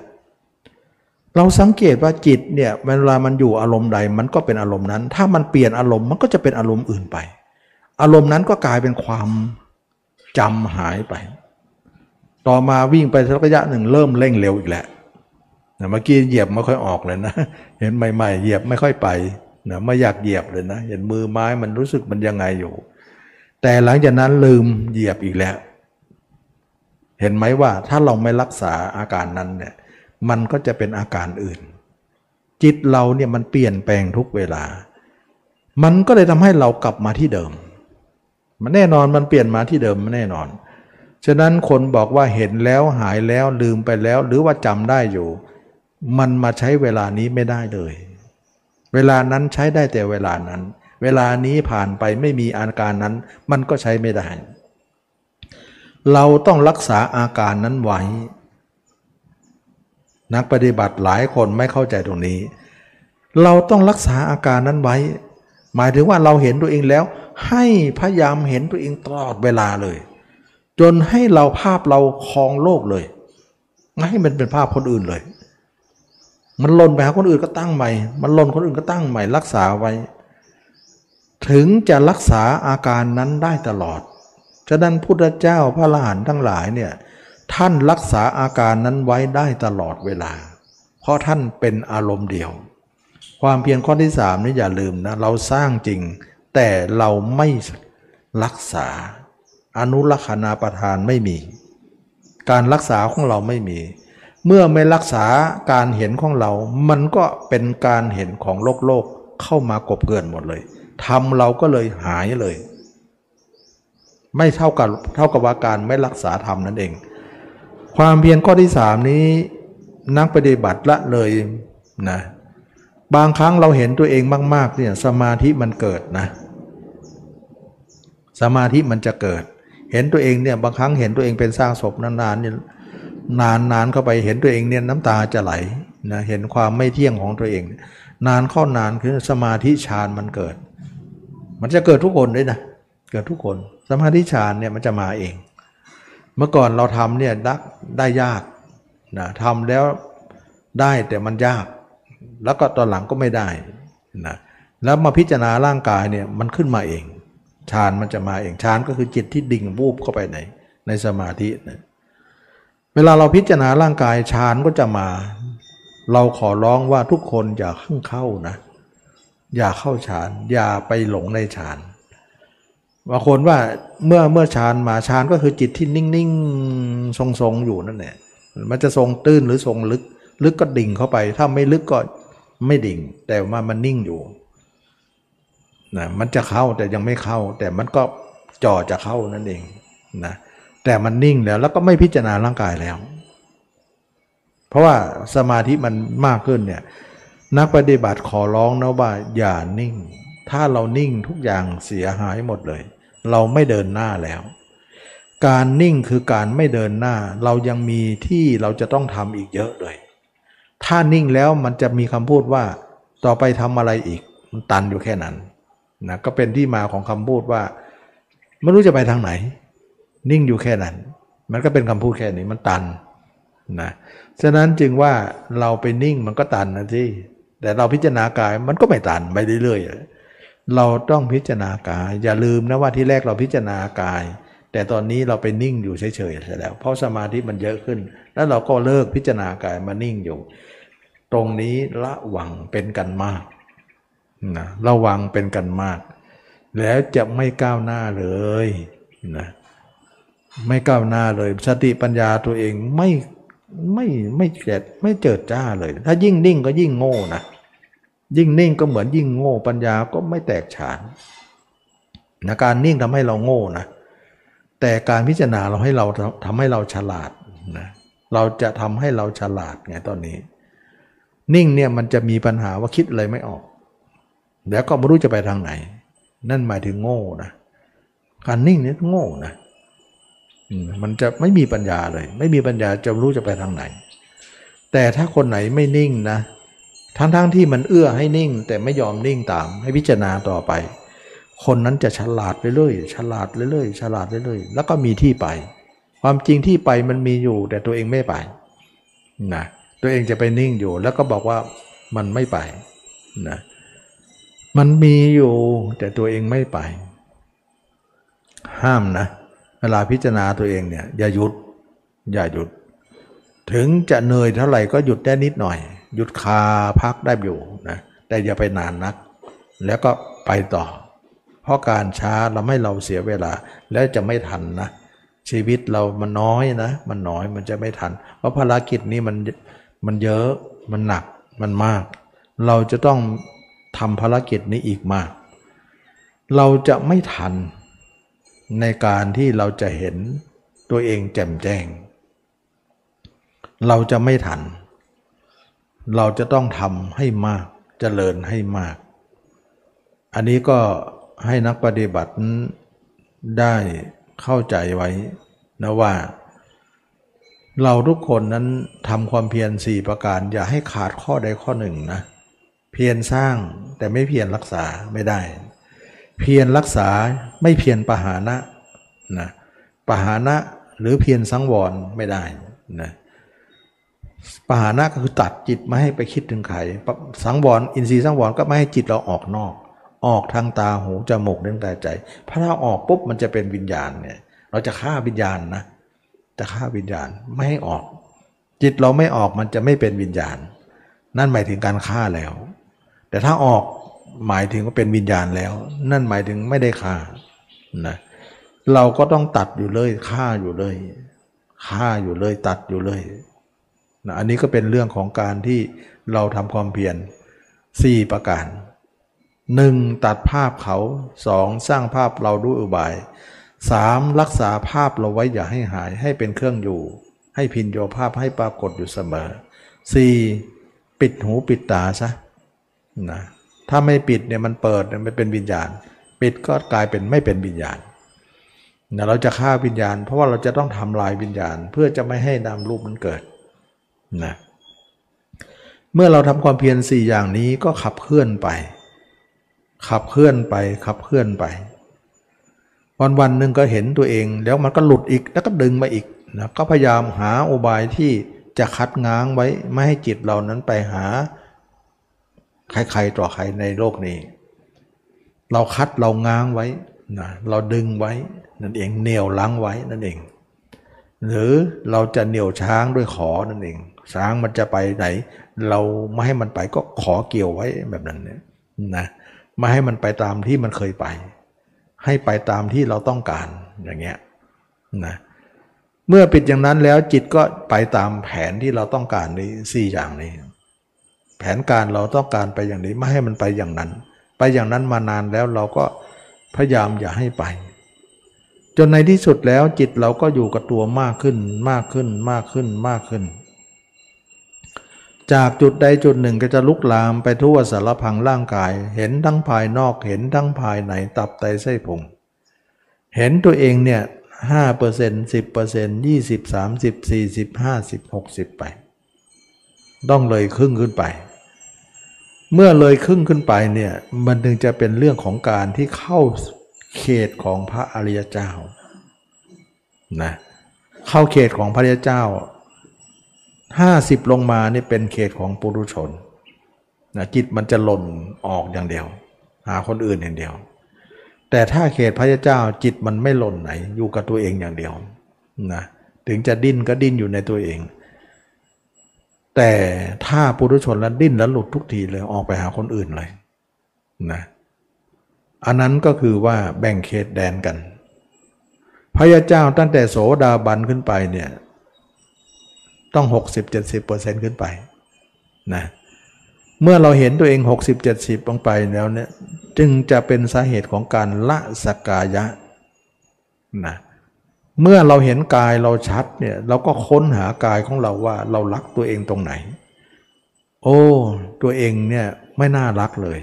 เราสังเกตว่าจิตเนี่ยเวลามันอยู่อารมณ์ใดมันก็เป็นอารมณ์นั้น ถ้ามันเปลี่ยนอารมณ์มันก็จะเป็นอารมณ์อื่นไป อารมณ์นั้นก็กลายเป็นความจำหายไป ต่อมาวิ่งไปสักระยะหนึ่งเริ่มเร่งเร็วอีกแล้วเมื่อกี้เหยียบไม่ค่อยออกเลยนะ เห็นใหม่ๆเหยียบไม่ค่อยไปนะไม่อยากเหยียบเลยนะ เห็นมือไม้มันรู้สึกมันยังไงอยู่ แต่หลังจากนั้นลืมเหยียบอีกแล้ว เห็นไหมว่าถ้าเราไม่รักษาอาการนั้นเนี่ยมันก็จะเป็นอาการอื่น จิตเราเนี่ยมันเปลี่ยนแปลงทุกเวลา มันก็เลยทำให้เรากลับมาที่เดิม มันแน่นอนมันเปลี่ยนมาที่เดิมมันแน่นอน ฉะนั้นคนบอกว่าเห็นแล้วหายแล้วลืมไปแล้ว หรือว่าจำได้อยู่ มันมาใช้เวลานี้ไม่ได้เลย เวลานั้นใช้ได้แต่เวลานั้น เวลานี้ผ่านไปไม่มีอาการนั้น มันก็ใช้ไม่ได้ เราต้องรักษาอาการนั้นไว้ นักปฏิบัติหลายคนไม่เข้าใจตรงนี้ เราต้องรักษาอาการนั้นไว้ หมายถึงว่าเราเห็นตัวเองแล้ว ให้พยายามเห็นตัวเองตลอดเวลาเลย จนให้เราภาพเราคลองโลกเลยไม่ให้มันเป็นภาพคนอื่นเลย มันหล่นไปหาคนอื่นก็ตั้งใหม่ มันหล่นคนอื่นก็ตั้งใหม่ รักษาไว้ ถึงจะรักษาอาการนั้นได้ตลอด ฉะนั้นพุทธเจ้าพระอรหันทั้งหลายเนี่ยท่านรักษาอาการนั้นไว้ได้ตลอดเวลา เพราะท่านเป็นอารมณ์เดียว ความเพียรข้อที่สามนี่อย่าลืมนะเราสร้างจริง แต่เราไม่รักษา อนุลักษณาประทานไม่มี การรักษาของเราไม่มี เมื่อไม่รักษาการเห็นของเรา มันก็เป็นการเห็นของโลกโลกเข้ามากบเกินหมดเลยทำเราก็เลยหายเลย ไม่เท่ากับเท่ากับว่าการไม่รักษาธรรมนั่นเอง ความเพียรข้อที่สามนี้นักปฏิบัติละเลยนะบางครั้งเราเห็นตัวเองมากๆเนี่ยสมาธิมันเกิดนะสมาธิมันจะเกิด เห็นตัวเองเนี่ยบางครั้งเห็นตัวเองเป็นสร้างศพนานๆเนี่ยนานๆเข้าไปเห็นตัวเองเนี่ยน้ำตาจะไหลนะเห็นความไม่เที่ยงของตัวเอง นานเข้านานคือสมาธิฌานมันเกิด มันจะเกิดทุกคนด้วยนะเกิดทุกคน สมาธิฌานเนี่ยมันจะมาเอง เมื่อก่อนเราทำเนี่ยได้ได้ยากนะทำแล้วได้แต่มันยาก แล้วก็ตอนหลังก็ไม่ได้นะแล้วมาพิจารณาร่างกายเนี่ยมันขึ้นมาเองฌานมันจะมาเองฌานก็คือจิตที่ดิ่งวูบเข้าไปในในสมาธินะเวลาเราพิจารณาร่างกายฌานก็จะมา เราขอร้องว่าทุกคนอย่าขึ้นเข้านะ อย่าเข้าฌาน อย่าไปหลงในฌาน บางคนว่าเมื่อเมื่อฌานมาฌานก็คือจิตที่นิ่งๆ ทรงๆ อยู่นั่นแหละมันจะทรงตื้นหรือทรงลึก ลึกก็ดิ่งเข้าไป ถ้าไม่ลึกก็ไม่ดิ่ง แต่ว่ามันนิ่งอยู่นะมันจะเข้าแต่ยังไม่เข้า แต่มันก็จ่อจะเข้านั่นเองนะแต่มันนิ่งแล้วแล้วก็ไม่พิจารณาร่างกายแล้ว เพราะว่าสมาธิมันมากขึ้นเนี่ยนักปฏิบัติขอร้องนะว่าอย่านิ่ง ถ้าเรานิ่งทุกอย่างเสียหายหมดเลย เราไม่เดินหน้าแล้ว การนิ่งคือการไม่เดินหน้า เรายังมีที่เราจะต้องทำอีกเยอะเลย ถ้านิ่งแล้วมันจะมีคำพูดว่า ต่อไปทำอะไรอีก มันตันอยู่แค่นั้นนะก็เป็นที่มาของคำพูดว่า ไม่รู้จะไปทางไหน นิ่งอยู่แค่นั้น มันก็เป็นคำพูดแค่นี้มันตันนะฉะนั้นจึงว่าเราไปนิ่งมันก็ตันนะที่แต่เราพิจารณากายมันก็ไม่ตันไปเรื่อยๆ เราต้องพิจารณากาย อย่าลืมนะว่าที่แรกเราพิจารณากาย แต่ตอนนี้เราไปนิ่งอยู่เฉยๆเสร็จแล้ว เพราะสมาธิมันเยอะขึ้น แล้วเราก็เลิกพิจารณากายมานิ่งอยู่ ตรงนี้ละวังเป็นกันมากนะระวังเป็นกันมาก แล้วจะไม่ก้าวหน้าเลยนะไม่ก้าวหน้าเลยสติปัญญาตัวเองไม่ไม่ไม่เกิดไม่เจิดจ้าเลย ถ้ายิ่งนิ่งก็ยิ่งโง่นะ ยิ่งนิ่งก็เหมือนยิ่งโง่ปัญญาก็ไม่แตกฉานนะการนิ่งทำให้เราโง่นะแต่การพิจารณาเราให้เราทำให้เราฉลาดนะเราจะทำให้เราฉลาดไงตอนนี้ นิ่งเนี่ยมันจะมีปัญหาว่าคิดอะไรไม่ออก แล้วก็ไม่รู้จะไปทางไหน นั่นหมายถึงโง่นะการนิ่งนี่โง่นะมันจะไม่มีปัญญาเลย ไม่มีปัญญาจะรู้จะไปทางไหน แต่ถ้าคนไหนไม่นิ่งนะ ทั้งๆทที่มันเอื้อให้นิ่ง แต่ไม่ยอมนิ่งตาม ให้พิจารณาต่อไป คนนั้นจะฉลาดเรื่อยๆฉลาดเรื่อยๆฉลาดเรื่อยๆแล้วก็มีที่ไป ความจริงที่ไปมันมีอยู่ แต่ตัวเองไม่ไปนะตัวเองจะไปนิ่งอยู่ แล้วก็บอกว่ามันไม่ไปนะมันมีอยู่แต่ตัวเองไม่ไป ห้ามนะ เวลาพิจารณาตัวเองเนี่ยอย่าหยุด อย่าหยุด ถึงจะเหนื่อยเท่าไหร่ก็หยุดได้นิดหน่อย หยุดคาพักได้อยู่นะแต่อย่าไปนานนัก แล้วก็ไปต่อ เพราะการช้าเราไม่เราเสียเวลาแล้วจะไม่ทันนะชีวิตเรามันน้อยนะ มันน้อยมันจะไม่ทัน เพราะภารกิจนี้มันมันเยอะมันหนักมันมาก เราจะต้องทำภารกิจนี้อีกมาก เราจะไม่ทันในการที่เราจะเห็นตัวเองแจ่มแจ้ง เราจะไม่ทัน เราจะต้องทำให้มากจเจริญให้มาก อันนี้ก็ให้นักปฏิบัติได้เข้าใจไว้นะว่า เราทุกคนนั้นทำความเพียรสี่ประการ อย่าให้ขาดข้อใดข้อหนึ่งนะ เพียรสร้างแต่ไม่เพียรรักษาไม่ได้ เพียรรักษาไม่เพียรปหานะนะปหานะหรือเพียรสังวรไม่ได้นะ ปหานะก็คือตัดจิตไม่ให้ไปคิดถึงใครสังวรอินทรีย์สังวรก็ไม่ให้จิตเราออกนอก ออกทางตาหูจมูกเรื่องกายใจพอเราออกปุ๊บมันจะเป็นวิญญาณเนี่ยเราจะฆ่าวิญญาณนะจะฆ่าวิญญาณไม่ให้ออก จิตเราไม่ออกมันจะไม่เป็นวิญญาณ นั่นหมายถึงการฆ่าแล้ว แต่ถ้าออกหมายถึงว่าเป็นวิญญาณแล้ว นั่นหมายถึงไม่ได้ฆ่านะเราก็ต้องตัดอยู่เลยฆ่าอยู่เลยฆ่าอยู่เลยตัดอยู่เลย นะอันนี้ก็เป็นเรื่องของการที่เราทำความเพียรสี่ประการหนึ่งตัดภาพเขาสองสร้างภาพเราด้วยอุบายสามรักษาภาพเราไว้อย่าให้หายให้เป็นเครื่องอยู่ ให้พินโยภาพให้ปรากฏอยู่เสมอสี่ปิดหูปิดตาซะนะถ้าไม่ปิดเนี่ยมันเปิดมันเป็นวิญญาณ ปิดก็กลายเป็นไม่เป็นวิญญาณนะเราจะฆ่าวิญญาณ เพราะว่าเราจะต้องทำลายวิญญาณ เพื่อจะไม่ให้นามรูปมันเกิด นะเมื่อเราทำความเพียรสี่อย่างนี้ก็ขับเคลื่อนไป ขับเคลื่อนไปขับเคลื่อนไป วันวันหนึ่งก็เห็นตัวเอง แล้วมันก็หลุดอีกแล้วก็ดึงมาอีกนะก็พยายามหาอุบายที่จะคัดง้างไว้ไม่ให้จิตเรานั้นไปหา ใครๆต่อใครในโลกนี้ เราคัดเราง้างไว้นะเราดึงไว้นั่นเองเหนี่ยวลังไว้นั่นเอง หรือเราจะเหนี่ยวช้างด้วยขอนั่นเอง ช้างมันจะไปไหน เราไม่ให้มันไปก็ขอเกี่ยวไว้แบบนั้นเนี่ยนะไม่ให้มันไปตามที่มันเคยไป ให้ไปตามที่เราต้องการอย่างเงี้ยนะเมื่อปิดอย่างนั้นแล้วจิตก็ไปตามแผนที่เราต้องการในสี่อย่างนี้ แผนการเราต้องการไปอย่างนี้ไม่ให้มันไปอย่างนั้น ไปอย่างนั้นมานานแล้วเราก็พยายามอย่าให้ไป จนในที่สุดแล้วจิตเราก็อยู่กับตัวมากขึ้นมากขึ้นมากขึ้นมากขึ้น จากจุดใดจุดหนึ่งก็จะลุกลามไปทั่วสารพังร่างกาย เห็นทั้งภายนอกเห็นทั้งภายในตับไตไส้พุงเห็นตัวเองเนี่ยห้าเปอร์เซ็นต์สิบเปอร์เซ็นต์ยี่สิบสามสิบสี่สิบห้าสิบหกสิบไป ต้องเลยครึ่งขึ้นไป เมื่อเลยครึ่งขึ้นไปเนี่ยมันถึงจะเป็นเรื่องของการที่เข้าเขตของพระอริยเจ้านะเข้าเขตของพระอริยเจ้า ห้าสิบลงมานี่เป็นเขตของปุรุชนนะจิตมันจะหล่นออกอย่างเดียว หาคนอื่นอย่างเดียว แต่ถ้าเขตพระเจ้าจิตมันไม่หล่นไหน อยู่กับตัวเองอย่างเดียวนะถึงจะดิ้นก็ดิ้นอยู่ในตัวเอง แต่ถ้าปุถุชนแล้วดิ้นแล้วหลุดทุกทีเลยออกไปหาคนอื่นเลยนะอันนั้นก็คือว่าแบ่งเขตแดนกัน พระยาเจ้าตั้งแต่โสดาบันขึ้นไปเนี่ย ต้อง 60-70%ขึ้นไปนะเมื่อเราเห็นตัวเอง 60-70ลงไปแล้วเนี่ยจึงจะเป็นสาเหตุของการละสกายะนะเมื่อเราเห็นกายเราชัดเนี่ยเราก็ค้นหากายของเราว่าเรารักตัวเองตรงไหน โอ้ตัวเองเนี่ยไม่น่ารักเลย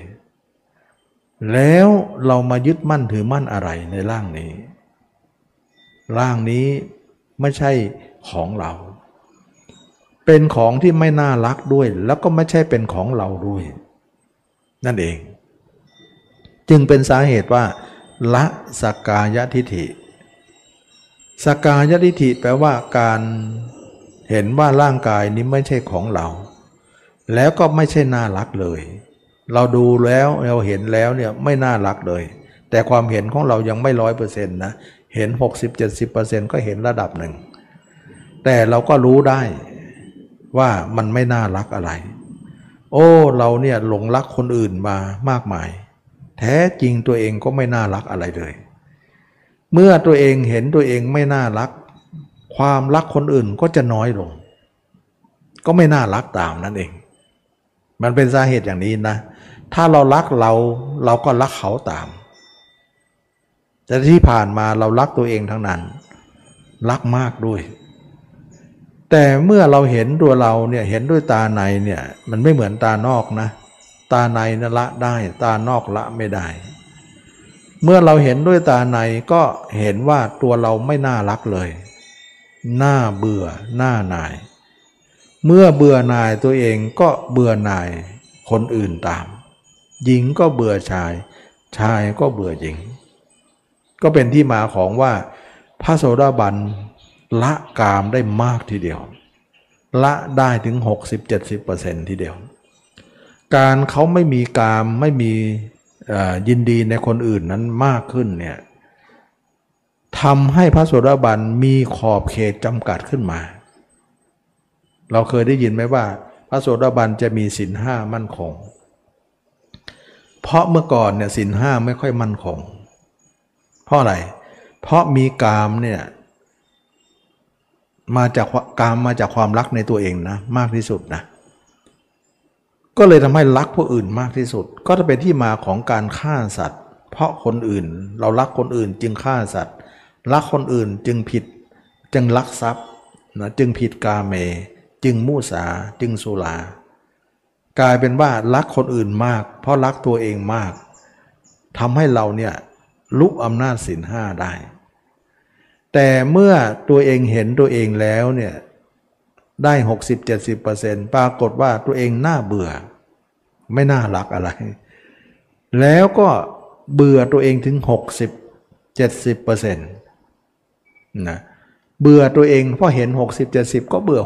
แล้วเรามายึดมั่นถือมั่นอะไรในร่างนี้ ร่างนี้ไม่ใช่ของเรา เป็นของที่ไม่น่ารักด้วย แล้วก็ไม่ใช่เป็นของเราด้วย นั่นเอง จึงเป็นสาเหตุว่า ละสกกายทิฐิสกายทิฐิแปลว่าการเห็นว่าร่างกายนี้ไม่ใช่ของเรา แล้วก็ไม่ใช่น่ารักเลย เราดูแล้วเราเห็นแล้วเนี่ยไม่น่ารักเลย แต่ความเห็นของเรายังไม่ร้อยเปอร์เซ็นต์นะเห็น 60-70%ก็เห็นระดับหนึ่ง แต่เราก็รู้ได้ ว่ามันไม่น่ารักอะไร โอ้ เราเนี่ยหลงรักคนอื่นมามากมาย แท้จริงตัวเองก็ไม่น่ารักอะไรเลย เมื่อตัวเองเห็นตัวเองไม่น่ารัก ความรักคนอื่นก็จะน้อยลง ก็ไม่น่ารักตามนั่นเอง มันเป็นสาเหตุอย่างนี้นะ ถ้าเรารักเราเราก็รักเขาตาม แต่ที่ผ่านมาเรารักตัวเองทั้งนั้น รักมากด้วย แต่เมื่อเราเห็นตัวเราเนี่ยเห็นด้วยตาในเนี่ยมันไม่เหมือนตานอกนะ ตาในนะละได้ตานอกละไม่ได้ เมื่อเราเห็นด้วยตาในก็เห็นว่าตัวเราไม่น่ารักเลยน่าเบื่อหน่านาย เมื่อเบื่อหน่ายตัวเองก็เบื่อหน่ายคนอื่นตาม หญิงก็เบื่อชาย ชายก็เบื่อหญิง ก็เป็นที่มาของว่าพระโสดาบัน ละกามได้มากทีเดียว ละได้ถึง 60-70%ทีเดียว การเขาไม่มีกามไม่มียินดีในคนอื่นนั้นมากขึ้นเนี่ยทำให้พระโสดาบันมีขอบเขตจำกัดขึ้นมา เราเคยได้ยินไหมว่า พระโสดาบันจะมีสินห้ามั่นคง เพราะเมื่อก่อนเนี่ยสินห้าไม่ค่อยมั่นคง เพราะอะไร เพราะมีกามเนี่ย มาจากกามมาจากความรักในตัวเองนะมากที่สุดนะก็เลยทำให้รักผู้อื่นมากที่สุด ก็จะเป็นที่มาของการฆ่าสัตว์ เพราะคนอื่นเรารักคนอื่นจึงฆ่าสัตว์รักคนอื่นจึงผิดจึงลักทรัพย์นะจึงผิดกาเม จึงมูสาจึงสุลา กลายเป็นว่ารักคนอื่นมาก เพราะรักตัวเองมากทำให้เราเนี่ยลุกอำนาจสินห้าได้ แต่เมื่อตัวเองเห็นตัวเองแล้วเนี่ยได้ 60-70%ปรากฏว่าตัวเองน่าเบื่อ ไม่น่ารักอะไร แล้วก็เบื่อตัวเองถึง 60-70%นะเบื่อตัวเองเพราะเห็น 60-70 ก็เบื่อ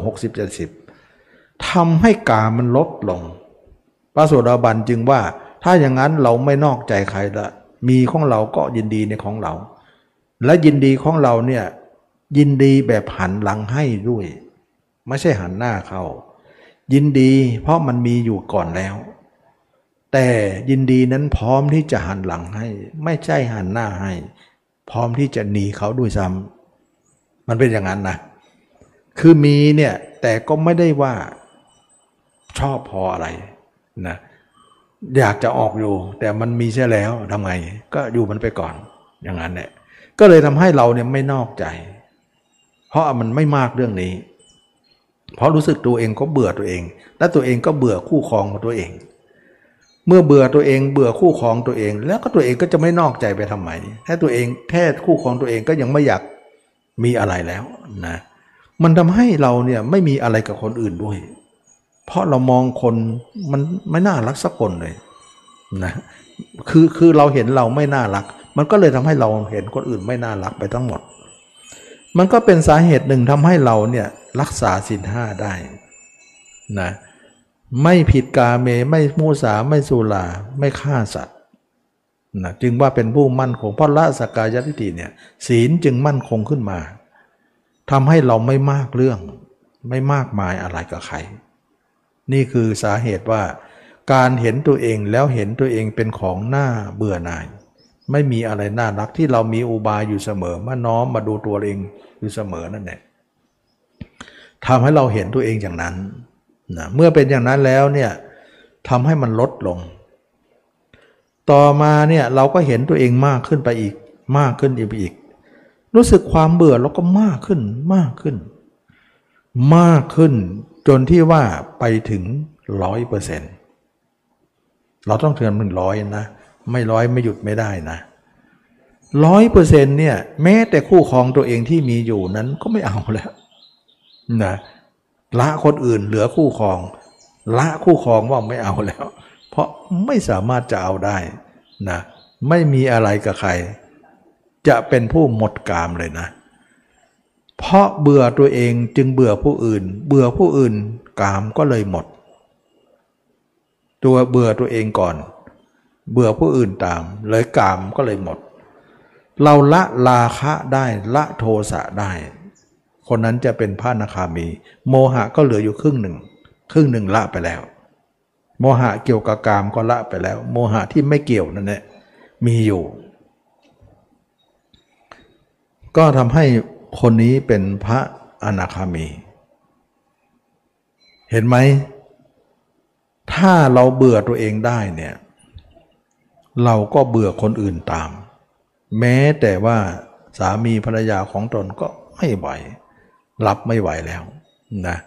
60-70ทำให้กามันลดลงพระโสดาบันจึงว่า ถ้าอย่างนั้นเราไม่นอกใจใครละมีของเราก็ยินดีในของเรา และยินดีของเราเนี่ยยินดีแบบหันหลังให้ด้วย ไม่ใช่หันหน้าเขายินดีเพราะมันมีอยู่ก่อนแล้ว แต่ยินดีนั้นพร้อมที่จะหันหลังให้ ไม่ใช่หันหน้าให้ พร้อมที่จะหนีเขาด้วยซ้ำมันเป็นอย่างนั้นนะคือมีเนี่ยแต่ก็ไม่ได้ว่าชอบพออะไรนะอยากจะออกอยู่ แต่มันมีใช่แล้วทำไง ก็อยู่มันไปก่อนอย่างนั้นแหละ ก็เลยทำให้เราเนี่ยไม่นอกใจ เพราะมันไม่มากเรื่องนี้ เพราะรู้สึกตัวเองก็เบื่อตัวเอง และตัวเองก็เบื่อคู่ครองของตัวเอง เมื่อเบื่อตัวเองเบื่อคู่ครองตัวเอง แล้วก็ตัวเองก็จะไม่นอกใจไปทำไมถ้าตัวเองแค่คู่ครองตัวเองก็ยังไม่อยากมีอะไรแล้วนะมันทำให้เราเนี่ยไม่มีอะไรกับคนอื่นด้วย เพราะเรามองคนมันไม่น่ารักสักคนเลยนะคือคือเราเห็นเราไม่น่ารัก มันก็เลยทำให้เราเห็นคนอื่นไม่น่ารักไปทั้งหมด มันก็เป็นสาเหตุหนึ่งทำให้เราเนี่ยรักษาสินห้าได้นะไม่ผิดกาเมไม่มูสาไม่สุลาไม่ฆ่าสัตว์นะจึงว่าเป็นผู้มั่นคงเพราะละสกายทิฏฐิเนี่ยศีลจึงมั่นคงขึ้นมาทำให้เราไม่มากเรื่อง ไม่มากมายอะไรกับใคร นี่คือสาเหตุว่าการเห็นตัวเองแล้วเห็นตัวเองเป็นของหน้าเบื่อหน่าย ไม่มีอะไรน่ารักที่เรามีอุบายอยู่เสมอมาน้อมมาดูตัวเองอยู่เสมอนั่นแหละทำให้เราเห็นตัวเองอย่างนั้นนะเมื่อเป็นอย่างนั้นแล้วเนี่ยทำให้มันลดลง ต่อมาเนี่ยเราก็เห็นตัวเองมากขึ้นไปอีก มากขึ้นอีกรู้สึกความเบื่อเราก็มากขึ้นมากขึ้น มากขึ้นจนที่ว่าไปถึงร้อยเปอร์เซ็นต์เราต้องเทือนหนึ่งร้อยนะ ไม่ร้อยไม่หยุดไม่ได้นะร้อยเปอร์เซ็นต์เนี่ย แม้แต่คู่ครองตัวเองที่มีอยู่นั้นก็ไม่เอาแล้วนะละคนอื่นเหลือคู่ครอง ละคู่ครองว่าไม่เอาแล้ว เพราะไม่สามารถจะเอาได้นะไม่มีอะไรกับใคร จะเป็นผู้หมดกามเลยนะ เพราะเบื่อตัวเองจึงเบื่อผู้อื่น เบื่อผู้อื่นกามก็เลยหมด ตัวเบื่อตัวเองก่อน เบื่อผู้อื่นตาม เลยกามก็เลยหมด เราละลาคะได้ละโทสะได้ คนนั้นจะเป็นพระนาคามี โมหะก็เหลืออยู่ครึ่งหนึ่ง ครึ่งหนึ่งละไปแล้ว โมหะเกี่ยวกับกามก็ละไปแล้ว โมหะที่ไม่เกี่ยวนั่นแหละมีอยู่ ก็ทำให้คนนี้เป็นพระอนาคามี เห็นไหม ถ้าเราเบื่อตัวเองได้เนี่ย เราก็เบื่อคนอื่นตาม แม้แต่ว่าสามีภรรยาของตนก็ไม่ไหว รับไม่ไหวแล้วนะ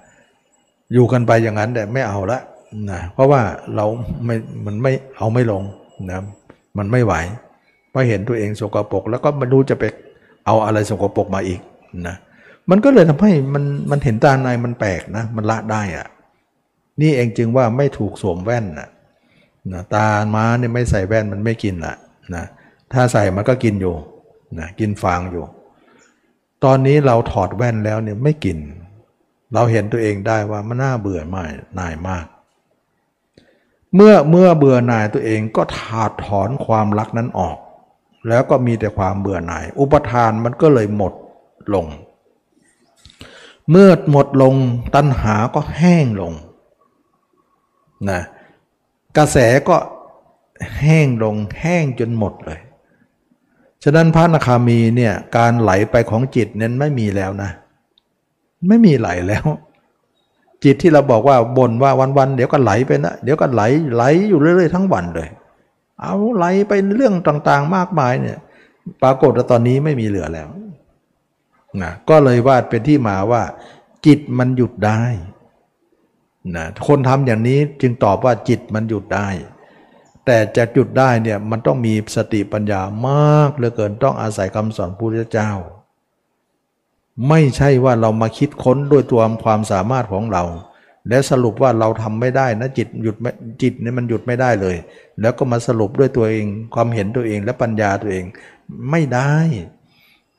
อยู่กันไปอย่างนั้นแต่ไม่เอาละนะเพราะว่าเราไม่มันไม่เอาไม่ลงนะมันไม่ไหวพอเห็นตัวเองสกปรกแล้วก็มาดูจะไปเอาอะไรสกปรกมาอีกนะมันก็เลยทำให้มันมันเห็นตาในมันแปลกนะ มันละได้อะนี่เองจึงว่าไม่ถูกสวมแว่นนะ นะตาม้าเนี่ยไม่ใส่แว่นมันไม่กินละนะถ้าใส่มันก็กินอยู่นะกินฟางอยู่ ตอนนี้เราถอดแว่นแล้วเนี่ยไม่กิน เราเห็นตัวเองได้ว่ามันน่าเบื่อมากนายมาก เมื่อเมื่อเบื่อหน่ายตัวเองก็ถาดถอนความรักนั้นออก แล้วก็มีแต่ความเบื่อหน่าย อุปทานมันก็เลยหมดลง เมื่อหมดลงตัณหาก็แห้งลงนะ กระแสก็แห้งลงแห้งจนหมดเลย ฉะนั้นพระนาคามีเนี่ยการไหลไปของจิตนั้นไม่มีแล้วนะ ไม่มีไหลแล้ว จิตที่เราบอกว่าบ่นว่าวันๆเดี๋ยวก็ไหลไปนะเดี๋ยวก็ไหลไหลอยู่เรื่อยๆทั้งวันเลย เอาไหลไปเรื่องต่างๆ มากมายเนี่ย ปรากฏว่าตอนนี้ไม่มีเหลือแล้วนะก็เลยว่าเป็นที่มาว่า จิตมันหยุดได้ นะคนทำอย่างนี้จึงตอบว่าจิตมันหยุดได้ แต่จะจุดได้เนี่ยมันต้องมีสติปัญญามากเหลือเกินต้องอาศัยคำสอนพุทธเจ้า ไม่ใช่ว่าเรามาคิดค้นด้วยตัวความสามารถของเรา และสรุปว่าเราทำไม่ได้นะจิตหยุดจิตนี่มันหยุดไม่ได้เลย แล้วก็มาสรุปด้วยตัวเองความเห็นตัวเองและปัญญาตัวเองไม่ได้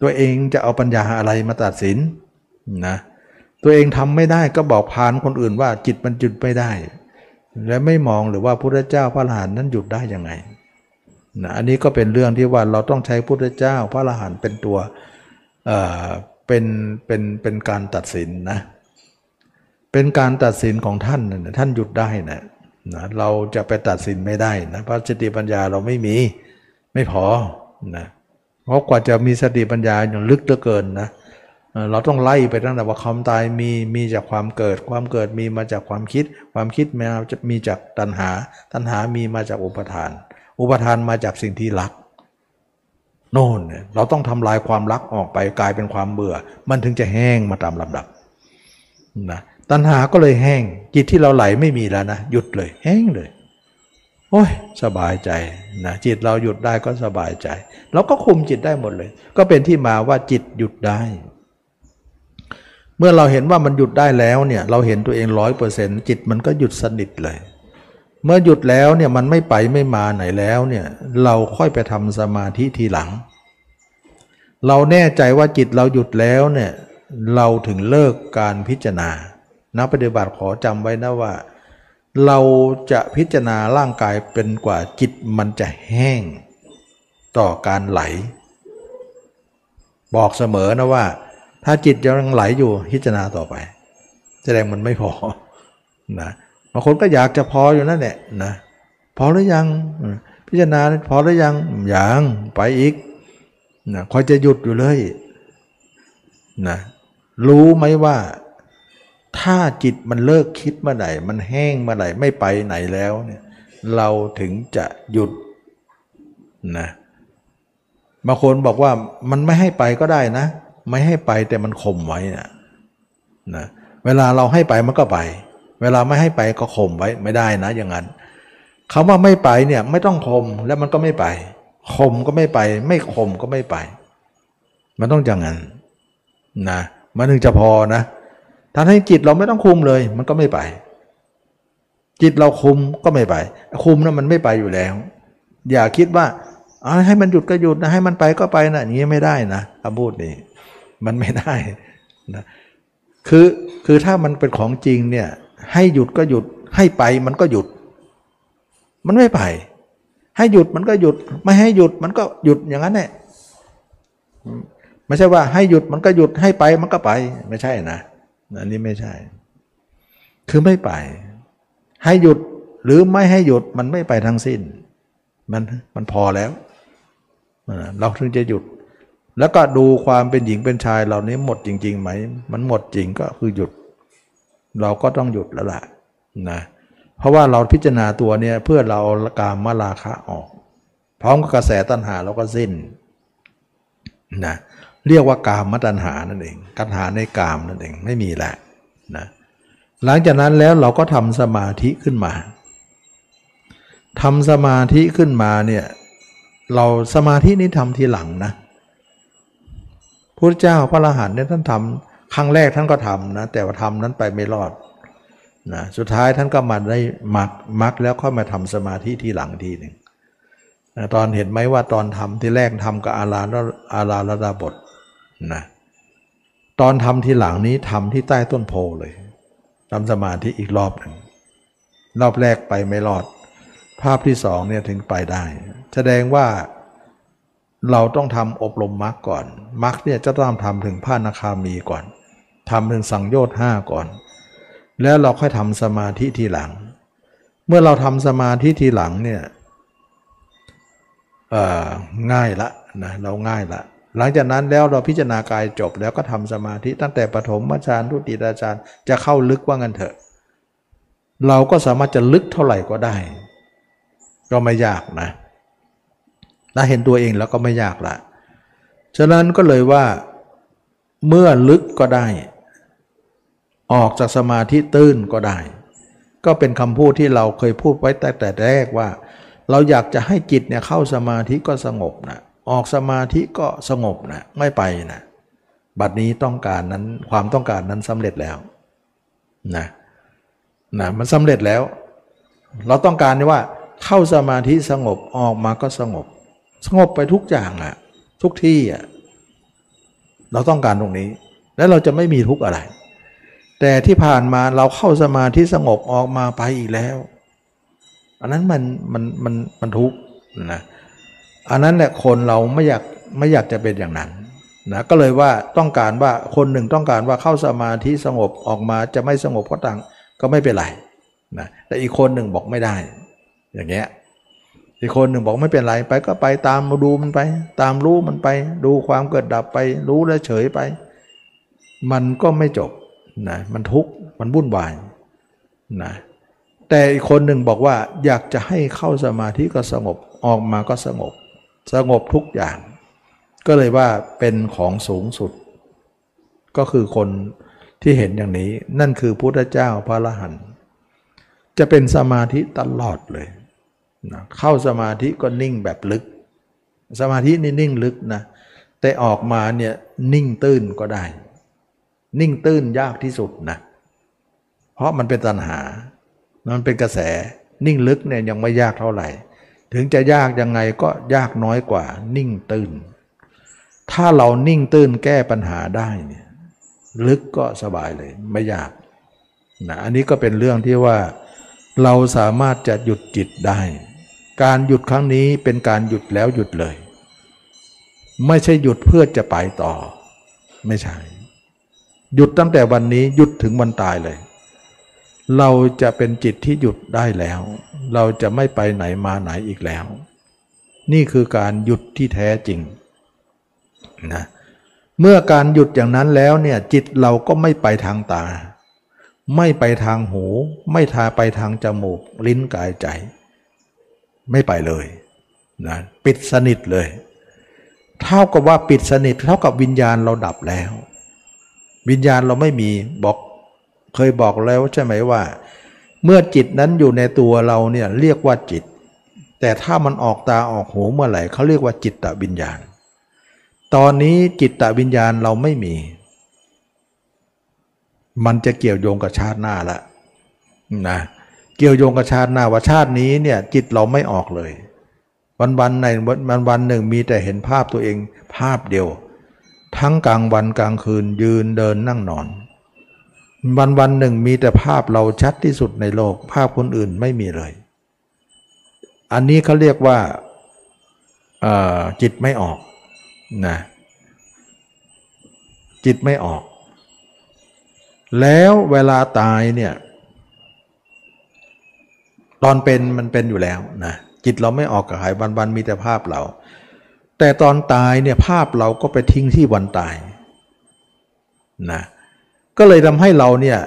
ตัวเองจะเอาปัญญาอะไรมาตัดสินนะ ตัวเองทำไม่ได้ก็บอกพานคนอื่นว่าจิตมันหยุดไม่ได้ และไม่มองหรือว่าพระเจ้าพระอรหันต์นั้นหยุดได้ยังไงนะอันนี้ก็เป็นเรื่องที่ว่าเราต้องใช้พระเจ้าพระอรหันต์เป็นตัวเอ่อเป็นเป็นเป็นการตัดสินนะเป็นการตัดสินของท่านนะท่านหยุดได้นะนะเราจะไปตัดสินไม่ได้นะเพราะสติปัญญาเราไม่มีไม่พอนะเพราะกว่าจะมีสติปัญญาอย่างลึกเหลือเกินนะเเราต้องไล่ไปตั้งแต่ว่าความตายมีมีจากความเกิด ความเกิดมีมาจากความคิด ความคิดมาจะมีจากตัณหา ตัณหามีมาจากอุปทาน อุปทานมาจากสิ่งที่รัก โน่นเนี่ยเราต้องทำลายความรักออกไปกลายเป็นความเบื่อ มันถึงจะแห้งมาตามลำดับนะตัณหาก็เลยแห้งจิตที่เราไหลไม่มีแล้วนะหยุดเลย แห้งเลยโอ้ยสบายใจนะจิตเราหยุดได้ก็สบายใจ เราก็คุมจิตได้หมดเลย ก็เป็นที่มาว่าจิตหยุดได้ เมื่อเราเห็นว่ามันหยุดได้แล้วเนี่ยเราเห็นตัวเองร้อยเปอร์เซ็นต์จิตมันก็หยุดสนิทเลย เมื่อหยุดแล้วเนี่ยมันไม่ไปไม่มาไหนแล้วเนี่ยเราค่อยไปทำสมาธิทีหลัง เราแน่ใจว่าจิตเราหยุดแล้วเนี่ยเราถึงเลิกการพิจารณานักปฏิบัติขอจำไว้นะว่า เราจะพิจารณาร่างกายเป็นกว่าจิตมันจะแห้งต่อการไหล บอกเสมอนะว่า ถ้าจิตยังไหลอยู่พิจารณาต่อไป แสดงมันไม่พอนะบางคนก็อยากจะพออยู่นั่นแหละนะพอหรือยัง พิจารณาพอหรือยังยังไปอีกนะคอยจะหยุดอยู่เลยนะรู้ไหมว่าถ้าจิตมันเลิกคิดเมื่อไหร่มันแห้งเมื่อไหร่ไม่ไปไหนแล้วเนี่ยเราถึงจะหยุดนะบางคนบอกว่ามันไม่ให้ไปก็ได้นะ ไม่ให้ไปแต่มันข่มไว้นะนะเวลาเราให้ไปมันก็ไป เวลาไม่ให้ไปก็ข่มไว้ไม่ได้นะ อย่างนั้นคำว่าไม่ไปเนี่ยไม่ต้องข่มแล้วมันก็ไม่ไปข่มก็ไม่ไป ไม่ข่มก็ไม่ไป มันต้องอย่างนั้นนะมันถึงจะพอนะถ้าให้จิตเราไม่ต้องคุมเลย มันก็ไม่ไป จิตเราคุมก็ไม่ไป คุมนะมันไม่ไปอยู่แล้ว อย่าคิดว่าให้มันหยุดก็หยุดนะให้มันไปก็ไปนะอย่างนี้ไม่ได้นะคำพูดนี้ มันไม่ได้นะคือคือถ้ามันเป็นของจริงเนี่ย ให้หยุดก็หยุด ให้ไปมันก็หยุด มันไม่ไป ให้หยุดมันก็หยุด ไม่ให้หยุดมันก็หยุดอย่างนั้นแหละไม่ใช่ว่าให้หยุดมันก็หยุดให้ไปมันก็ไป ไม่ใช่นะอันนี้ไม่ใช่ คือไม่ไป ให้หยุดหรือไม่ให้หยุดมันไม่ไปทั้งสิ้น มันมันพอแล้วเราถึงจะหยุด แล้วก็ดูความเป็นหญิงเป็นชายเหล่านี้หมดจริงๆไหม มันหมดจริงก็คือหยุด เราก็ต้องหยุดแล้วล่ะนะเพราะว่าเราพิจารณาตัวเนี่ยเพื่อเรากามมาราคะออก พร้อมกับกระแสตัณหาเราก็สิ้นนะเรียกว่ากามมตัณหานั่นเองกัณหาในกามนั่นเองไม่มีแหละนะหลังจากนั้นแล้วเราก็ทำสมาธิขึ้นมาทำสมาธิขึ้นมาเนี่ยเราสมาธินี้ทำทีหลังนะ พระเจ้าพระอรหันต์เนี่ยท่านทำครั้งแรกท่านก็ทำนะแต่ว่าทำนั้นไปไม่รอดนะสุดท้ายท่านก็มาได้มักมักแล้วค่อยมาทำสมาธิที่หลังทีหนึ่งนะตอนเห็นไหมว่าตอนทำที่แรกทำกับอาราอาราลดาบทนะตอนทำที่หลังนี้ทำที่ใต้ต้นโพเลยทำสมาธิอีกรอบหนึ่งรอบแรกไปไม่รอด ภาพที่สองเนี่ยถึงไปได้ แสดงว่า เราต้องทำอบรมมรรคก่อนมรรคเนี่ยจะต้องทำถึงผ้านาคามีก่อนทำถึงสังโยชน์ห้าก่อน แล้วเราค่อยทำสมาธิทีหลัง เมื่อเราทำสมาธิทีหลังเนี่ยง่ายละนะเราง่ายละหลังจากนั้นแล้วเราพิจารณากายจบแล้วก็ทำสมาธิตั้งแต่ปฐมฌานทุติยฌานจะเข้าลึกว่างันเถอะ เราก็สามารถจะลึกเท่าไหร่ก็ได้ ก็ไม่ยากนะ ถ้าเห็นตัวเองแล้วก็ไม่ยากละฉะนั้นก็เลยว่าเมื่อลึกก็ได้ ออกจากสมาธิตื้นก็ได้ ก็เป็นคำพูดที่เราเคยพูดไว้แต่แต่แรกว่า เราอยากจะให้จิตเนี่ยเข้าสมาธิก็สงบนะออกสมาธิก็สงบนะไม่ไปนะบัดนี้ต้องการนั้นความต้องการนั้นสำเร็จแล้วนะนะมันสำเร็จแล้ว เราต้องการที่ว่าเข้าสมาธิสงบออกมาก็สงบ สงบไปทุกอย่างอะทุกที่อะเราต้องการตรงนี้ แล้วเราจะไม่มีทุกอะไร แต่ที่ผ่านมาเราเข้าสมาธิสงบออกมาไปอีกแล้ว อันนั้นมันมันมันมันทุกข์นะอันนั้นแหละคนเราไม่อยากไม่อยากจะเป็นอย่างนั้นนะก็เลยว่าต้องการว่าคนหนึ่งต้องการว่าเข้าสมาธิสงบออกมาจะไม่สงบก็ตังก็ไม่เป็นไรนะแต่อีกคนหนึ่งบอกไม่ได้ อย่างเงี้ย อีกคนหนึ่งบอกไม่เป็นไรไปก็ไปตามมาดูมันไป ตามรู้มันไป ดูความเกิดดับไป รู้แล้วเฉยไป มันก็ไม่จบนะมันทุกข์มันวุ่นวายนะแต่อีกคนหนึ่งบอกว่าอยากจะให้เข้าสมาธิก็สงบออกมาก็สงบ สงบทุกอย่าง ก็เลยว่าเป็นของสูงสุด ก็คือคนที่เห็นอย่างนี้นั่นคือพุทธเจ้าพระอรหันต์จะเป็นสมาธิตลอดเลย นะเข้าสมาธิก็นิ่งแบบลึก สมาธินี่นิ่งลึกนะ แต่ออกมาเนี่ยนิ่งตื้นก็ได้ นิ่งตื้นยากที่สุดนะ เพราะมันเป็นตัณหา มันเป็นกระแส นิ่งลึกเนี่ยยังไม่ยากเท่าไหร่ ถึงจะยากยังไงก็ยากน้อยกว่า นิ่งตื้น ถ้าเรานิ่งตื้นแก้ปัญหาได้เนี่ยลึกก็สบายเลยไม่ยากนะอันนี้ก็เป็นเรื่องที่ว่าเราสามารถจะหยุดจิตได้ การหยุดครั้งนี้เป็นการหยุดแล้วหยุดเลย ไม่ใช่หยุดเพื่อจะไปต่อ ไม่ใช่ หยุดตั้งแต่วันนี้หยุดถึงวันตายเลย เราจะเป็นจิตที่หยุดได้แล้ว เราจะไม่ไปไหนมาไหนอีกแล้ว นี่คือการหยุดที่แท้จริงนะเมื่อการหยุดอย่างนั้นแล้วเนี่ยจิตเราก็ไม่ไปทางตา ไม่ไปทางหู ไม่ทาไปทางจมูก ลิ้นกายใจ ไม่ไปเลยนะปิดสนิทเลย เท่ากับว่าปิดสนิท เท่ากับวิญญาณเราดับแล้ว วิญญาณเราไม่มีบอกเคยบอกแล้วใช่ไหมว่า เมื่อจิตนั้นอยู่ในตัวเราเนี่ยเรียกว่าจิต แต่ถ้ามันออกตาออกหูเมื่อไหร่เขาเรียกว่าจิตตวิญญาณ ตอนนี้จิตตวิญญาณเราไม่มี มันจะเกี่ยวโยงกับชาติหน้าละนะเเกี่ยวโยงกับชาติหน้าว่าชาตินี้เนี่ยจิตเราไม่ออกเลย วันวันในวันวันหนึ่งมีแต่เห็นภาพตัวเองภาพเดียว ทั้งกลางวันกลางคืนยืนเดินนั่งนอน วันวันหนึ่งมีแต่ภาพเราชัดที่สุดในโลก ภาพคนอื่นไม่มีเลย อันนี้เขาเรียกว่าจิตไม่ออกนะจิตไม่ออก แล้วเวลาตายเนี่ย ตอนเป็นมันเป็นอยู่แล้วนะจิตเราไม่ออกกับหายวันวันมีแต่ภาพเรา แต่ตอนตายเนี่ยภาพเราก็ไปทิ้งที่วันตายนะก็เลยทำให้เราเนี่ย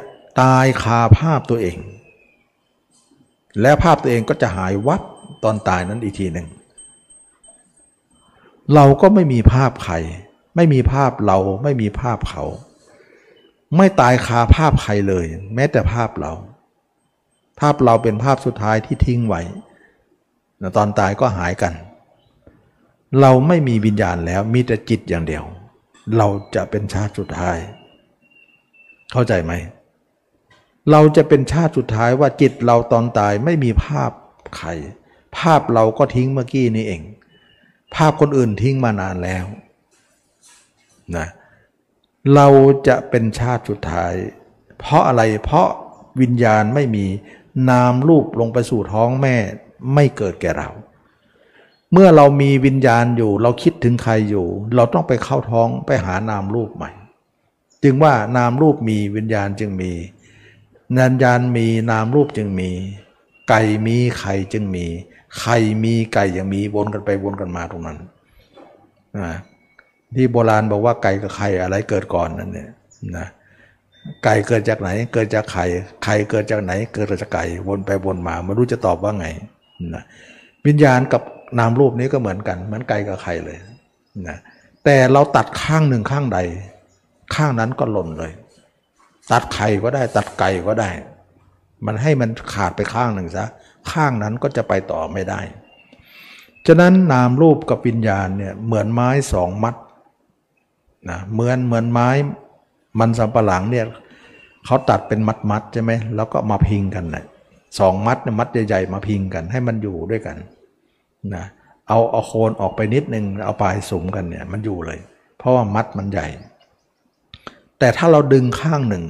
ตายคาภาพตัวเอง และภาพตัวเองก็จะหายวับตอนตายนั้นอีกทีหนึ่งเราก็ไม่มีภาพใคร ไม่มีภาพเราไม่มีภาพเขา ไม่ตายคาภาพใครเลย แม้แต่ภาพเรา ภาพเราเป็นภาพสุดท้ายที่ทิ้งไว้ตอนตายก็หายกัน เราไม่มีวิญญาณแล้วมีแต่จิตอย่างเดียว เราจะเป็นชาติสุดท้าย เข้าใจไหม เราจะเป็นชาติสุดท้ายว่าจิตเราตอนตายไม่มีภาพใคร ภาพเราก็ทิ้งเมื่อกี้นี้เอง ภาพคนอื่นทิ้งมานานแล้วนะเราจะเป็นชาติสุดท้าย เพราะอะไรเพราะวิญญาณไม่มี นามรูปลงไปสู่ท้องแม่ไม่เกิดแก่เรา เมื่อเรามีวิญญาณอยู่ เราคิดถึงใครอยู่ เราต้องไปเข้าท้องไปหานามรูปใหม่ จึงว่านามรูปมีวิญญาณจึงมีนัญญาณมีนามรูปจึงมี ไก่มีไข่จึงมีไข่มีไก่ยังมีวนกันไปวนกันมาตรงนั้นนะที่โบราณบอกว่าไก่กับไข่อะไรเกิดก่อนนั่นเนี่ยนะ ไก่เกิดจากไหน เกิดจากไข่ไข่เกิดจากไหน เกิดจากไก่วนไปวนมาไม่รู้จะตอบว่าไงนะวิญญาณกับนามรูปนี้ก็เหมือนกันเหมือนไก่กับไข่เลยนะแต่เราตัดข้างหนึ่งข้างใด ข้างนั้นก็หล่นเลย ตัดไข่ก็ได้ ตัดไก่ก็ได้ มันให้มันขาดไปข้างหนึ่งซะข้างนั้นก็จะไปต่อไม่ได้ ฉะนั้นนามรูปกับวิญญาณเนี่ยเหมือนไม้สองมัดนะเหมือนเหมือนไม้ มันสำปะหลังเนี่ยเขาตัดเป็นมัดมัดใช่ไหมแล้วก็มาพิงกันนะสองมัดเนี่ยมัดใหญ่ๆมาพิงกัน ให้มันอยู่ด้วยกันนะเอาเอาโคนออกไปนิดนึงเอาปลายสุมกันเนี่ยมันอยู่เลย เพราะว่ามัดมันใหญ่ แต่ถ้าเราดึงข้างหนึ่ง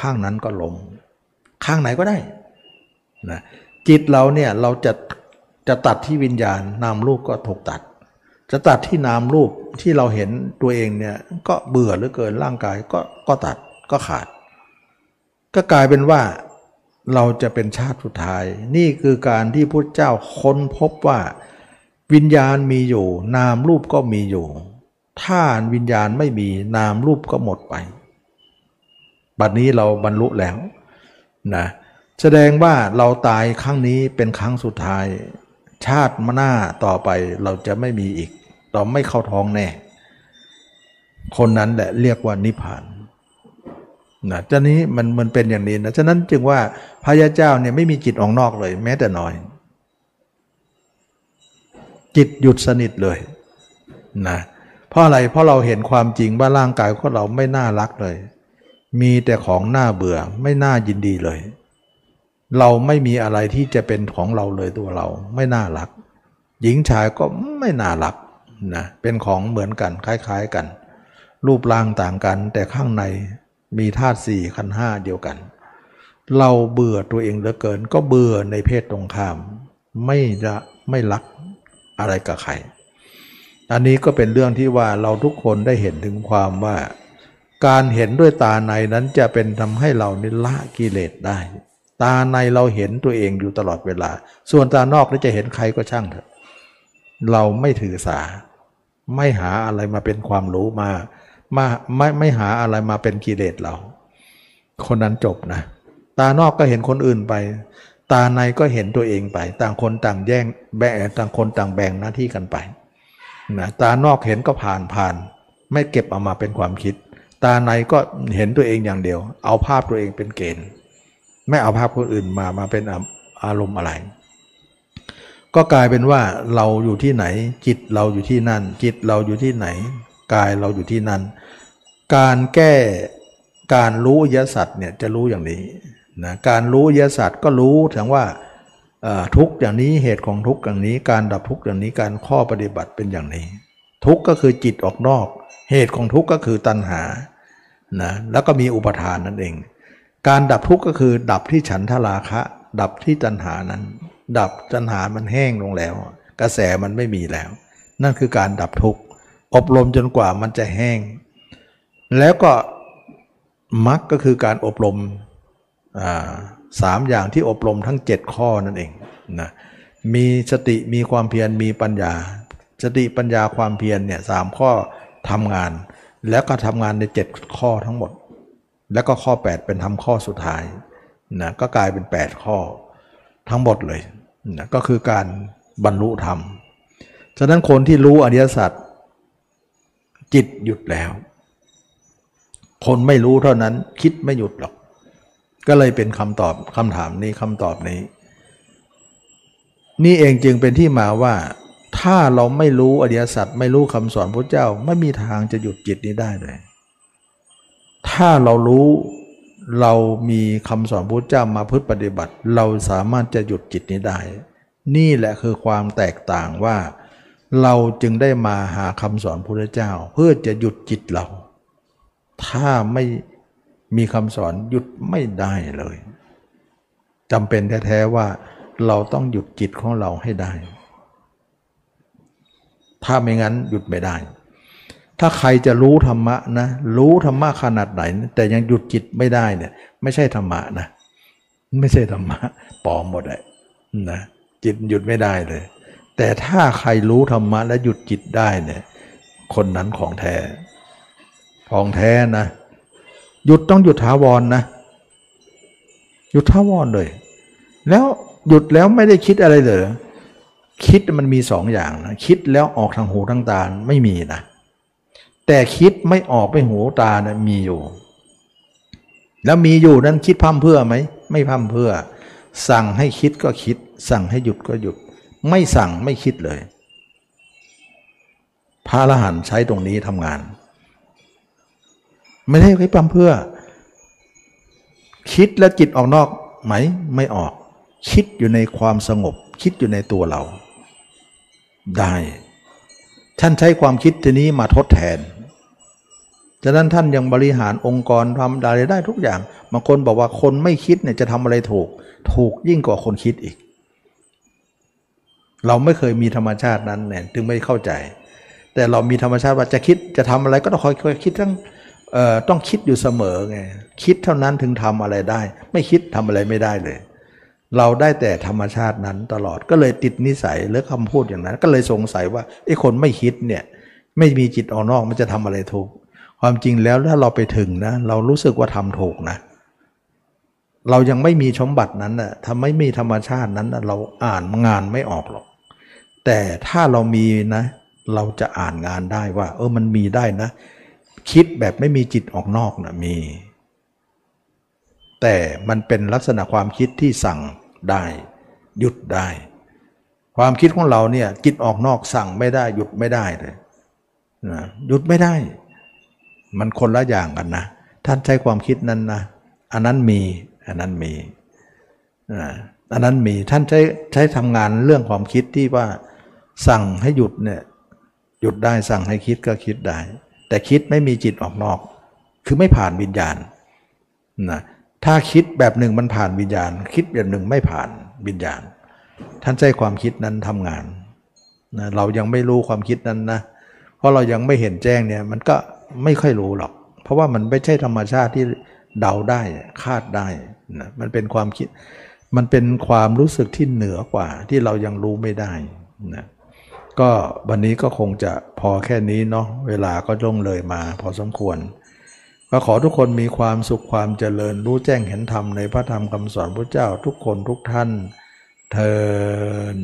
ข้างนั้นก็ลมข้างไหนก็ได้นะจิตเราเนี่ยเราจะจะตัดที่วิญญาณนามรูปก็ถูกตัด จะตัดที่นามรูปที่เราเห็นตัวเองเนี่ยก็เบื่อหรือเกินร่างกายก็ก็ตัดก็ขาด ก็กลายเป็นว่าเราจะเป็นชาติสุดท้าย นี่คือการที่พระเจ้าค้นพบว่าวิญญาณมีอยู่ นามรูปก็มีอยู่ ถ้าวิญญาณไม่มีนามรูปก็หมดไป บัดนี้เราบรรลุแล้วนะแสดงว่าเราตายครั้งนี้เป็นครั้งสุดท้าย ชาติมหน้าต่อไปเราจะไม่มีอีก เราไม่เข้าท้องแน่ คนนั้นแหละเรียกว่านิพพานนะจะนี้มันมันเป็นอย่างนี้นะฉะนั้นจึงว่าพระยาเจ้าเนี่ยไม่มีจิตออกนอกเลย แม้แต่น้อย จิตหยุดสนิทเลยนะเพราะอะไรเพราะเราเห็นความจริงว่าร่างกายของเราไม่น่ารักเลย มีแต่ของน่าเบื่อไม่น่ายินดีเลย เราไม่มีอะไรที่จะเป็นของเราเลยตัวเรา ไม่น่ารัก หญิงชายก็ไม่น่ารัก นะเป็นของเหมือนกันคล้าย ๆกัน รูปร่างต่างกัน แต่ข้างในมีธาตุสี่ขันห้าเดียวกัน เราเบื่อตัวเองเหลือเกิน ก็เบื่อในเพศตรงข้าม ไม่ละไม่รักอะไรกับใคร อันนี้ก็เป็นเรื่องที่ว่าเราทุกคนได้เห็นถึงความว่า การเห็นด้วยตาในนั้นจะเป็นทำให้เรานี่ละกิเลสได้ ตาในเราเห็นตัวเองอยู่ตลอดเวลา ส่วนตานอกนี่จะเห็นใครก็ช่างเถอะเราไม่ถือสา ไม่หาอะไรมาเป็นความรู้มามาไม่ไม่หาอะไรมาเป็นกิเลสเรา คนนั้นจบนะ ตานอกก็เห็นคนอื่นไป ตาในก็เห็นตัวเองไป ต่างคนต่างแย่งแบ่งต่างคนต่างแบ่งหน้าที่กันไปนะตานอกเห็นก็ผ่านผ่าน ไม่เก็บเอามาเป็นความคิด ตาในก็เห็นตัวเองอย่างเดียว เอาภาพตัวเองเป็นเกณฑ์ ไม่เอาภาพคนอื่นมามาเป็นอารมณ์อะไร ก็กลายเป็นว่าเราอยู่ที่ไหน จิตเราอยู่ที่นั่น จิตเราอยู่ที่ไหน กายเราอยู่ที่นั่น การแก้การรู้ยสัตว์เนี่ยจะรู้อย่างนี้นะการรู้ยสัตว์ก็รู้ถึงว่าทุกอย่างนี้เหตุของทุกอย่างนี้ การดับทุกอย่างนี้การข้อปฏิบัติเป็นอย่างนี้ ทุกก็คือจิตออกนอก เหตุของทุกก็คือตัณหานะแล้วก็มีอุปทานนั่นเอง การดับทุกก็คือดับที่ฉันทราคะ ดับที่ตัณหานั้น ดับตัณหามันแห้งลงแล้ว กระแสมันไม่มีแล้ว นั่นคือการดับทุกข์อบรมจนกว่ามันจะแห้ง แล้วก็มรรคก็คือการอบรมสามอย่างที่อบรมทั้ง 7 ข้อนั่นเองนะมีสติมีความเพียรมีปัญญา สติปัญญาความเพียรเนี่ยสามข้อทำงาน แล้วก็ทำงานใน 7 ข้อทั้งหมด แล้วก็ข้อ 8 เป็นทำข้อสุดท้ายนะก็กลายเป็น 8 ข้อทั้งหมดเลย นะก็คือการบรรลุธรรม ฉะนั้นคนที่รู้อริยสัจจิตหยุดแล้ว คนไม่รู้เท่านั้นคิดไม่หยุดหรอก ก็เลยเป็นคำตอบคำถามนี้คำตอบนี้ นี่เองจึงเป็นที่มาว่า ถ้าเราไม่รู้อริยสัจไม่รู้คำสอนพระเจ้า ไม่มีทางจะหยุดจิตนี้ได้เลย ถ้าเรารู้ เรามีคำสอนพระเจ้ามาพึ่งปฏิบัติ เราสามารถจะหยุดจิตนี้ได้ นี่แหละคือความแตกต่างว่า เราจึงได้มาหาคำสอนพระเจ้า เพื่อจะหยุดจิตเรา ถ้าไม่มีคำสอนหยุดไม่ได้เลยจำเป็นแท้ๆว่าเราต้องหยุดจิตของเราให้ได้ ถ้าไม่งั้นหยุดไม่ได้ ถ้าใครจะรู้ธรรมะนะรู้ธรรมะขนาดไหน แต่ยังหยุดจิตไม่ได้เนี่ย ไม่ใช่ธรรมะนะไม่ใช่ธรรมะปลอมหมดเลยนะจิตหยุดไม่ได้เลย แต่ถ้าใครรู้ธรรมะและหยุดจิตได้เนี่ย คนนั้นของแท้ของแท้นะหยุดต้องหยุดถาวรนนะหยุดถาวรเลย แล้วหยุดแล้วไม่ได้คิดอะไรเลยคิดมันมีสองอย่างนะคิดแล้วออกทางหูทางตาไม่มีนะ แต่คิดไม่ออกไปหูตานะมีอยู่ แล้วมีอยู่นั้นคิดพั่มเพื่อไหมไม่พั่มเพื่อ สั่งให้คิดก็คิด สั่งให้หยุดก็หยุด ไม่สั่งไม่คิดเลย พระอรหันต์ใช้ตรงนี้ทำงาน ไม่ได้ให้ปั๊มเพื่อ คิดแล้วจิตออกนอกไหมไม่ออก คิดอยู่ในความสงบ คิดอยู่ในตัวเรา ได้ท่านใช้ความคิดทีนี้มาทดแทน ฉะนั้นท่านยังบริหารองค์กรทำอะไรได้ทุกอย่างบางคนบอกว่าคนไม่คิดเนี่ยจะทำอะไรถูก ถูกยิ่งกว่าคนคิดอีก เราไม่เคยมีธรรมชาตินั้นเนี่ยถึงไม่เข้าใจ แต่เรามีธรรมชาติว่าจะคิดจะทำอะไรก็ต้องคอยคิดทั้งต้องคิดอยู่เสมอไงคิดเท่านั้นถึงทำอะไรได้ ไม่คิดทำอะไรไม่ได้เลย เราได้แต่ธรรมชาตินั้นตลอดก็เลยติดนิสัยหรือคำพูดอย่างนั้น ก็เลยสงสัยว่าไอ้คนไม่คิดเนี่ยไม่มีจิตออกนอกมันจะทำอะไรถูก ความจริงแล้วถ้าเราไปถึงนะเรารู้สึกว่าทำถูกนะ เรายังไม่มีชมบัตินั้นนะถ้าไม่มีธรรมชาตินั้นนะเราอ่านงานไม่ออกหรอก แต่ถ้าเรามีนะ เราจะอ่านงานได้ว่า เออมันมีได้นะ คิดแบบไม่มีจิตออกนอกนะมี แต่มันเป็นลักษณะความคิดที่สั่งได้ หยุดได้ ความคิดของเราเนี่ยจิตออกนอกสั่งไม่ได้ หยุดไม่ได้เลยนะหยุดไม่ได้ มันคนละอย่างกันนะ ท่านใช้ความคิดนั้นนะ อันนั้นมี อันนั้นมีอันนั้นมี ท่านใช้ใช้ทำงานเรื่องความคิดที่ว่าสั่งให้หยุดเนี่ยหยุดได้สั่งให้คิดก็คิดได้ แต่คิดไม่มีจิตออกนอก คือไม่ผ่านวิญญาณนะถ้าคิดแบบหนึ่งมันผ่านวิญญาณ คิดแบบหนึ่งไม่ผ่านวิญญาณ ท่านใช้ความคิดนั้นทำงานนะเรายังไม่รู้ความคิดนั้นนะ เพราะเรายังไม่เห็นแจ้งเนี่ยมันก็ ไม่ค่อยรู้หรอก เพราะว่ามันไม่ใช่ธรรมชาติที่เดาได้คาดได้นะมันเป็นความคิด มันเป็นความรู้สึกที่เหนือกว่าที่เรายังรู้ไม่ได้นะก็วันนี้ก็คงจะพอแค่นี้เนาะเวลาก็ล่งเลยมาพอสมควร ก็ขอทุกคนมีความสุขความเจริญรู้แจ้งเห็นธรรมในพระธรรมคำสอนพระเจ้าทุกคนทุกท่านเทิน